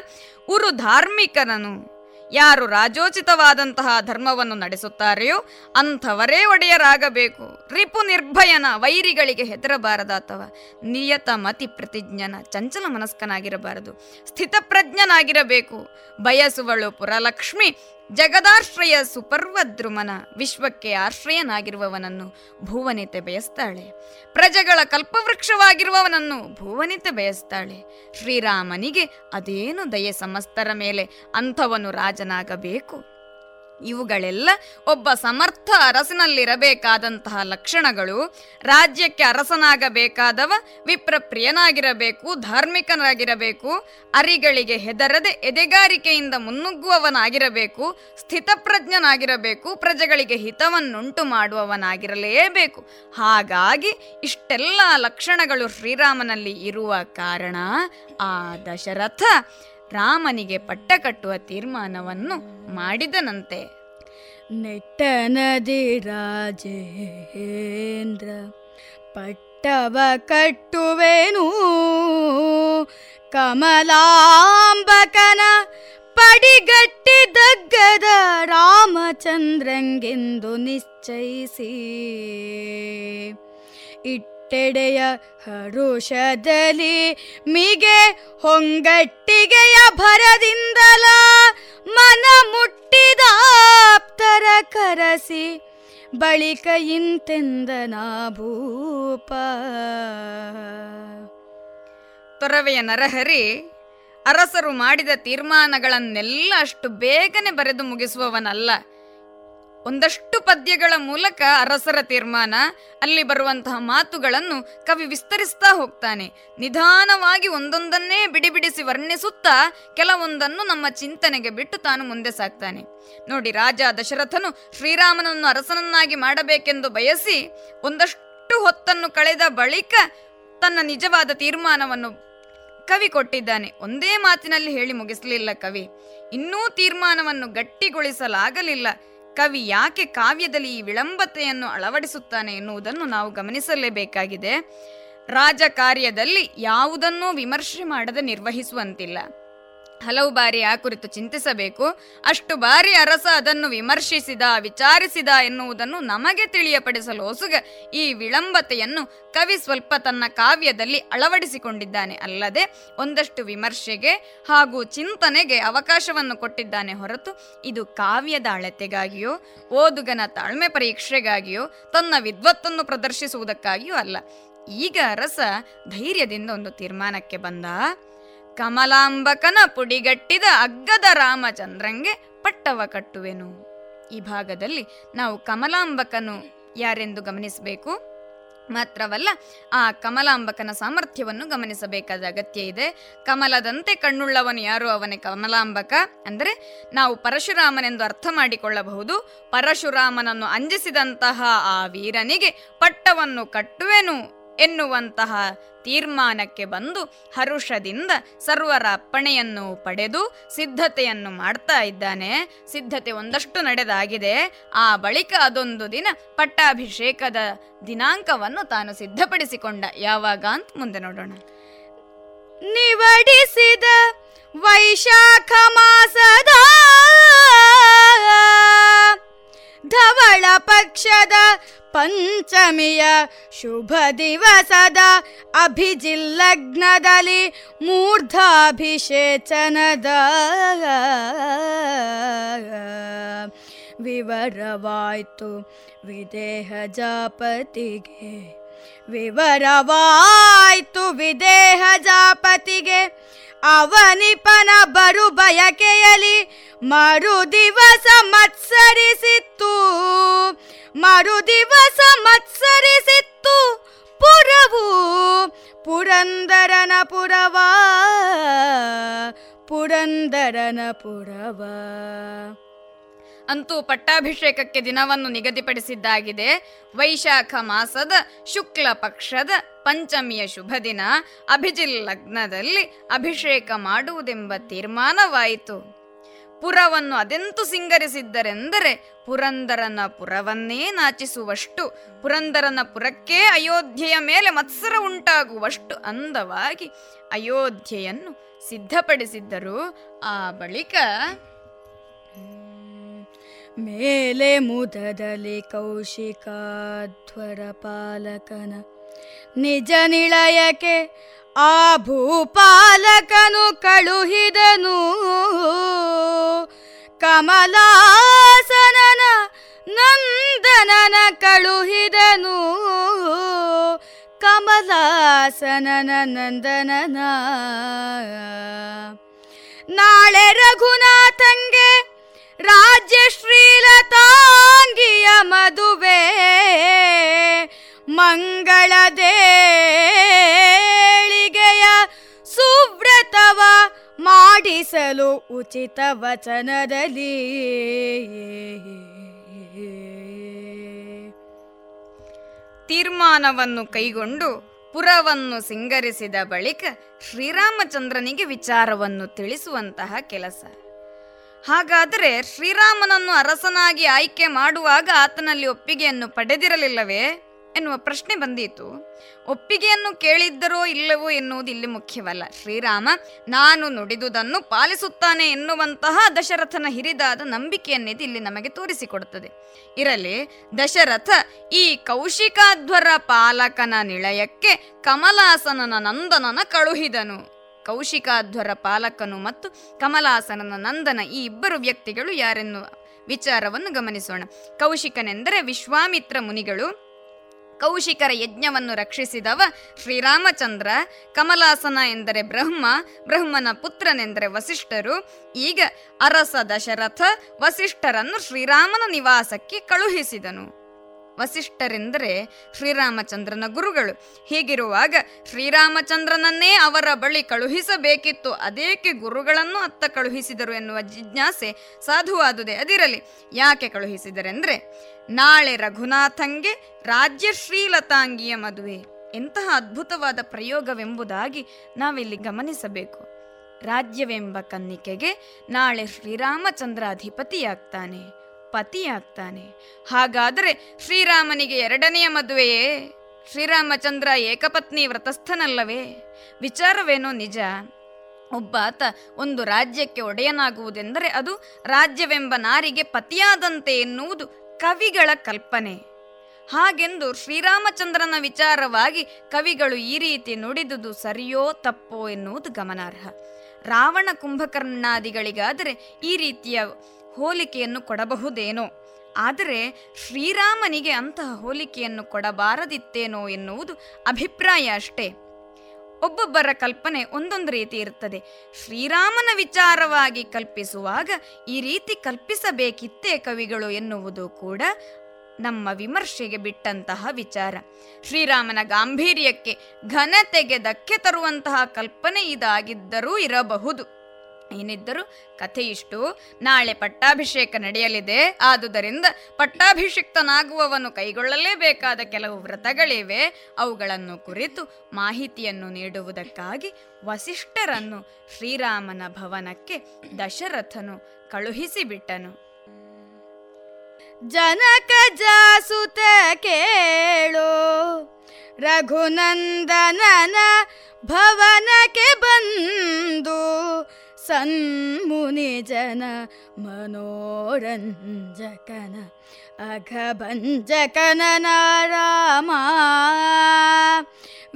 ಉರು ಧಾರ್ಮಿಕನನು. ಯಾರು ರಾಜೋಚಿತವಾದಂತಹ ಧರ್ಮವನ್ನು ನಡೆಸುತ್ತಾರೆಯೋ ಅಂಥವರೇ ಒಡೆಯರಾಗಬೇಕು. ರಿಪು ನಿರ್ಭಯನ ವೈರಿಗಳಿಗೆ ಹೆದರಬಾರದಾತವ. ನಿಯತ ಮತಿ ಪ್ರತಿಜ್ಞನ ಚಂಚಲ ಮನಸ್ಕನಾಗಿರಬಾರದು. ಸ್ಥಿತಪ್ರಜ್ಞನಾಗಿರಬೇಕು. ಬಯಸುವಳು ಪುರಲಕ್ಷ್ಮಿ ಜಗದಾಶ್ರಯ ಸುಪರ್ವದ್ರುಮನ ವಿಶ್ವಕ್ಕೆ ಆಶ್ರಯನಾಗಿರುವವನನ್ನು ಭುವನಿತೆ ಬಯಸ್ತಾಳೆ. ಪ್ರಜೆಗಳ ಕಲ್ಪವೃಕ್ಷವಾಗಿರುವವನನ್ನು ಭುವನಿತೆ ಬಯಸ್ತಾಳೆ. ಶ್ರೀರಾಮನಿಗೆ ಅದೇನು ದಯೆ ಸಮಸ್ತರ ಮೇಲೆ ಅಂಥವನು ರಾಜನಾಗಬೇಕು? ಇವುಗಳೆಲ್ಲ ಒಬ್ಬ ಸಮರ್ಥ ಅರಸನಲ್ಲಿರಬೇಕಾದಂತಹ ಲಕ್ಷಣಗಳು. ರಾಜ್ಯಕ್ಕೆ ಅರಸನಾಗಬೇಕಾದವ ವಿಪ್ರಪ್ರಿಯನಾಗಿರಬೇಕು, ಧಾರ್ಮಿಕನಾಗಿರಬೇಕು, ಅರಿಗಳಿಗೆ ಹೆದರದೆ ಎದೆಗಾರಿಕೆಯಿಂದ ಮುನ್ನುಗ್ಗುವವನಾಗಿರಬೇಕು, ಸ್ಥಿತಪ್ರಜ್ಞನಾಗಿರಬೇಕು, ಪ್ರಜೆಗಳಿಗೆ ಹಿತವನ್ನುಂಟು ಮಾಡುವವನಾಗಿರಲೇಬೇಕು. ಹಾಗಾಗಿ ಇಷ್ಟೆಲ್ಲ ಲಕ್ಷಣಗಳು ಶ್ರೀರಾಮನಲ್ಲಿ ಇರುವ ಕಾರಣ ಆ ದಶರಥ ರಾಮನಿಗೆ ಪಟ್ಟ ಕಟ್ಟುವ ತೀರ್ಮಾನವನ್ನು ಮಾಡಿದನಂತೆ. ನೆಟ್ಟ ನದಿ ರಾಜೇಂದ್ರ ಪಟ್ಟವ ಕಟ್ಟುವೆನು ಕಮಲಾಂಬಕನ ಪಡಿಗಟ್ಟಿದಗ್ಗದ ರಾಮಚಂದ್ರಂಗೆಂದು ನಿಶ್ಚಯಿಸಿ. ಇಟ್ಟೆಡೆಯ ಹರುಷದಲ್ಲಿ ಮಿಗೆ ಹೊಂಗಟ್ಟಿಗೆಯ ಭರದಿಂದಲ ಮನ ಮುಟ್ಟಿದಾಪ್ತರ ಕರಸಿ, ಬಳಿಕ ಇಂತೆಂದನ ಭೂಪ ತೊರವೆಯ ನರಹರಿ, ಅರಸರು ಮಾಡಿದ ತೀರ್ಮಾನಗಳನ್ನೆಲ್ಲ ಅಷ್ಟು ಬೇಗನೆ ಬರೆದು ಮುಗಿಸುವವನಲ್ಲ. ಒಂದಷ್ಟು ಪದ್ಯಗಳ ಮೂಲಕ ಅರಸರ ತೀರ್ಮಾನ, ಅಲ್ಲಿ ಬರುವಂತಹ ಮಾತುಗಳನ್ನು ಕವಿ ವಿಸ್ತರಿಸ್ತಾ ಹೋಗ್ತಾನೆ. ನಿಧಾನವಾಗಿ ಒಂದೊಂದನ್ನೇ ಬಿಡಿಬಿಡಿಸಿ ವರ್ಣಿಸುತ್ತಾ ಕೆಲವೊಂದನ್ನು ನಮ್ಮ ಚಿಂತನೆಗೆ ಬಿಟ್ಟು ತಾನು ಮುಂದೆ ಸಾಕ್ತಾನೆ. ನೋಡಿ, ರಾಜ ದಶರಥನು ಶ್ರೀರಾಮನನ್ನು ಅರಸನನ್ನಾಗಿ ಮಾಡಬೇಕೆಂದು ಬಯಸಿ ಒಂದಷ್ಟು ಹೊತ್ತನ್ನು ಕಳೆದ ಬಳಿಕ ತನ್ನ ನಿಜವಾದ ತೀರ್ಮಾನವನ್ನು ಕವಿ ಕೊಟ್ಟಿದ್ದಾನೆ. ಒಂದೇ ಮಾತಿನಲ್ಲಿ ಹೇಳಿ ಮುಗಿಸಲಿಲ್ಲ ಕವಿ. ಇನ್ನೂ ತೀರ್ಮಾನವನ್ನು ಗಟ್ಟಿಗೊಳಿಸಲಾಗಲಿಲ್ಲ. ಕವಿ ಯಾಕೆ ಕಾವ್ಯದಲ್ಲಿ ಈ ವಿಳಂಬತೆಯನ್ನು ಅಳವಡಿಸುತ್ತಾನೆ ಎನ್ನುವುದನ್ನು ನಾವು ಗಮನಿಸಲೇಬೇಕಾಗಿದೆ. ರಾಜಕಾರ್ಯದಲ್ಲಿ ಯಾವುದನ್ನೂ ವಿಮರ್ಶೆ ಮಾಡದೆ ನಿರ್ವಹಿಸುವಂತಿಲ್ಲ. ಹಲವು ಬಾರಿ ಆ ಕುರಿತು ಚಿಂತಿಸಬೇಕು. ಅಷ್ಟು ಬಾರಿ ಅರಸ ಅದನ್ನು ವಿಮರ್ಶಿಸಿದ, ವಿಚಾರಿಸಿದ ಎನ್ನುವುದನ್ನು ನಮಗೆ ತಿಳಿಯಪಡಿಸಲು ಹೊಸುಗ ಈ ವಿಳಂಬತೆಯನ್ನು ಕವಿ ಸ್ವಲ್ಪ ತನ್ನ ಕಾವ್ಯದಲ್ಲಿ ಅಳವಡಿಸಿಕೊಂಡಿದ್ದಾನೆ. ಅಲ್ಲದೆ ಒಂದಷ್ಟು ವಿಮರ್ಶೆಗೆ ಹಾಗೂ ಚಿಂತನೆಗೆ ಅವಕಾಶವನ್ನು ಕೊಟ್ಟಿದ್ದಾನೆ ಹೊರತು ಇದು ಕಾವ್ಯದ ಅಳತೆಗಾಗಿಯೋ, ಓದುಗನ ತಾಳ್ಮೆ ಪರೀಕ್ಷೆಗಾಗಿಯೋ, ತನ್ನ ವಿದ್ವತ್ತನ್ನು ಪ್ರದರ್ಶಿಸುವುದಕ್ಕಾಗಿಯೂ ಅಲ್ಲ. ಈಗ ಅರಸ ಧೈರ್ಯದಿಂದ ಒಂದು ತೀರ್ಮಾನಕ್ಕೆ ಬಂದ. ಕಮಲಾಂಬಕನ ಪುಡಿಗಟ್ಟಿದ ಅಗ್ಗದ ರಾಮಚಂದ್ರಂಗೆ ಪಟ್ಟವ ಕಟ್ಟುವೆನು. ಈ ಭಾಗದಲ್ಲಿ ನಾವು ಕಮಲಾಂಬಕನು ಯಾರೆಂದು ಗಮನಿಸಬೇಕು? ಮಾತ್ರವಲ್ಲ, ಆ ಕಮಲಾಂಬಕನ ಸಾಮರ್ಥ್ಯವನ್ನು ಗಮನಿಸಬೇಕಾದ ಅಗತ್ಯ ಇದೆ. ಕಮಲದಂತೆ ಕಣ್ಣುಳ್ಳವನು ಯಾರು? ಅವನೇ ಕಮಲಾಂಬಕ. ಅಂದರೆ ನಾವು ಪರಶುರಾಮನೆಂದು ಅರ್ಥ ಮಾಡಿಕೊಳ್ಳಬಹುದು. ಪರಶುರಾಮನನ್ನು ಅಂಜಿಸಿದಂತಹ ಆ ವೀರನಿಗೆ ಪಟ್ಟವನ್ನು ಕಟ್ಟುವೆನು. ಎನ್ನುವಂತಹ ತೀರ್ಮಾನಕ್ಕೆ ಬಂದು ಹರುಷದಿಂದ ಸರ್ವರ ಅಪ್ಪಣೆಯನ್ನು ಪಡೆದು ಸಿದ್ಧತೆಯನ್ನು ಮಾಡ್ತಾ ಇದ್ದಾನೆ. ಸಿದ್ಧತೆ ಒಂದಷ್ಟು ನಡೆದಾಗಿದೆ. ಆ ಬಳಿಕ ಅದೊಂದು ದಿನ ಪಟ್ಟಾಭಿಷೇಕದ ದಿನಾಂಕವನ್ನು ತಾನು ಸಿದ್ಧಪಡಿಸಿಕೊಂಡ. ಯಾವಾಗ ಅಂತ ಮುಂದೆ ನೋಡೋಣ. ನಿವಡಿಸಿದ ವೈಶಾಖ ಮಾಸದ ಧವಳ ಪಕ್ಷದ ಪಂಚಮಿಯ ಶುಭ ದಿವಸದ ಅಭಿಜಿಲ್ಲಗ್ನದಲ್ಲಿ ಮೂರ್ಧಾಭಿಷೇಚನದ ವಿವರವಾಯ್ತು ವಿದೇಹ ಜಾಪತಿಗೆ. ವಿವರವಾಯ್ತು ವಿದೇಹ ಜಾಪತಿಗೆ. ಅವನಿಪನ ಬರು ಬಯಕೆಯಲಿ ಮರು ದಿವಸ ಮತ್ಸರಿಸಿತ್ತು. ಮರು ದಿವಸ ಮತ್ಸರಿಸಿತ್ತು ಪುರವು. ಪುರಂದರನ ಪುರವ. ಪುರಂದರನ ಪುರವ. ಅಂತೂ ಪಟ್ಟಾಭಿಷೇಕಕ್ಕೆ ದಿನವನ್ನು ನಿಗದಿಪಡಿಸಿದ್ದಾಗಿದೆ. ವೈಶಾಖ ಮಾಸದ ಶುಕ್ಲ ಪಕ್ಷದ ಪಂಚಮಿಯ ಶುಭ ದಿನ. ಅಭಿಜಿಲ್ ಲಗ್ನದಲ್ಲಿ ಅಭಿಷೇಕ ಮಾಡುವುದೆಂಬ ತೀರ್ಮಾನವಾಯಿತು. ಪುರವನ್ನು ಅದೆಂತು ಸಿಂಗರಿಸಿದ್ದರೆಂದರೆ ಪುರಂದರನ ಪುರವನ್ನೇ ನಾಚಿಸುವಷ್ಟು, ಪುರಂದರನ ಪುರಕ್ಕೆ ಅಯೋಧ್ಯೆಯ ಮೇಲೆ ಮತ್ಸರ ಉಂಟಾಗುವಷ್ಟು ಅಂದವಾಗಿ ಅಯೋಧ್ಯೆಯನ್ನು ಸಿದ್ಧಪಡಿಸಿದ್ದರು. ಆ ಬಳಿಕ ಮೇಲೆ ಮುದದಲ್ಲಿ ಕೌಶಿಕಾಧ್ವರ ಪಾಲಕನ ನಿಜ ನಿಳಯಕ್ಕೆ ಆ ಭೂಪಾಲಕನು ಕಳುಹಿದನು. ಕಮಲಾಸನನ ನಂದನನ ಕಳುಹಿದನು. ಕಮಲಾಸನನ ನಂದನನ. ನಾಳೆ ರಘುನಾಥಂಗೆ ರಾಜ್ಯ ಶ್ರೀಲತಾಂಗಿಯ ಮದುವೆ. ಮಂಗಳ ದೇಳಿಗೆಯ ಸುವ್ರತವ ಮಾಡಿಸಲು ಉಚಿತ ವಚನದಲ್ಲಿ. ತೀರ್ಮಾನವನ್ನು ಕೈಗೊಂಡು ಪುರವನ್ನು ಸಿಂಗರಿಸಿದ ಬಳಿಕ ಶ್ರೀರಾಮಚಂದ್ರನಿಗೆ ವಿಚಾರವನ್ನು ತಿಳಿಸುವಂತಹ ಕೆಲಸ. ಹಾಗಾದರೆ ಶ್ರೀರಾಮನನ್ನು ಅರಸನಾಗಿ ಆಯ್ಕೆ ಮಾಡುವಾಗ ಆತನಲ್ಲಿ ಒಪ್ಪಿಗೆಯನ್ನು ಪಡೆದಿರಲಿಲ್ಲವೇ? ಎನ್ನುವ ಪ್ರಶ್ನೆ ಬಂದೀತು. ಒಪ್ಪಿಗೆಯನ್ನು ಕೇಳಿದ್ದರೋ ಇಲ್ಲವೋ ಎನ್ನುವುದು ಇಲ್ಲಿ ಮುಖ್ಯವಲ್ಲ. ಶ್ರೀರಾಮ, ನಾನು ನುಡಿದುದನ್ನು ಪಾಲಿಸುತ್ತಾನೆ ಎನ್ನುವಂತಹ ದಶರಥನ ಹಿರಿದಾದ ನಂಬಿಕೆಯನ್ನಿದು ಇಲ್ಲಿ ನಮಗೆ ತೋರಿಸಿಕೊಡುತ್ತದೆ. ಇರಲಿ, ದಶರಥ ಈ ಕೌಶಿಕಾಧ್ವರ ಪಾಲಕನ ನಿಳಯಕ್ಕೆ ಕಮಲಾಸನನ ನಂದನನ ಕಳುಹಿದನು. ಕೌಶಿಕಾಧ್ವರ ಪಾಲಕನು ಮತ್ತು ಕಮಲಾಸನನ ನಂದನ ಈ ಇಬ್ಬರು ವ್ಯಕ್ತಿಗಳು ಯಾರೆನ್ನುವ ವಿಚಾರವನ್ನು ಗಮನಿಸೋಣ. ಕೌಶಿಕನೆಂದರೆ ವಿಶ್ವಾಮಿತ್ರ ಮುನಿಗಳು. ಕೌಶಿಕರ ಯಜ್ಞವನ್ನು ರಕ್ಷಿಸಿದವ ಶ್ರೀರಾಮಚಂದ್ರ, ಕಮಲಾಸನ ಎಂದರೆ ಬ್ರಹ್ಮ, ಬ್ರಹ್ಮನ ಪುತ್ರನೆಂದರೆ ವಸಿಷ್ಠರು. ಈಗ ಅರಸ ದಶರಥ ವಸಿಷ್ಠರನ್ನು ಶ್ರೀರಾಮನ ನಿವಾಸಕ್ಕೆ ಕಳುಹಿಸಿದನು. ವಸಿಷ್ಠರೆಂದರೆ ಶ್ರೀರಾಮಚಂದ್ರನ ಗುರುಗಳು. ಹೀಗಿರುವಾಗ ಶ್ರೀರಾಮಚಂದ್ರನನ್ನೇ ಅವರ ಬಳಿ ಕಳುಹಿಸಬೇಕಿತ್ತು. ಅದೇಕೆ ಗುರುಗಳನ್ನು ಅತ್ತ ಕಳುಹಿಸಿದರು ಎನ್ನುವ ಜಿಜ್ಞಾಸೆ ಸಾಧುವಾದುದೇ ಅದಿರಲಿ. ಯಾಕೆ ಕಳುಹಿಸಿದರೆಂದರೆ, ನಾಳೆ ರಘುನಾಥಂಗೆ ರಾಜ್ಯ ಶ್ರೀಲತಾಂಗಿಯ ಮದುವೆ. ಎಂತಹ ಅದ್ಭುತವಾದ ಪ್ರಯೋಗವೆಂಬುದಾಗಿ ನಾವಿಲ್ಲಿ ಗಮನಿಸಬೇಕು. ರಾಜ್ಯವೆಂಬ ಕನ್ನಿಕೆಗೆ ನಾಳೆ ಶ್ರೀರಾಮಚಂದ್ರ ಅಧಿಪತಿಯಾಗ್ತಾನೆ ಪತಿಯಾಗ್ತಾನೆ. ಹಾಗಾದರೆ ಶ್ರೀರಾಮನಿಗೆ ಎರಡನೆಯ ಮದುವೆಯೇ? ಶ್ರೀರಾಮಚಂದ್ರ ಏಕಪತ್ನಿ ವ್ರತಸ್ಥನಲ್ಲವೇ? ವಿಚಾರವೇನೋ ನಿಜ. ಒಬ್ಬಾತ ಒಂದು ರಾಜ್ಯಕ್ಕೆ ಒಡೆಯನಾಗುವುದೆಂದರೆ ಅದು ರಾಜ್ಯವೆಂಬ ನಾರಿಗೆ ಪತಿಯಾದಂತೆ ಎನ್ನುವುದು ಕವಿಗಳ ಕಲ್ಪನೆ. ಹಾಗೆಂದು ಶ್ರೀರಾಮಚಂದ್ರನ ವಿಚಾರವಾಗಿ ಕವಿಗಳು ಈ ರೀತಿ ನುಡಿದುದು ಸರಿಯೋ ತಪ್ಪೋ ಎನ್ನುವುದು ಗಮನಾರ್ಹ. ರಾವಣ ಕುಂಭಕರ್ಣಾದಿಗಳಿಗಾದರೆ ಈ ರೀತಿಯ ಹೋಲಿಕೆಯನ್ನು ಕೊಡಬಹುದೇನೋ? ಆದರೆ ಶ್ರೀರಾಮನಿಗೆ ಅಂತಹ ಹೋಲಿಕೆಯನ್ನು ಕೊಡಬಾರದಿತ್ತೇನೋ ಎನ್ನುವುದು ಅಭಿಪ್ರಾಯ ಅಷ್ಟೇ. ಒಬ್ಬೊಬ್ಬರ ಕಲ್ಪನೆ ಒಂದೊಂದು ರೀತಿ ಇರುತ್ತದೆ. ಶ್ರೀರಾಮನ ವಿಚಾರವಾಗಿ ಕಲ್ಪಿಸುವಾಗ ಈ ರೀತಿ ಕಲ್ಪಿಸಬೇಕಿತ್ತೇ ಕವಿಗಳು ಎನ್ನುವುದು ಕೂಡ ನಮ್ಮ ವಿಮರ್ಶೆಗೆ ಬಿಟ್ಟಂತಹ ವಿಚಾರ. ಶ್ರೀರಾಮನ ಗಾಂಭೀರ್ಯಕ್ಕೆ ಘನತೆಗೆ ಧಕ್ಕೆ ತರುವಂತಹ ಕಲ್ಪನೆ ಇದಾಗಿದ್ದರೂ ಇರಬಹುದು. ಏನಿದ್ದರೂ ಕಥೆ ಇಷ್ಟು ನಾಳೆ ಪಟ್ಟಾಭಿಷೇಕ ನಡೆಯಲಿದೆ. ಆದುದರಿಂದ ಪಟ್ಟಾಭಿಷಿಕ್ತನಾಗುವವನು ಕೈಗೊಳ್ಳಲೇಬೇಕಾದ ಕೆಲವು ವ್ರತಗಳಿವೆ. ಅವುಗಳನ್ನು ಕುರಿತು ಮಾಹಿತಿಯನ್ನು ನೀಡುವುದಕ್ಕಾಗಿ ವಸಿಷ್ಠರನ್ನು ಶ್ರೀರಾಮನ ಭವನಕ್ಕೆ ದಶರಥನು ಕಳುಹಿಸಿಬಿಟ್ಟನು. ಜನಕ ಜಾಸುತ ಕೇಳು, ರಘುನಂದನನ ಭವನಕ್ಕೆ ಬಂದು ಸನ್ಮುನಿ ಜನ ಮನೋರಂಜಕನ ಅಘಭಂಜಕನ ನಾರಾಮ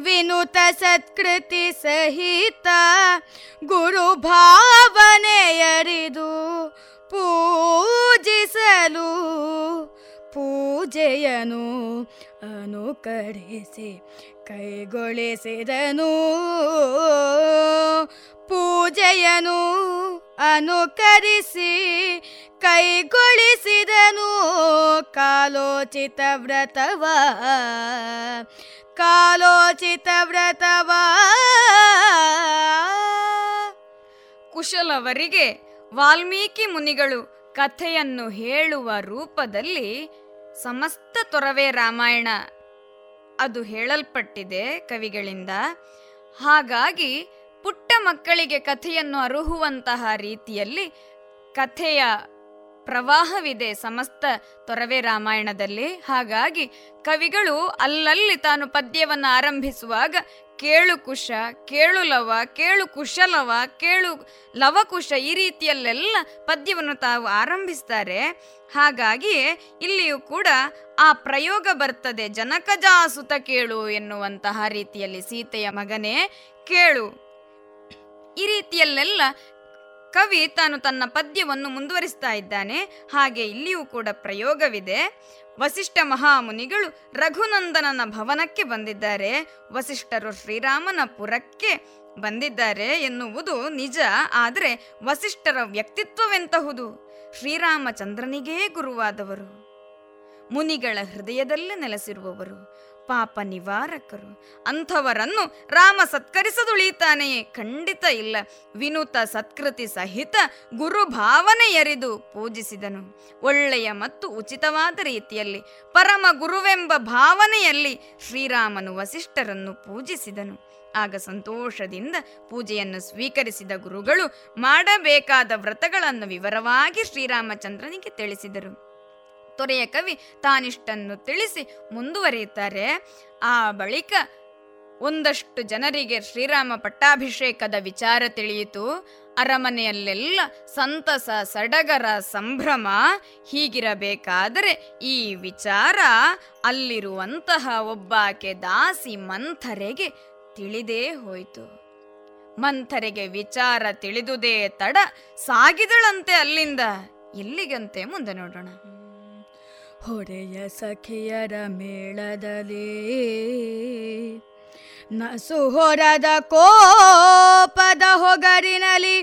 ವಿನುತ ಸತ್ಕೃತಿ ಸಹಿತ ಗುರು ಭಾವನೆಯರಿದು ಪೂಜಿಸಲು ಪೂಜೆಯನು ಅನುಕರಿಸಿ ಕೈಗೊಳಿಸಿದನು. ಪೂಜೆಯನು ಅನುಕರಿಸಿ, ಕೈಗೊಳಿಸಿದನು ಕಾಲೋಚಿತ ವ್ರತವ. ಕಾಲೋಚಿತ ವ್ರತವ. ಕುಶಲವರಿಗೆ ವಾಲ್ಮೀಕಿ ಮುನಿಗಳು ಕಥೆಯನ್ನು ಹೇಳುವ ರೂಪದಲ್ಲಿ ಸಮಸ್ತ ತೊರವೆ ರಾಮಾಯಣ ಅದು ಹೇಳಲ್ಪಟ್ಟಿದೆ ಕವಿಗಳಿಂದ. ಹಾಗಾಗಿ ಪುಟ್ಟ ಮಕ್ಕಳಿಗೆ ಕಥೆಯನ್ನು ಅರುಹುವಂತಹ ರೀತಿಯಲ್ಲಿ ಕಥೆಯ ಪ್ರವಾಹವಿದೆ ಸಮಸ್ತ ತೊರವೆ ರಾಮಾಯಣದಲ್ಲಿ. ಹಾಗಾಗಿ ಕವಿಗಳು ಅಲ್ಲಲ್ಲಿ ತಾನು ಪದ್ಯವನ್ನು ಆರಂಭಿಸುವಾಗ ಕೇಳು ಕುಶ, ಕೇಳು ಲವ, ಕೇಳು ಕುಶಲವ, ಕೇಳು ಲವಕುಶ ಈ ರೀತಿಯಲ್ಲೆಲ್ಲ ಪದ್ಯವನ್ನು ತಾವು ಆರಂಭಿಸ್ತಾರೆ. ಹಾಗಾಗಿ ಇಲ್ಲಿಯೂ ಕೂಡ ಆ ಪ್ರಯೋಗ ಬರ್ತದೆ. ಜನಕಜಾಸುತ ಕೇಳು ಎನ್ನುವಂತಹ ರೀತಿಯಲ್ಲಿ ಸೀತೆಯ ಮಗನೇ ಕೇಳು. ಈ ರೀತಿಯಲ್ಲೆಲ್ಲ ಕವಿ ತಾನು ತನ್ನ ಪದ್ಯವನ್ನು ಮುಂದುವರಿಸ್ತಾ ಇದ್ದಾನೆ. ಹಾಗೆ ಇಲ್ಲಿಯೂ ಕೂಡ ಪ್ರಯೋಗವಿದೆ. ವಸಿಷ್ಠ ಮಹಾಮುನಿಗಳು ರಘುನಂದನನ ಭವನಕ್ಕೆ ಬಂದಿದ್ದಾರೆ. ವಸಿಷ್ಠರು ಶ್ರೀರಾಮನ ಪುರಕ್ಕೆ ಬಂದಿದ್ದಾರೆ ಎನ್ನುವುದು ನಿಜ. ಆದರೆ ವಸಿಷ್ಠರ ವ್ಯಕ್ತಿತ್ವವೆಂತಹುದು? ಶ್ರೀರಾಮಚಂದ್ರನಿಗೇ ಗುರುವಾದವರು. ಮುನಿಗಳ ಹೃದಯದಲ್ಲೇ ನೆಲೆಸಿರುವವರು. ಪಾಪ ನಿವಾರಕರು. ಅಂಥವರನ್ನು ರಾಮ ಸತ್ಕರಿಸದುಳಿತಾನೆಯೇ ಖಂಡಿತ ಇಲ್ಲ. ವಿನೂತ ಸತ್ಕೃತಿ ಸಹಿತ ಗುರು ಭಾವನೆ ಪೂಜಿಸಿದನು. ಒಳ್ಳೆಯ ಮತ್ತು ಉಚಿತವಾದ ರೀತಿಯಲ್ಲಿ, ಪರಮ ಗುರುವೆಂಬ ಭಾವನೆಯಲ್ಲಿ ಶ್ರೀರಾಮನು ವಸಿಷ್ಠರನ್ನು ಪೂಜಿಸಿದನು. ಆಗ ಸಂತೋಷದಿಂದ ಪೂಜೆಯನ್ನು ಸ್ವೀಕರಿಸಿದ ಗುರುಗಳು ಮಾಡಬೇಕಾದ ವ್ರತಗಳನ್ನು ವಿವರವಾಗಿ ಶ್ರೀರಾಮಚಂದ್ರನಿಗೆ ತಿಳಿಸಿದರು. ತೊರೆಯ ಕವಿ ತಾನಿಷ್ಟನ್ನು ತಿಳಿಸಿ ಮುಂದುವರಿಯುತ್ತಾರೆ. ಆ ಬಳಿಕ ಒಂದಷ್ಟು ಜನರಿಗೆ ಶ್ರೀರಾಮ ಪಟ್ಟಾಭಿಷೇಕದ ವಿಚಾರ ತಿಳಿಯಿತು. ಅರಮನೆಯಲ್ಲೆಲ್ಲ ಸಂತಸ, ಸಡಗರ, ಸಂಭ್ರಮ ಹೀಗಿರಬೇಕಾದರೆ ಈ ವಿಚಾರ ಅಲ್ಲಿರುವಂತಹ ಒಬ್ಬಾಕೆ ದಾಸಿ ಮಂಥರೆಗೆ ತಿಳಿದೇ ಹೋಯಿತು. ಮಂಥರೆಗೆ ವಿಚಾರ ತಿಳಿದುದೇ ತಡ ಸಾಗಿದಳಂತೆ ಅಲ್ಲಿಂದ ಎಲ್ಲಿಗಂತೆ ಮುಂದೆ ನೋಡೋಣ. ಹೊರೆಯ ಸಖಿಯರ ಮೇಳದಲ್ಲಿ ನಸು ಹೊರದ ಕೋಪದ ಹೊಗರಿನಲ್ಲಿ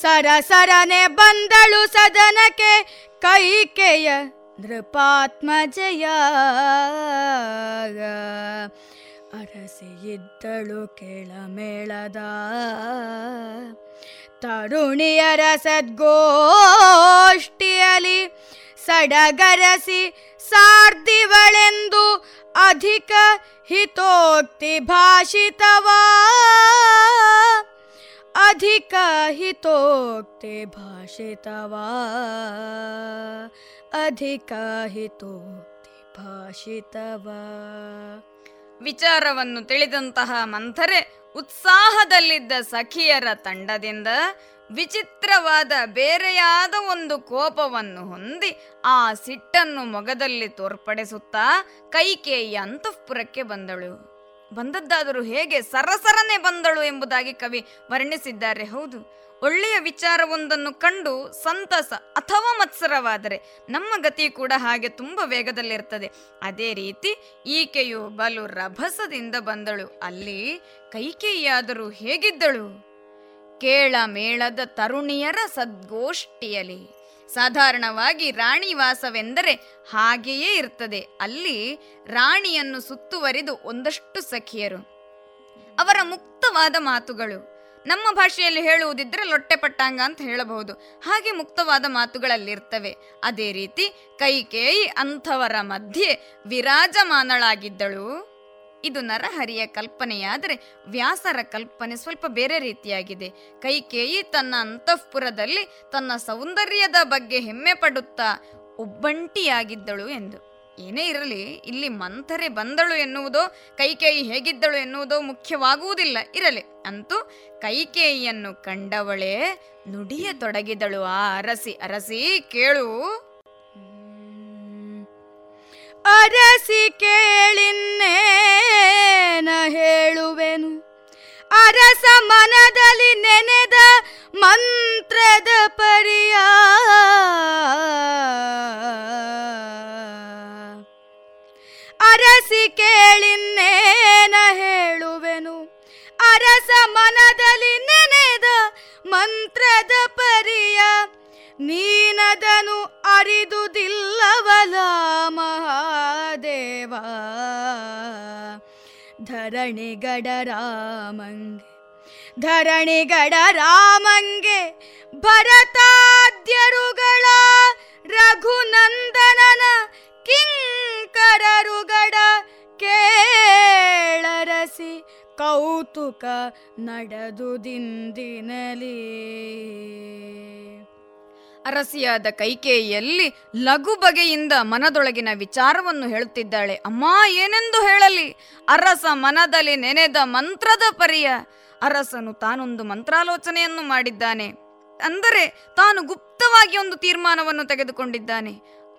ಸರಸರನೆ ಬಂದಳು ಸದನಕ್ಕೆ ಕೈಕೆಯ ನೃಪಾತ್ಮಜಯ ಅರಸಿ ಇದ್ದಳು ಕೆಳಮೇಳದ ತರುಣಿಯರ ಸದ್ಗೋಷ್ಠಿಯಲಿ ಸಡಗರಸಿ ಸಾರ್ದಿವಳೆಂದು ಅಧಿಕ ಹಿತೋಕ್ತಿ ಭಾಷಿತವಾ. ಅಧಿಕ ಹಿತೋಕ್ತಿ ಭಾಷಿತವಾ. ಅಧಿಕ ಹಿತೋಕ್ತಿ ಭಾಷಿತವಾ. ವಿಚಾರವನ್ನು ತಿಳಿದಂತಹ ಮಂಥರೆ ಉತ್ಸಾಹದಲ್ಲಿದ್ದ ಸಖಿಯರ ತಂಡದಿಂದ ವಿಚಿತ್ರವಾದ ಬೇರೆಯಾದ ಒಂದು ಕೋಪವನ್ನು ಹೊಂದಿ ಆ ಸಿಟ್ಟನ್ನು ಮೊಗದಲ್ಲಿ ತೋರ್ಪಡಿಸುತ್ತಾ ಕೈಕೇಯಿ ಅಂತಃಪುರಕ್ಕೆ ಬಂದಳು. ಬಂದದ್ದಾದರೂ ಹೇಗೆ ಸರಸರನೆ ಬಂದಳು ಎಂಬುದಾಗಿ ಕವಿ ವರ್ಣಿಸಿದ್ದಾರೆ. ಹೌದು, ಒಳ್ಳೆಯ ವಿಚಾರವೊಂದನ್ನು ಕಂಡು ಸಂತಸ ಅಥವಾ ಮತ್ಸರವಾದರೆ ನಮ್ಮ ಗತಿ ಕೂಡ ಹಾಗೆ ತುಂಬ ವೇಗದಲ್ಲಿರ್ತದೆ. ಅದೇ ರೀತಿ ಈಕೆಯು ಬಲು ರಭಸದಿಂದ ಬಂದಳು. ಅಲ್ಲಿ ಕೈಕೇಯಿಯಾದರೂ ಹೇಗಿದ್ದಳು? ಕೇಳ ಮೇಳದ ತರುಣಿಯರ ಸದ್ಗೋಷ್ಠಿಯಲಿ ಸಾಧಾರಣವಾಗಿ ರಾಣಿವಾಸವೆಂದರೆ ಹಾಗೆಯೇ ಇರ್ತದೆ. ಅಲ್ಲಿ ರಾಣಿಯನ್ನು ಸುತ್ತುವರಿದು ಒಂದಷ್ಟು ಸಖಿಯರು. ಅವರ ಮುಕ್ತವಾದ ಮಾತುಗಳು. ನಮ್ಮ ಭಾಷೆಯಲ್ಲಿ ಹೇಳುವುದಿದ್ರೆ ಲೊಟ್ಟೆ ಪಟ್ಟಾಂಗ ಅಂತ ಹೇಳಬಹುದು. ಹಾಗೆ ಮುಕ್ತವಾದ ಮಾತುಗಳಲ್ಲಿರ್ತವೆ. ಅದೇ ರೀತಿ ಕೈಕೇಯಿ ಅಂಥವರ ಮಧ್ಯೆ ವಿರಾಜಮಾನಳಾಗಿದ್ದಳು. ಇದು ನರಹರಿಯ ಕಲ್ಪನೆಯಾದರೆ ವ್ಯಾಸರ ಕಲ್ಪನೆ ಸ್ವಲ್ಪ ಬೇರೆ ರೀತಿಯಾಗಿದೆ. ಕೈಕೇಯಿ ತನ್ನ ಅಂತಃಪುರದಲ್ಲಿ ತನ್ನ ಸೌಂದರ್ಯದ ಬಗ್ಗೆ ಹೆಮ್ಮೆ ಪಡುತ್ತಾ ಒಬ್ಬಂಟಿಯಾಗಿದ್ದಳು ಎಂದು. ಏನೇ ಇರಲಿ, ಇಲ್ಲಿ ಮಂಥರೆ ಬಂದಳು ಎನ್ನುವುದೋ, ಕೈಕೇಯಿ ಹೇಗಿದ್ದಳು ಎನ್ನುವುದೋ ಮುಖ್ಯವಾಗುವುದಿಲ್ಲ, ಇರಲಿ. ಅಂತೂ ಕೈಕೇಯಿಯನ್ನು ಕಂಡವಳೇ ನುಡಿಯ ತೊಡಗಿದಳು ಆ ಅರಸಿ. ಅರಸಿ, ಕೇಳು. ಅರಸಿ ಕೇಳಿನ್ನೇನ ಹೇಳುವೆನು. ಅರಸ ಮನದಲ್ಲಿ ನೆನೆದ ಮಂತ್ರದ ಪರಿಯ. ಅರಸಿ ಕೇಳಿನ್ನೇನ ಹೇಳುವೆನು. ಅರಸ ಮನದಲ್ಲಿ ನೆನೆದ ಮಂತ್ರದ ಪರಿಯ. ನೀನದನು ಅರಿದುದಿಲ್ಲವಲ ಮಹಾದೇವ. ಧರಣಿಗಡ ರಾಮಂಗೆ ಧರಣಿಗಡ ರಾಮಂಗೆ ಭರತಾದ್ಯರುಗಳ ರಘುನಂದನನ ಕಿಂಕರರುಗಡ ಕೇಳರಸಿ ಕೌತುಕ ನಡೆದುದಿಂದಿನಲಿ ಅರಸಿಯಾದ ಕೈಕೇಯಿಯಲ್ಲಿ ಲಘು ಬಗೆಯಿಂದ ಮನದೊಳಗಿನ ವಿಚಾರವನ್ನು ಹೇಳುತ್ತಿದ್ದಾಳೆ. ಅಮ್ಮ, ಏನೆಂದು ಹೇಳಲಿ? ಅರಸ ಮನದಲ್ಲಿ ನೆನೆದ ಮಂತ್ರದ ಪರಿಯ. ಅರಸನು ತಾನೊಂದು ಮಂತ್ರಾಲೋಚನೆಯನ್ನು ಮಾಡಿದ್ದಾನೆ. ಅಂದರೆ ತಾನು ಗುಪ್ತವಾಗಿ ಒಂದು ತೀರ್ಮಾನವನ್ನು ತೆಗೆದುಕೊಂಡಿದ್ದಾನೆ.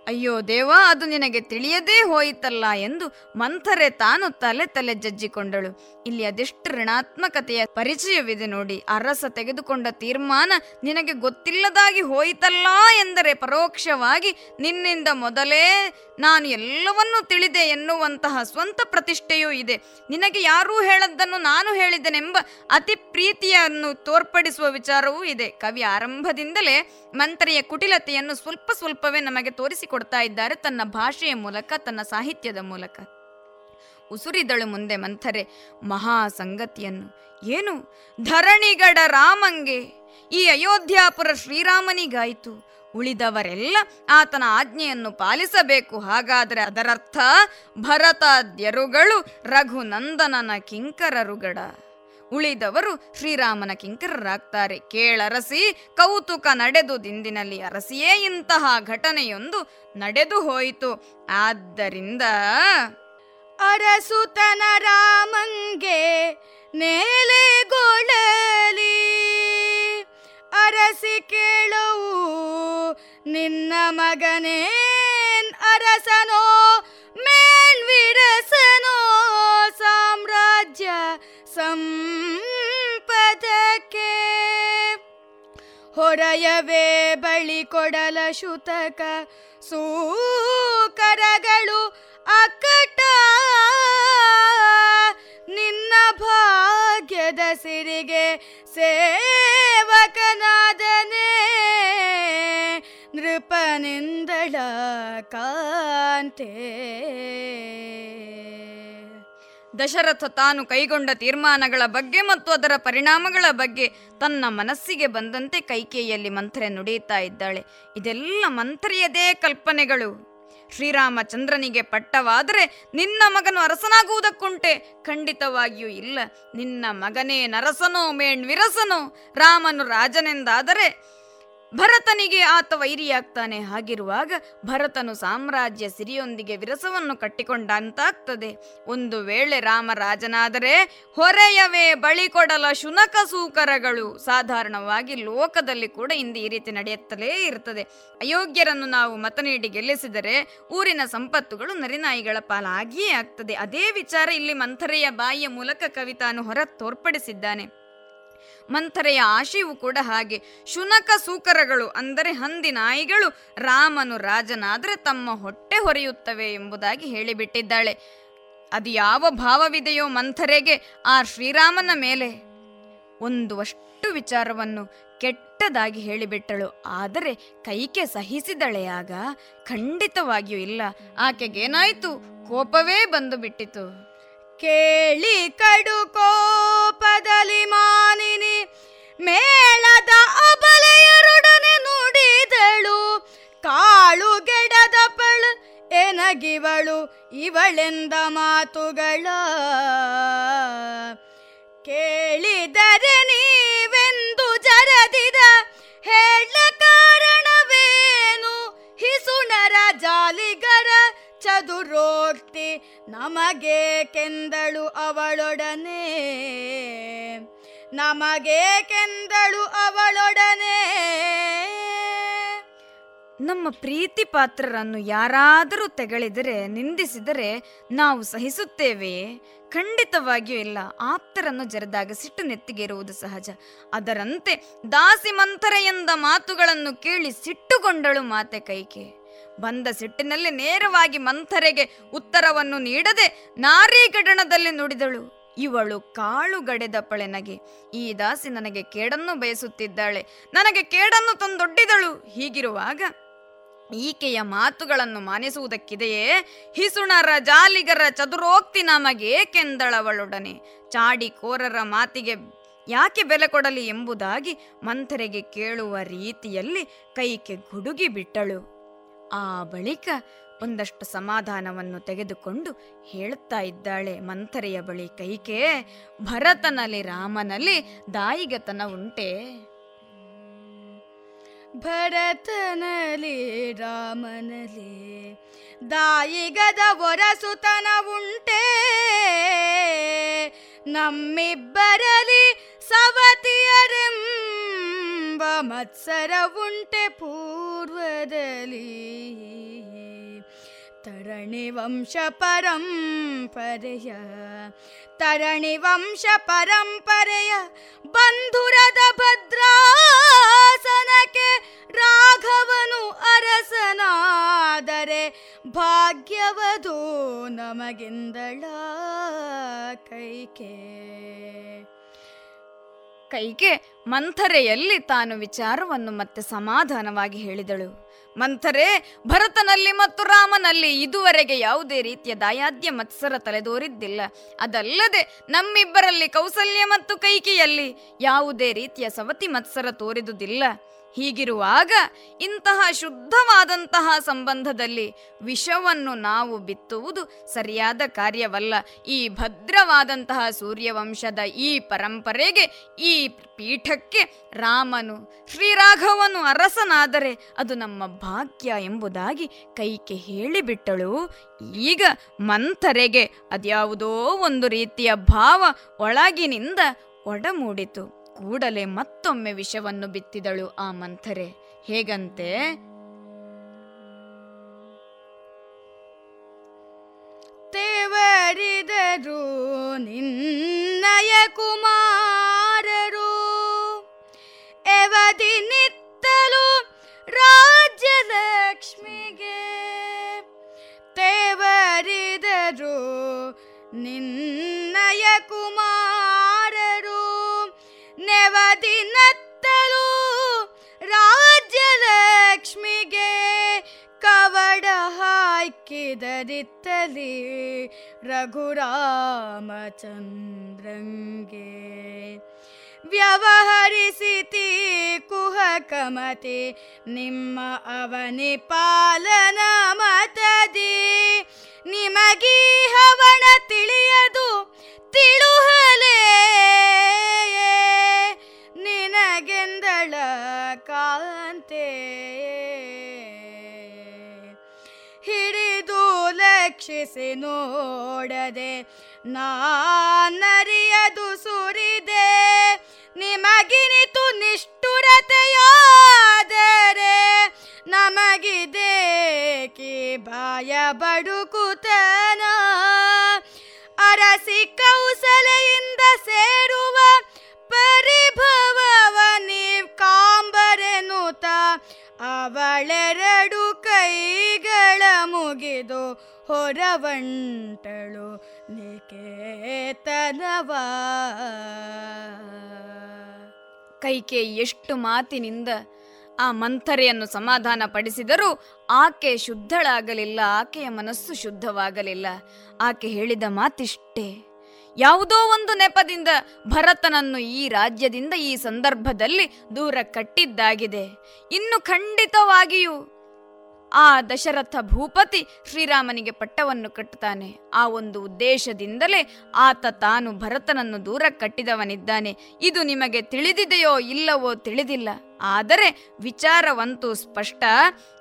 ಅಯ್ಯೋ ದೇವ, ಅದು ನಿನಗೆ ತಿಳಿಯದೇ ಹೋಯಿತಲ್ಲ ಎಂದು ಮಂಥರೆ ತಾನು ತಲೆ ತಲೆ ಜಜ್ಜಿಕೊಂಡಳು. ಇಲ್ಲಿ ಅದೆಷ್ಟು ಋಣಾತ್ಮಕತೆಯ ಪರಿಚಯವಿದೆ ನೋಡಿ. ಅರಸ ತೆಗೆದುಕೊಂಡ ತೀರ್ಮಾನ ನಿನಗೆ ಗೊತ್ತಿಲ್ಲದಾಗಿ ಹೋಯಿತಲ್ಲ ಎಂದರೆ ಪರೋಕ್ಷವಾಗಿ ನಿನ್ನಿಂದ ಮೊದಲೇ ನಾನು ಎಲ್ಲವನ್ನೂ ತಿಳಿದೆ ಎನ್ನುವಂತಹ ಸ್ವಂತ ಪ್ರತಿಷ್ಠೆಯೂ ಇದೆ. ನಿನಗೆ ಯಾರೂ ಹೇಳದ್ದನ್ನು ನಾನು ಹೇಳಿದೆನೆಂಬ ಅತಿ ಪ್ರೀತಿಯನ್ನು ತೋರ್ಪಡಿಸುವ ವಿಚಾರವೂ ಇದೆ. ಕವಿ ಆರಂಭದಿಂದಲೇ ಮಂತ್ರಿಯ ಕುಟಿಲತೆಯನ್ನು ಸ್ವಲ್ಪ ಸ್ವಲ್ಪವೇ ನಮಗೆ ತೋರಿಸಿಕೊಡ್ತಾ ಇದ್ದಾರೆ ತನ್ನ ಭಾಷೆಯ ಮೂಲಕ, ತನ್ನ ಸಾಹಿತ್ಯದ ಮೂಲಕ. ಉಸುರಿದಳು ಮುಂದೆ ಮಂಥರೆ ಮಹಾ ಸಂಗತಿಯನ್ನು ಏನು? ಧರಣಿಗಡ ರಾಮಂಗೆ ಈ ಅಯೋಧ್ಯಾಪುರ ಶ್ರೀರಾಮನಿಗಾಯಿತು. ಉಳಿದವರೆಲ್ಲ ಆತನ ಆಜ್ಞೆಯನ್ನು ಪಾಲಿಸಬೇಕು. ಹಾಗಾದರೆ ಅದರರ್ಥ ಭರತಾದ್ಯರುಗಳು ರಘುನಂದನನ ಕಿಂಕರರುಗಡ. ಉಳಿದವರು ಶ್ರೀರಾಮನ ಕಿಂಕರರಾಗ್ತಾರೆ. ಕೇಳರಸಿ, ಕೌತುಕ ನಡೆದು ದಿಂದಿನಲ್ಲಿ ಅರಸಿಯೇ ಇಂತಹ ಘಟನೆಯೊಂದು ನಡೆದು ಹೋಯಿತು. ಆದ್ದರಿಂದ ಅರಸುತನ ರಾಮಂಗೆ ನೇಲೆಗೊಳಲಿ ಅರಸಿ ಕೇಳವು ನಿನ್ನ ಮಗನೇನ್ ಅರಸನೋ ಹೊರಯವೇ ಬಳಿ ಕೊಡಲ ಶುತಕ. ಸೂಕರಗಳು ಅಕ್ಕಟ ನಿನ್ನ ಭಾಗ್ಯದ ಸಿರಿಗೆ ಸೇವಕನಾದನೆ. ನೃಪನಿಂದಳ ಕಾಂತೆ. ದಶರಥ ತಾನು ಕೈಗೊಂಡ ತೀರ್ಮಾನಗಳ ಬಗ್ಗೆ ಮತ್ತು ಅದರ ಪರಿಣಾಮಗಳ ಬಗ್ಗೆ ತನ್ನ ಮನಸ್ಸಿಗೆ ಬಂದಂತೆ ಕೈಕೇಯಲ್ಲಿ ಮಂತ್ರೆ ನುಡಿಯುತ್ತಾ ಇದ್ದಾಳೆ. ಇದೆಲ್ಲ ಮಂತ್ರಿಯದೇ ಕಲ್ಪನೆಗಳು. ಶ್ರೀರಾಮಚಂದ್ರನಿಗೆ ಪಟ್ಟವಾದರೆ ನಿನ್ನ ಮಗನು ಅರಸನಾಗುವುದಕ್ಕುಂಟೆ. ಖಂಡಿತವಾಗಿಯೂ ಇಲ್ಲ. ನಿನ್ನ ಮಗನೇ ನರಸನೋ ಮೇಣ್ವಿರಸನೋ. ರಾಮನು ರಾಜನೆಂದಾದರೆ ಭರತನಿಗೆ ಆತ ವೈರಿಯಾಗ್ತಾನೆ. ಹಾಗಿರುವಾಗ ಭರತನು ಸಾಮ್ರಾಜ್ಯ ಸಿರಿಯೊಂದಿಗೆ ವಿರಸವನ್ನು ಕಟ್ಟಿಕೊಂಡಂತಾಗ್ತದೆ ಒಂದು ವೇಳೆ ರಾಮರಾಜನಾದರೆ ಹೊರೆಯವೇ ಬಳಿ ಕೊಡಲ ಶುನಕ ಸೂಕರಗಳು. ಸಾಧಾರಣವಾಗಿ ಲೋಕದಲ್ಲಿ ಕೂಡ ಇಂದು ಈ ರೀತಿ ನಡೆಯುತ್ತಲೇ ಇರ್ತದೆ. ಅಯೋಗ್ಯರನ್ನು ನಾವು ಮತ ನೀಡಿ ಗೆಲ್ಲಿಸಿದರೆ ಊರಿನ ಸಂಪತ್ತುಗಳು ನರಿನಾಯಿಗಳ ಪಾಲಾಗಿಯೇ ಆಗ್ತದೆ. ಅದೇ ವಿಚಾರ ಇಲ್ಲಿ ಮಂಥರೆಯ ಬಾಯಿಯ ಮೂಲಕ ಕವಿತಾನು ಹೊರ ತೋರ್ಪಡಿಸಿದ್ದಾನೆ ಮಂಥರೆಯ ಆಶೆಯೂ ಕೂಡ ಹಾಗೆ. ಶುನಕ ಸೂಕರಗಳು ಅಂದರೆ ಹಂದಿ ನಾಯಿಗಳು ರಾಮನು ರಾಜನಾದರೆ ತಮ್ಮ ಹೊಟ್ಟೆ ಹೊರೆಯುತ್ತವೆ ಎಂಬುದಾಗಿ ಹೇಳಿಬಿಟ್ಟಿದ್ದಾಳೆ. ಅದು ಯಾವ ಭಾವವಿದೆಯೋ ಮಂಥರೆಗೆ ಆ ಶ್ರೀರಾಮನ ಮೇಲೆ. ಒಂದು ಅಷ್ಟು ವಿಚಾರವನ್ನು ಕೆಟ್ಟದಾಗಿ ಹೇಳಿಬಿಟ್ಟಳು. ಆದರೆ ಕೈಕೆ ಸಹಿಸಿದಳೆ ಆಗ. ಖಂಡಿತವಾಗಿಯೂ ಇಲ್ಲ. ಆಕೆಗೇನಾಯ್ತು? ಕೋಪವೇ ಬಂದು ಬಿಟ್ಟಿತು. ಕೇಳಿ ಕಡು ಕೋಪದಲ್ಲಿ ಮಾನಿನಿ. ಮೇಳದ ಅಬಲೆಯರೊಡನೆ ನುಡಿದಳು. ಕಾಳು ಗೆಡದ ಪಳ ಎನಗಿವಳು. ಇವಳೆಂದ ಮಾತುಗಳ? ಕೇಳಿದರೆ ಚದುರೋಕ್ತಿ ನಮಗೆ ಕೆಂದಳು ಅವಳೊಡನೆ. ನಮಗೆ ಕೆಂದಳು ಅವಳೊಡನೆ. ನಮ್ಮ ಪ್ರೀತಿ ಪಾತ್ರರನ್ನು ಯಾರಾದರೂ ತೆಗಳಿದರೆ, ನಿಂದಿಸಿದರೆ ನಾವು ಸಹಿಸುತ್ತೇವೆ. ಖಂಡಿತವಾಗಿಯೂ ಇಲ್ಲ ಆಪ್ತರನ್ನು ಜರೆದಾಗ ಸಿಟ್ಟು ನೆತ್ತಿಗೇರುವುದು ಸಹಜ. ಅದರಂತೆ ದಾಸಿ ಮಂಥರ ಎಂದ ಮಾತುಗಳನ್ನು ಕೇಳಿ ಸಿಟ್ಟುಗೊಂಡಳು ಮಾತೆ ಕೈಕೆ. ಬಂದ ಸಿಟ್ಟಿನಲ್ಲಿ ನೇರವಾಗಿ ಮಂಥರೆಗೆ ಉತ್ತರವನ್ನು ನೀಡದೆ ನಾರೀಗಡಣದಲ್ಲಿ ನುಡಿದಳು. ಇವಳು ಕಾಳು ಗಡೆದ ಪಳೆನಗೆ. ಈ ದಾಸಿ ನನಗೆ ಕೇಡನ್ನು ಬಯಸುತ್ತಿದ್ದಾಳೆ. ನನಗೆ ಕೇಡನ್ನು ತಂದೊಡ್ಡಿದಳು. ಹೀಗಿರುವಾಗ ಈಕೆಯ ಮಾತುಗಳನ್ನು ಮಾನಿಸುವುದಕ್ಕಿದೆಯೇ? ಹಿಸುಣರ ಜಾಲಿಗರ ಚದುರೋಕ್ತಿ ನಮಗೇಕೆಂದಳವಳೊಡನೆ? ಚಾಡಿ ಕೋರರ ಮಾತಿಗೆ ಯಾಕೆ ಬೆಲೆ ಕೊಡಲಿ ಎಂಬುದಾಗಿ ಮಂಥರೆಗೆ ಕೇಳುವ ರೀತಿಯಲ್ಲಿ ಕೈಕೆ ಗುಡುಗಿ ಬಿಟ್ಟಳು. ಆ ಬಳಿಕ ಒಂದಷ್ಟು ಸಮಾಧಾನವನ್ನು ತೆಗೆದುಕೊಂಡು ಹೇಳುತ್ತಾ ಇದ್ದಾಳೆ ಮಂಥರೆಯ ಬಳಿ, ಕೈಕೆ, ಭರತನಲ್ಲಿ ರಾಮನಲ್ಲಿ ದಾಯಿಗತನ ಉಂಟೆ. ಭರತನಲಿ ರಾಮನಲಿ ದಾಯಿಗದ ಒರಸುತನ ಉಂಟೆ. ನಮ್ಮಿಬ್ಬರಲಿ ಸವತಿಯರೆಂಬ ಮತ್ಸರ ಉಂಟೆ ಪೂರ್ವದಲ್ಲಿ. ತರಣಿ ವಂಶ ಪರಂಪರೆಯ, ತರಣಿ ವಂಶ ಪರಂಪರೆಯ ಬಂಧುರದ ಭದ್ರಾಸನಕ್ಕೆ ರಾಘವನು ಅರಸನಾದರೆ ಭಾಗ್ಯವದು ನಮಗಿಂದಳ ಕೈಕೆ. ಕೈಕೆ? ಮಂಥರೆಯಲ್ಲಿ ತಾನು ವಿಚಾರವನ್ನು ಮತ್ತೆ ಸಮಾಧಾನವಾಗಿ ಹೇಳಿದಳು. ಮಂಥರೆ, ಭರತನಲ್ಲಿ ಮತ್ತು ರಾಮನಲ್ಲಿ ಇದುವರೆಗೆ ಯಾವುದೇ ರೀತಿಯ ದಾಯಾದ್ಯ ಮತ್ಸರ ತಲೆದೋರಿದ್ದಿಲ್ಲ. ಅದಲ್ಲದೆ ನಮ್ಮಿಬ್ಬರಲ್ಲಿ ಕೌಸಲ್ಯ ಮತ್ತು ಕೈಕಿಯಲ್ಲಿ ಯಾವುದೇ ರೀತಿಯ ಸವತಿ ಮತ್ಸರ ತೋರಿದುದಿಲ್ಲ. ಹೀಗಿರುವಾಗ ಇಂತಹ ಶುದ್ಧವಾದಂತಹ ಸಂಬಂಧದಲ್ಲಿ ವಿಷವನ್ನು ನಾವು ಬಿತ್ತುವುದು ಸರಿಯಾದ ಕಾರ್ಯವಲ್ಲ. ಈ ಭದ್ರವಾದಂತಹ ಸೂರ್ಯವಂಶದ ಈ ಪರಂಪರೆಗೆ, ಈ ಪೀಠಕ್ಕೆ ರಾಮನು, ಶ್ರೀರಾಘವನು ಅರಸನಾದರೆ ಅದು ನಮ್ಮ ಭಾಗ್ಯ ಎಂಬುದಾಗಿ ಕೈಕೆ ಹೇಳಿಬಿಟ್ಟಳು. ಈಗ ಮಂಥರೆಗೆ ಅದ್ಯಾವುದೋ ಒಂದು ರೀತಿಯ ಭಾವ ಒಳಗಿನಿಂದ ಒಡಮೂಡಿತು. ಕೂಡಲೇ ಮತ್ತೊಮ್ಮೆ ವಿಷವನ್ನು ಬಿತ್ತಿದಳು ಆ ಮಂಥರೆ. ಹೇಗಂತೆ? ತೇವರಿದರು ನಿನ್ನಯ ಕುಮಾರರು. ಎವದಿ ನಿತ್ತಲು ರಾಜ್ಯಲಕ್ಷ್ಮಿಗೆ. ತೇವರಿದರು ನಿನ್ನಯ ಕುಮಾರರು. ಹಾಕಿದರಿತ್ತಲಿ ರಘುರಾಮಚಂದ್ರಂಗೆ. ವ್ಯವಹರಿಸಿತಿ ಕುಹಕಮತಿ ನಿಮ್ಮ ಅವನಿ ಪಾಲನ ಮತದಿ. ನಿಮಗೀ ಹವಣ ಪರೀಕ್ಷಿಸಿ ನೋಡದೆ ನಾನರಿಯದು ಸುರಿದೆ. ನಿಮಗಿನಿತು ನಿಷ್ಠುರತೆಯಾದರೆ ನಮಗಿದೇಕಿ ಬಾಯ ಬಡುಕುತನ. ಅರಸಿ ಕೌಸಲೆಯಿಂದ ಸೇರುವ ಪರಿಭವವ ನೀವ್ ಕಾಂಬರೆನುತ ಅವಳೆರಡು ಕೈಗಳ ಮುಗಿದು ಹೊರವಂಟಳು ನಿಕೇತನವ ಕೈಕೆ ಎಷ್ಟು ಮಾತಿನಿಂದ ಆ ಮಂಥರೆಯನ್ನು ಸಮಾಧಾನ ಪಡಿಸಿದರೂ ಆಕೆ ಶುದ್ಧಳಾಗಲಿಲ್ಲ, ಆಕೆಯ ಮನಸ್ಸು ಶುದ್ಧವಾಗಲಿಲ್ಲ. ಆಕೆ ಹೇಳಿದ ಮಾತಿಷ್ಟೇ. ಯಾವುದೋ ಒಂದು ನೆಪದಿಂದ ಭರತನನ್ನು ಈ ರಾಜ್ಯದಿಂದ ಈ ಸಂದರ್ಭದಲ್ಲಿ ದೂರ ಕಟ್ಟಿದ್ದಾಗಿದೆ. ಇನ್ನು ಖಂಡಿತವಾಗಿಯೂ ಆ ದಶರಥ ಭೂಪತಿ ಶ್ರೀರಾಮನಿಗೆ ಪಟ್ಟವನ್ನು ಕಟ್ಟುತ್ತಾನೆ. ಆ ಒಂದು ಉದ್ದೇಶದಿಂದಲೇ ಆತ ತಾನು ಭರತನನ್ನು ದೂರ ಕಟ್ಟಿದವನಿದ್ದಾನೆ. ಇದು ನಿಮಗೆ ತಿಳಿದಿದೆಯೋ ಇಲ್ಲವೋ ತಿಳಿದಿಲ್ಲ. ಆದರೆ ವಿಚಾರವಂತೂ ಸ್ಪಷ್ಟ.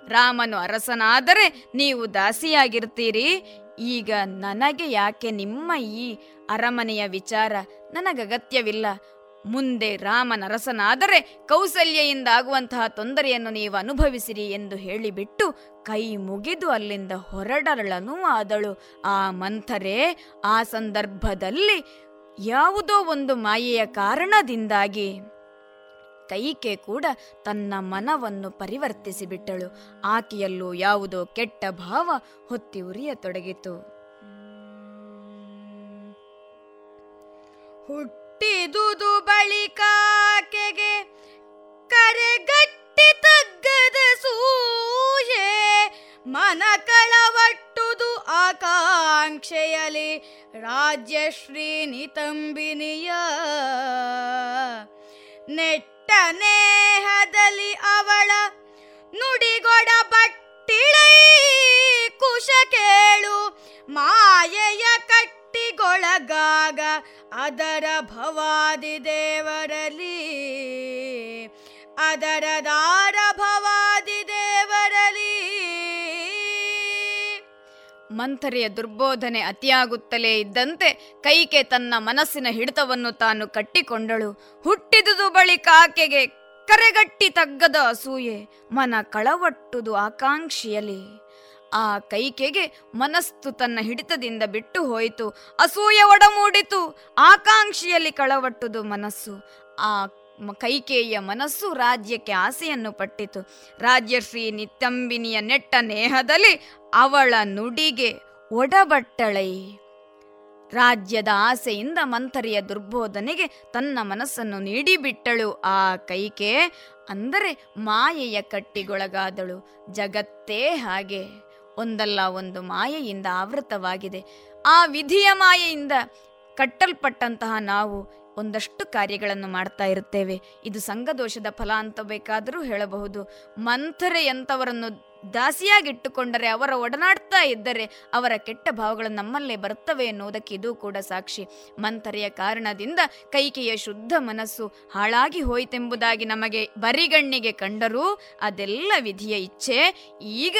ರಾಮನು ಅರಸನಾದರೆ ನೀವು ದಾಸಿಯಾಗಿರ್ತೀರಿ ಈಗ ನನಗೆ ಯಾಕೆ ನಿಮ್ಮ ಈ ಅರಮನೆಯ ವಿಚಾರ? ನನಗಗತ್ಯವಿಲ್ಲ. ಮುಂದೆ ರಾಮನರಸನಾದರೆ ಕೌಸಲ್ಯೆಯಿಂದ ಆಗುವಂತಹ ತೊಂದರೆಯನ್ನು ನೀವು ಅನುಭವಿಸಿರಿ ಎಂದು ಹೇಳಿಬಿಟ್ಟು ಕೈ ಮುಗಿದು ಅಲ್ಲಿಂದ ಹೊರಡರಳನು ಆದಳು. ಆ ಮಂಥರೇ, ಆ ಸಂದರ್ಭದಲ್ಲಿ ಯಾವುದೋ ಒಂದು ಮಾಯೆಯ ಕಾರಣದಿಂದಾಗಿ ಕೈಕೆ ಕೂಡ ತನ್ನ ಮನವನ್ನು ಪರಿವರ್ತಿಸಿಬಿಟ್ಟಳು. ಆಕೆಯಲ್ಲೂ ಯಾವುದೋ ಕೆಟ್ಟ ಭಾವ ಹೊತ್ತಿ ಉರಿಯತೊಡಗಿತು. ಹುಟ್ಟಿದುದು ಬಳಿಕಾಕೆಗೆ ಕರೆಗಟ್ಟಿ ತಗ್ಗದ ಸೂಯೆ ಮನ ಕಳವಟ್ಟುದು ಆಕಾಂಕ್ಷೆಯಲಿ ರಾಜ್ಯಶ್ರೀ ನಿತಂಬಿನಿಯ ನೆಟ್ಟ ನೇಹದಲ್ಲಿ ಅವಳ ನುಡಿಗೊಡ ಬಟ್ಟಿಳೈ ಕುಶ ಕೇಳು, ಮಾಯೆಯ ಕಟ್ಟಿಗೊಳಗಾಗ ಅದರ ಭವಾದಿ ದೇವರಲಿ ಅದರ ದಾರ ಭವಾದಿ ದೇವರಲಿ ಮಂಥರಿಯ ದುರ್ಬೋಧನೆ ಅತಿಯಾಗುತ್ತಲೇ ಇದ್ದಂತೆ ಕೈಕೆ ತನ್ನ ಮನಸ್ಸಿನ ಹಿಡಿತವನ್ನು ತಾನು ಕಟ್ಟಿಕೊಂಡಳು. ಹುಟ್ಟಿದುದು ಬಳಿಕ ಆಕೆಗೆ ಕರೆಗಟ್ಟಿ ತಗ್ಗದ ಅಸೂಯೆ, ಮನ ಕಳವಟ್ಟುದು ಆಕಾಂಕ್ಷಿಯಲಿ. ಆ ಕೈಕೆಗೆ ಮನಸ್ಸು ತನ್ನ ಹಿಡಿತದಿಂದ ಬಿಟ್ಟು ಹೋಯಿತು. ಅಸೂಯ ಒಡಮೂಡಿತು. ಆಕಾಂಕ್ಷಿಯಲ್ಲಿ ಕಳವಟ್ಟುದು ಮನಸ್ಸು. ಆ ಕೈಕೇಯ ಮನಸ್ಸು ರಾಜ್ಯಕ್ಕೆ ಆಸೆಯನ್ನು ಪಟ್ಟಿತು. ರಾಜ್ಯಶ್ರೀ ನಿತ್ತಂಬಿನಿಯ ನೆಟ್ಟ ನೇಹದಲ್ಲಿ ಅವಳ ನುಡಿಗೆ ಒಡಬಟ್ಟಳೈ. ರಾಜ್ಯದ ಆಸೆಯಿಂದ ಮಂಥರಿಯ ದುರ್ಬೋಧನೆಗೆ ತನ್ನ ಮನಸ್ಸನ್ನು ನೀಡಿಬಿಟ್ಟಳು ಆ ಕೈಕೆ. ಅಂದರೆ ಮಾಯೆಯ ಕಟ್ಟಿಗೊಳಗಾದಳು. ಜಗತ್ತೇ ಹಾಗೆ. ಒಂದಲ್ಲ ಒಂದು ಮಾಯೆಯಿಂದ ಆವೃತವಾಗಿದೆ. ಆ ವಿಧಿಯ ಮಾಯೆಯಿಂದ ಕಟ್ಟಲ್ಪಟ್ಟಂತಹ ನಾವು ಒಂದಷ್ಟು ಕಾರ್ಯಗಳನ್ನು ಮಾಡ್ತಾ ಇರುತ್ತೇವೆ. ಇದು ಸಂಘದೋಷದ ಫಲ ಅಂತ ಬೇಕಾದರೂ ಹೇಳಬಹುದು. ಮಂಥರೆಯಂಥವರನ್ನು ದಾಸಿಯಾಗಿಟ್ಟುಕೊಂಡರೆ ಅವರ ಒಡನಾಡ್ತಾ ಇದ್ದರೆ ಅವರ ಕೆಟ್ಟ ಭಾವಗಳು ನಮ್ಮಲ್ಲೇ ಬರುತ್ತವೆ ಎನ್ನುವುದಕ್ಕೆ ಇದು ಕೂಡ ಸಾಕ್ಷಿ. ಮಂಥರೆಯ ಕಾರಣದಿಂದ ಕೈಕೆಯ ಶುದ್ಧ ಮನಸ್ಸು ಹಾಳಾಗಿ ಹೋಯಿತೆಂಬುದಾಗಿ ನಮಗೆ ಬರಿಗಣ್ಣಿಗೆ ಕಂಡರೂ ಅದೆಲ್ಲ ವಿಧಿಯ ಇಚ್ಛೆ. ಈಗ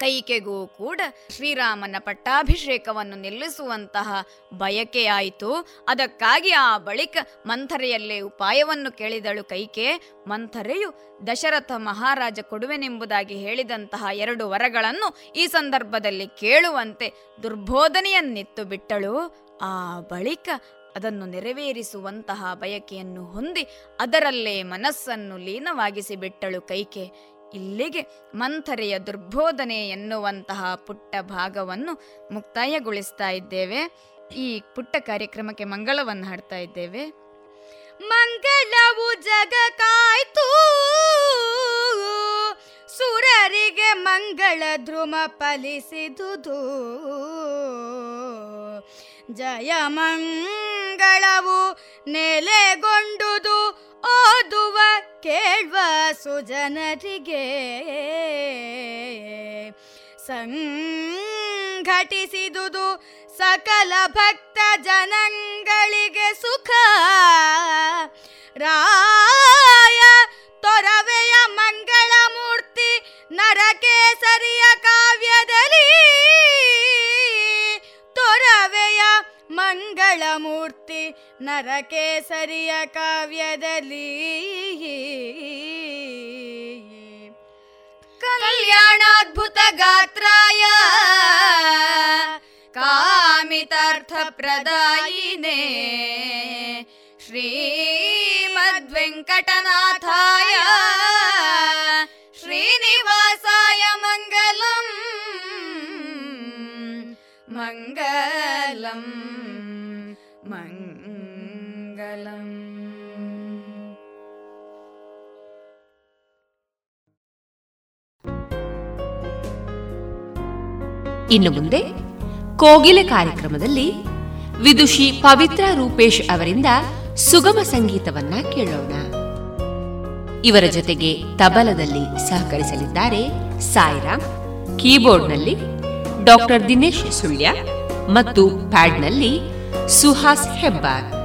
ಕೈಕೆಗೂ ಕೂಡ ಶ್ರೀರಾಮನ ಪಟ್ಟಾಭಿಷೇಕವನ್ನು ನಿಲ್ಲಿಸುವಂತಹ ಬಯಕೆಯಾಯಿತು ಅದಕ್ಕಾಗಿ ಆ ಬಳಿಕ ಮಂಥರೆಯಲ್ಲೇ ಉಪಾಯವನ್ನು ಕೇಳಿದಳು ಕೈಕೆ. ಮಂಥರೆಯು ದಶರಥ ಮಹಾರಾಜ ಕೊಡುವೆನೆಂಬುದಾಗಿ ಹೇಳಿದಂತಹ ಎರಡು ವರಗಳನ್ನು ಈ ಸಂದರ್ಭದಲ್ಲಿ ಕೇಳುವಂತೆ ದುರ್ಬೋಧನೆಯನ್ನಿತ್ತು ಬಿಟ್ಟಳು. ಆ ಬಳಿಕ ಅದನ್ನು ನೆರವೇರಿಸುವಂತಹ ಬಯಕೆಯನ್ನು ಹೊಂದಿ ಅದರಲ್ಲೇ ಮನಸ್ಸನ್ನು ಲೀನವಾಗಿಸಿ ಬಿಟ್ಟಳು ಕೈಕೆ. ಇಲ್ಲಿಗೆ ಮಂಥರೆಯ ದುರ್ಬೋಧನೆ ಎನ್ನುವಂತಹ ಪುಟ್ಟ ಭಾಗವನ್ನು ಮುಕ್ತಾಯಗೊಳಿಸ್ತಾ ಇದ್ದೇವೆ. ಈ ಪುಟ್ಟ ಕಾರ್ಯಕ್ರಮಕ್ಕೆ ಮಂಗಳವನ್ನು ಹಾಡ್ತಾ ಇದ್ದೇವೆ. ಮಂಗಳವು ಜಗ ಕಾಯ್ತು, ಸುರರಿಗೆ ಮಂಗಳ ಧ್ರುವ ಫಲಿಸಿದುದು. ಜಯ ಮಂಗಳವು ನೆಲೆಗೊಂಡುದು ಓದುವ, ಕೇಳುವ ಸುಜನರಿಗೆ. ಸಂಘಟಿಸಿದುದು ಸಕಲ ಭಕ್ತ ಜನಗಳಿಗೆ ಸುಖ. ರಾಯ ತೊರವೆಯ ಮಂಗಳ ಮೂರ್ತಿ ನರಕೇಸರಿಯ ಕಾವ್ಯದಲ್ಲಿ. ತೊರವೆಯ ಮಂಗಳ ಮೂರ್ತಿ ನರಕೇಸರಿಯ ಕಾವ್ಯದಲ್ಲಿ. ಕಲ್ಯಾಣಾದ್ಭುತ ಗಾತ್ರಾಯ. ಕಾಮಿತಾರ್ಥ ಪ್ರದಾಯಿನೇ ಶ್ರೀಮದ್ವೆಂಕಟನಾಥಾಯ. ಶ್ರೀನಿವಾಸಾಯ ಮಂಗಲಂ. ಇನ್ನು ಮುಂದೆ ಕೋಗಿಲೆ ಕಾರ್ಯಕ್ರಮದಲ್ಲಿ ವಿದುಷಿ ಪವಿತ್ರ ರೂಪೇಶ್ ಅವರಿಂದ ಸುಗಮ ಸಂಗೀತವನ್ನ ಕೇಳೋಣ. ಇವರ ಜೊತೆಗೆ ತಬಲದಲ್ಲಿ ಸಹಕರಿಸಲಿದ್ದಾರೆ ಸಾಯಿರಾಮ್, ಕೀಬೋರ್ಡ್ನಲ್ಲಿ ಡಾಕ್ಟರ್ ದಿನೇಶ್ ಸುಳ್ಯ ಮತ್ತು ಪ್ಯಾಡ್ನಲ್ಲಿ ಸುಹಾಸ್ ಹೆಬ್ಬಾರ್.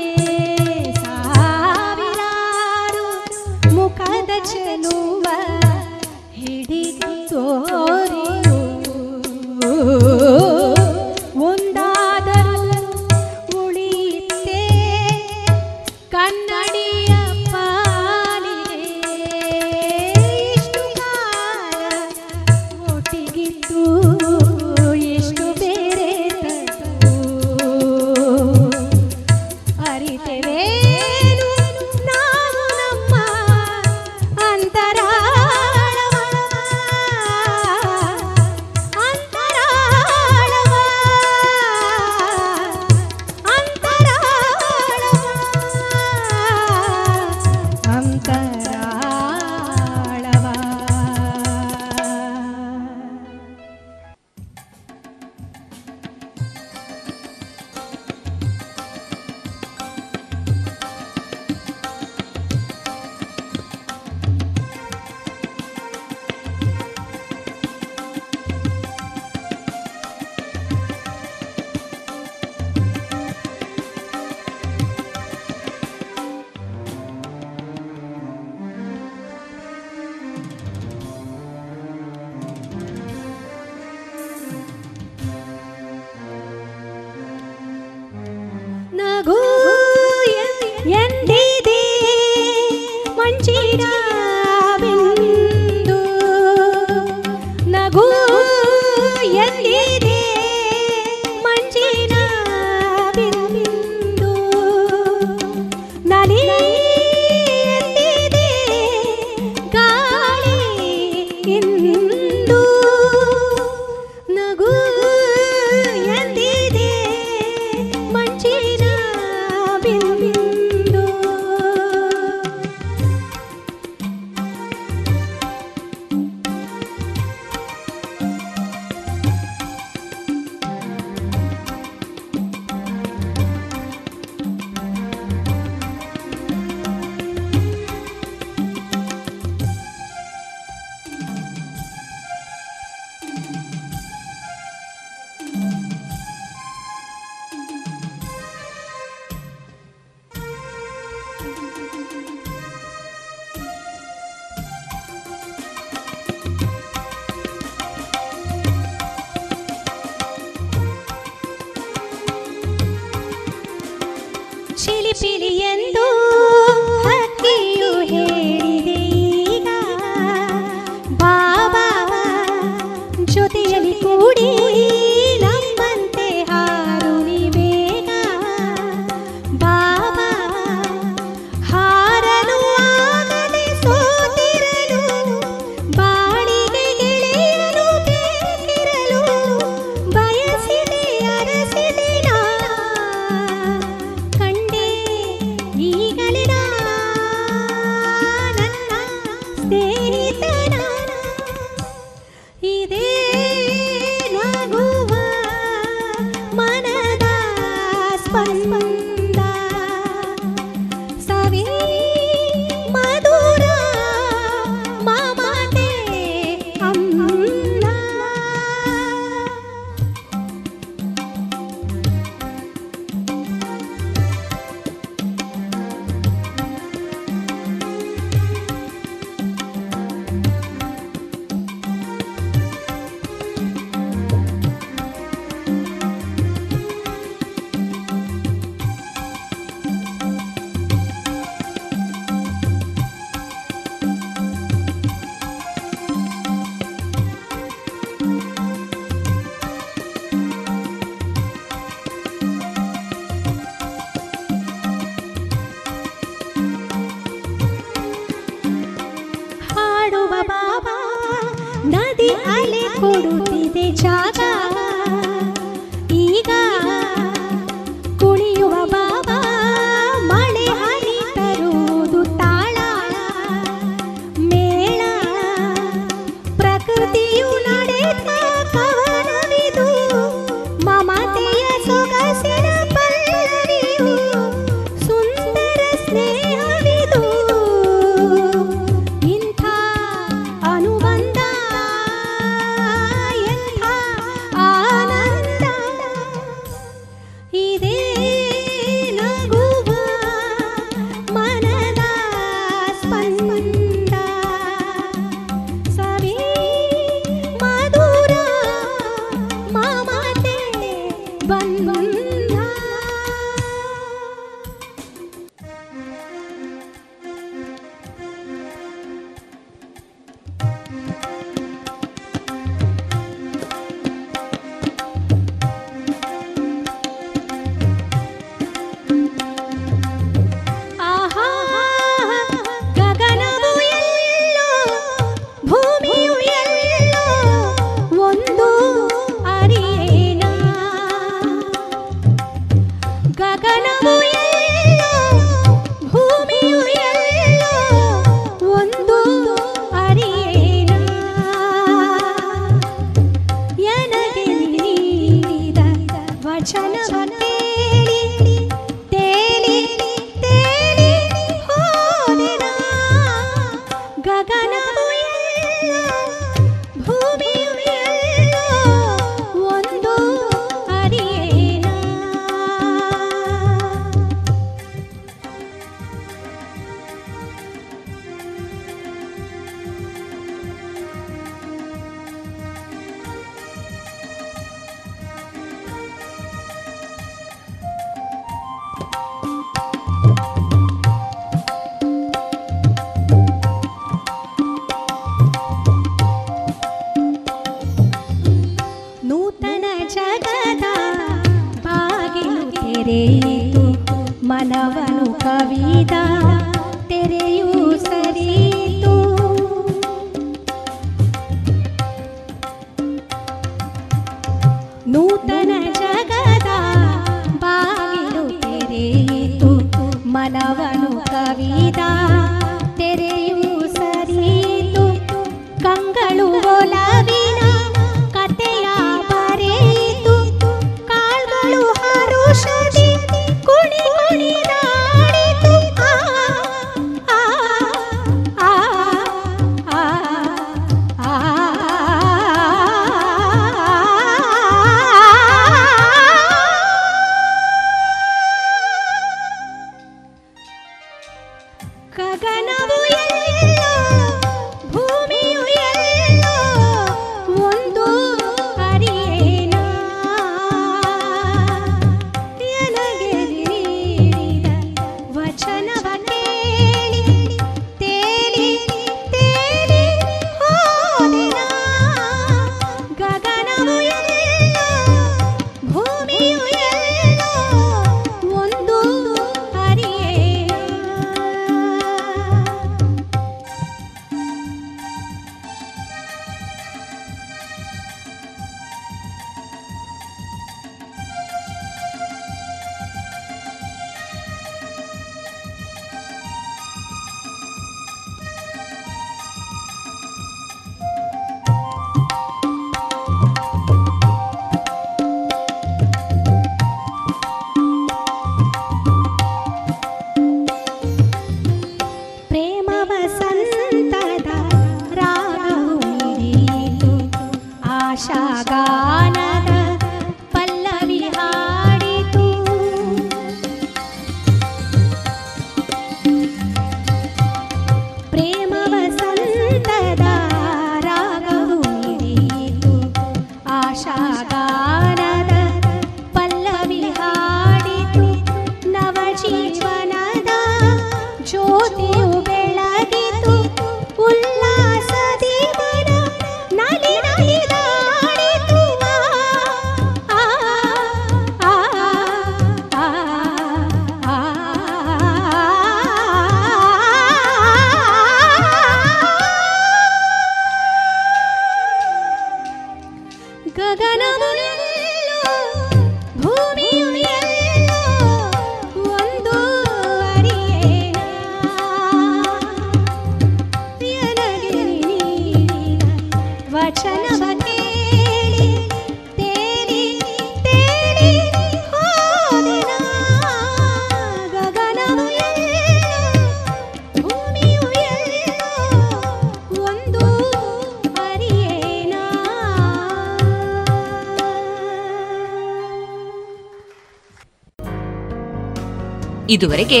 ಇದುವರೆಗೆ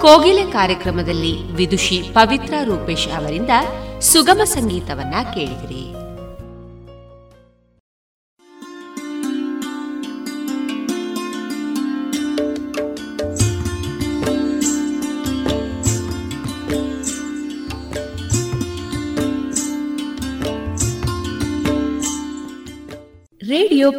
ಕೋಗಿಲೆ ಕಾರ್ಯಕ್ರಮದಲ್ಲಿ ವಿದುಷಿ ಪವಿತ್ರ ರೂಪೇಶ್ ಅವರಿಂದ ಸುಗಮ ಸಂಗೀತವನ್ನ ಕೇಳಿದಿರಿ.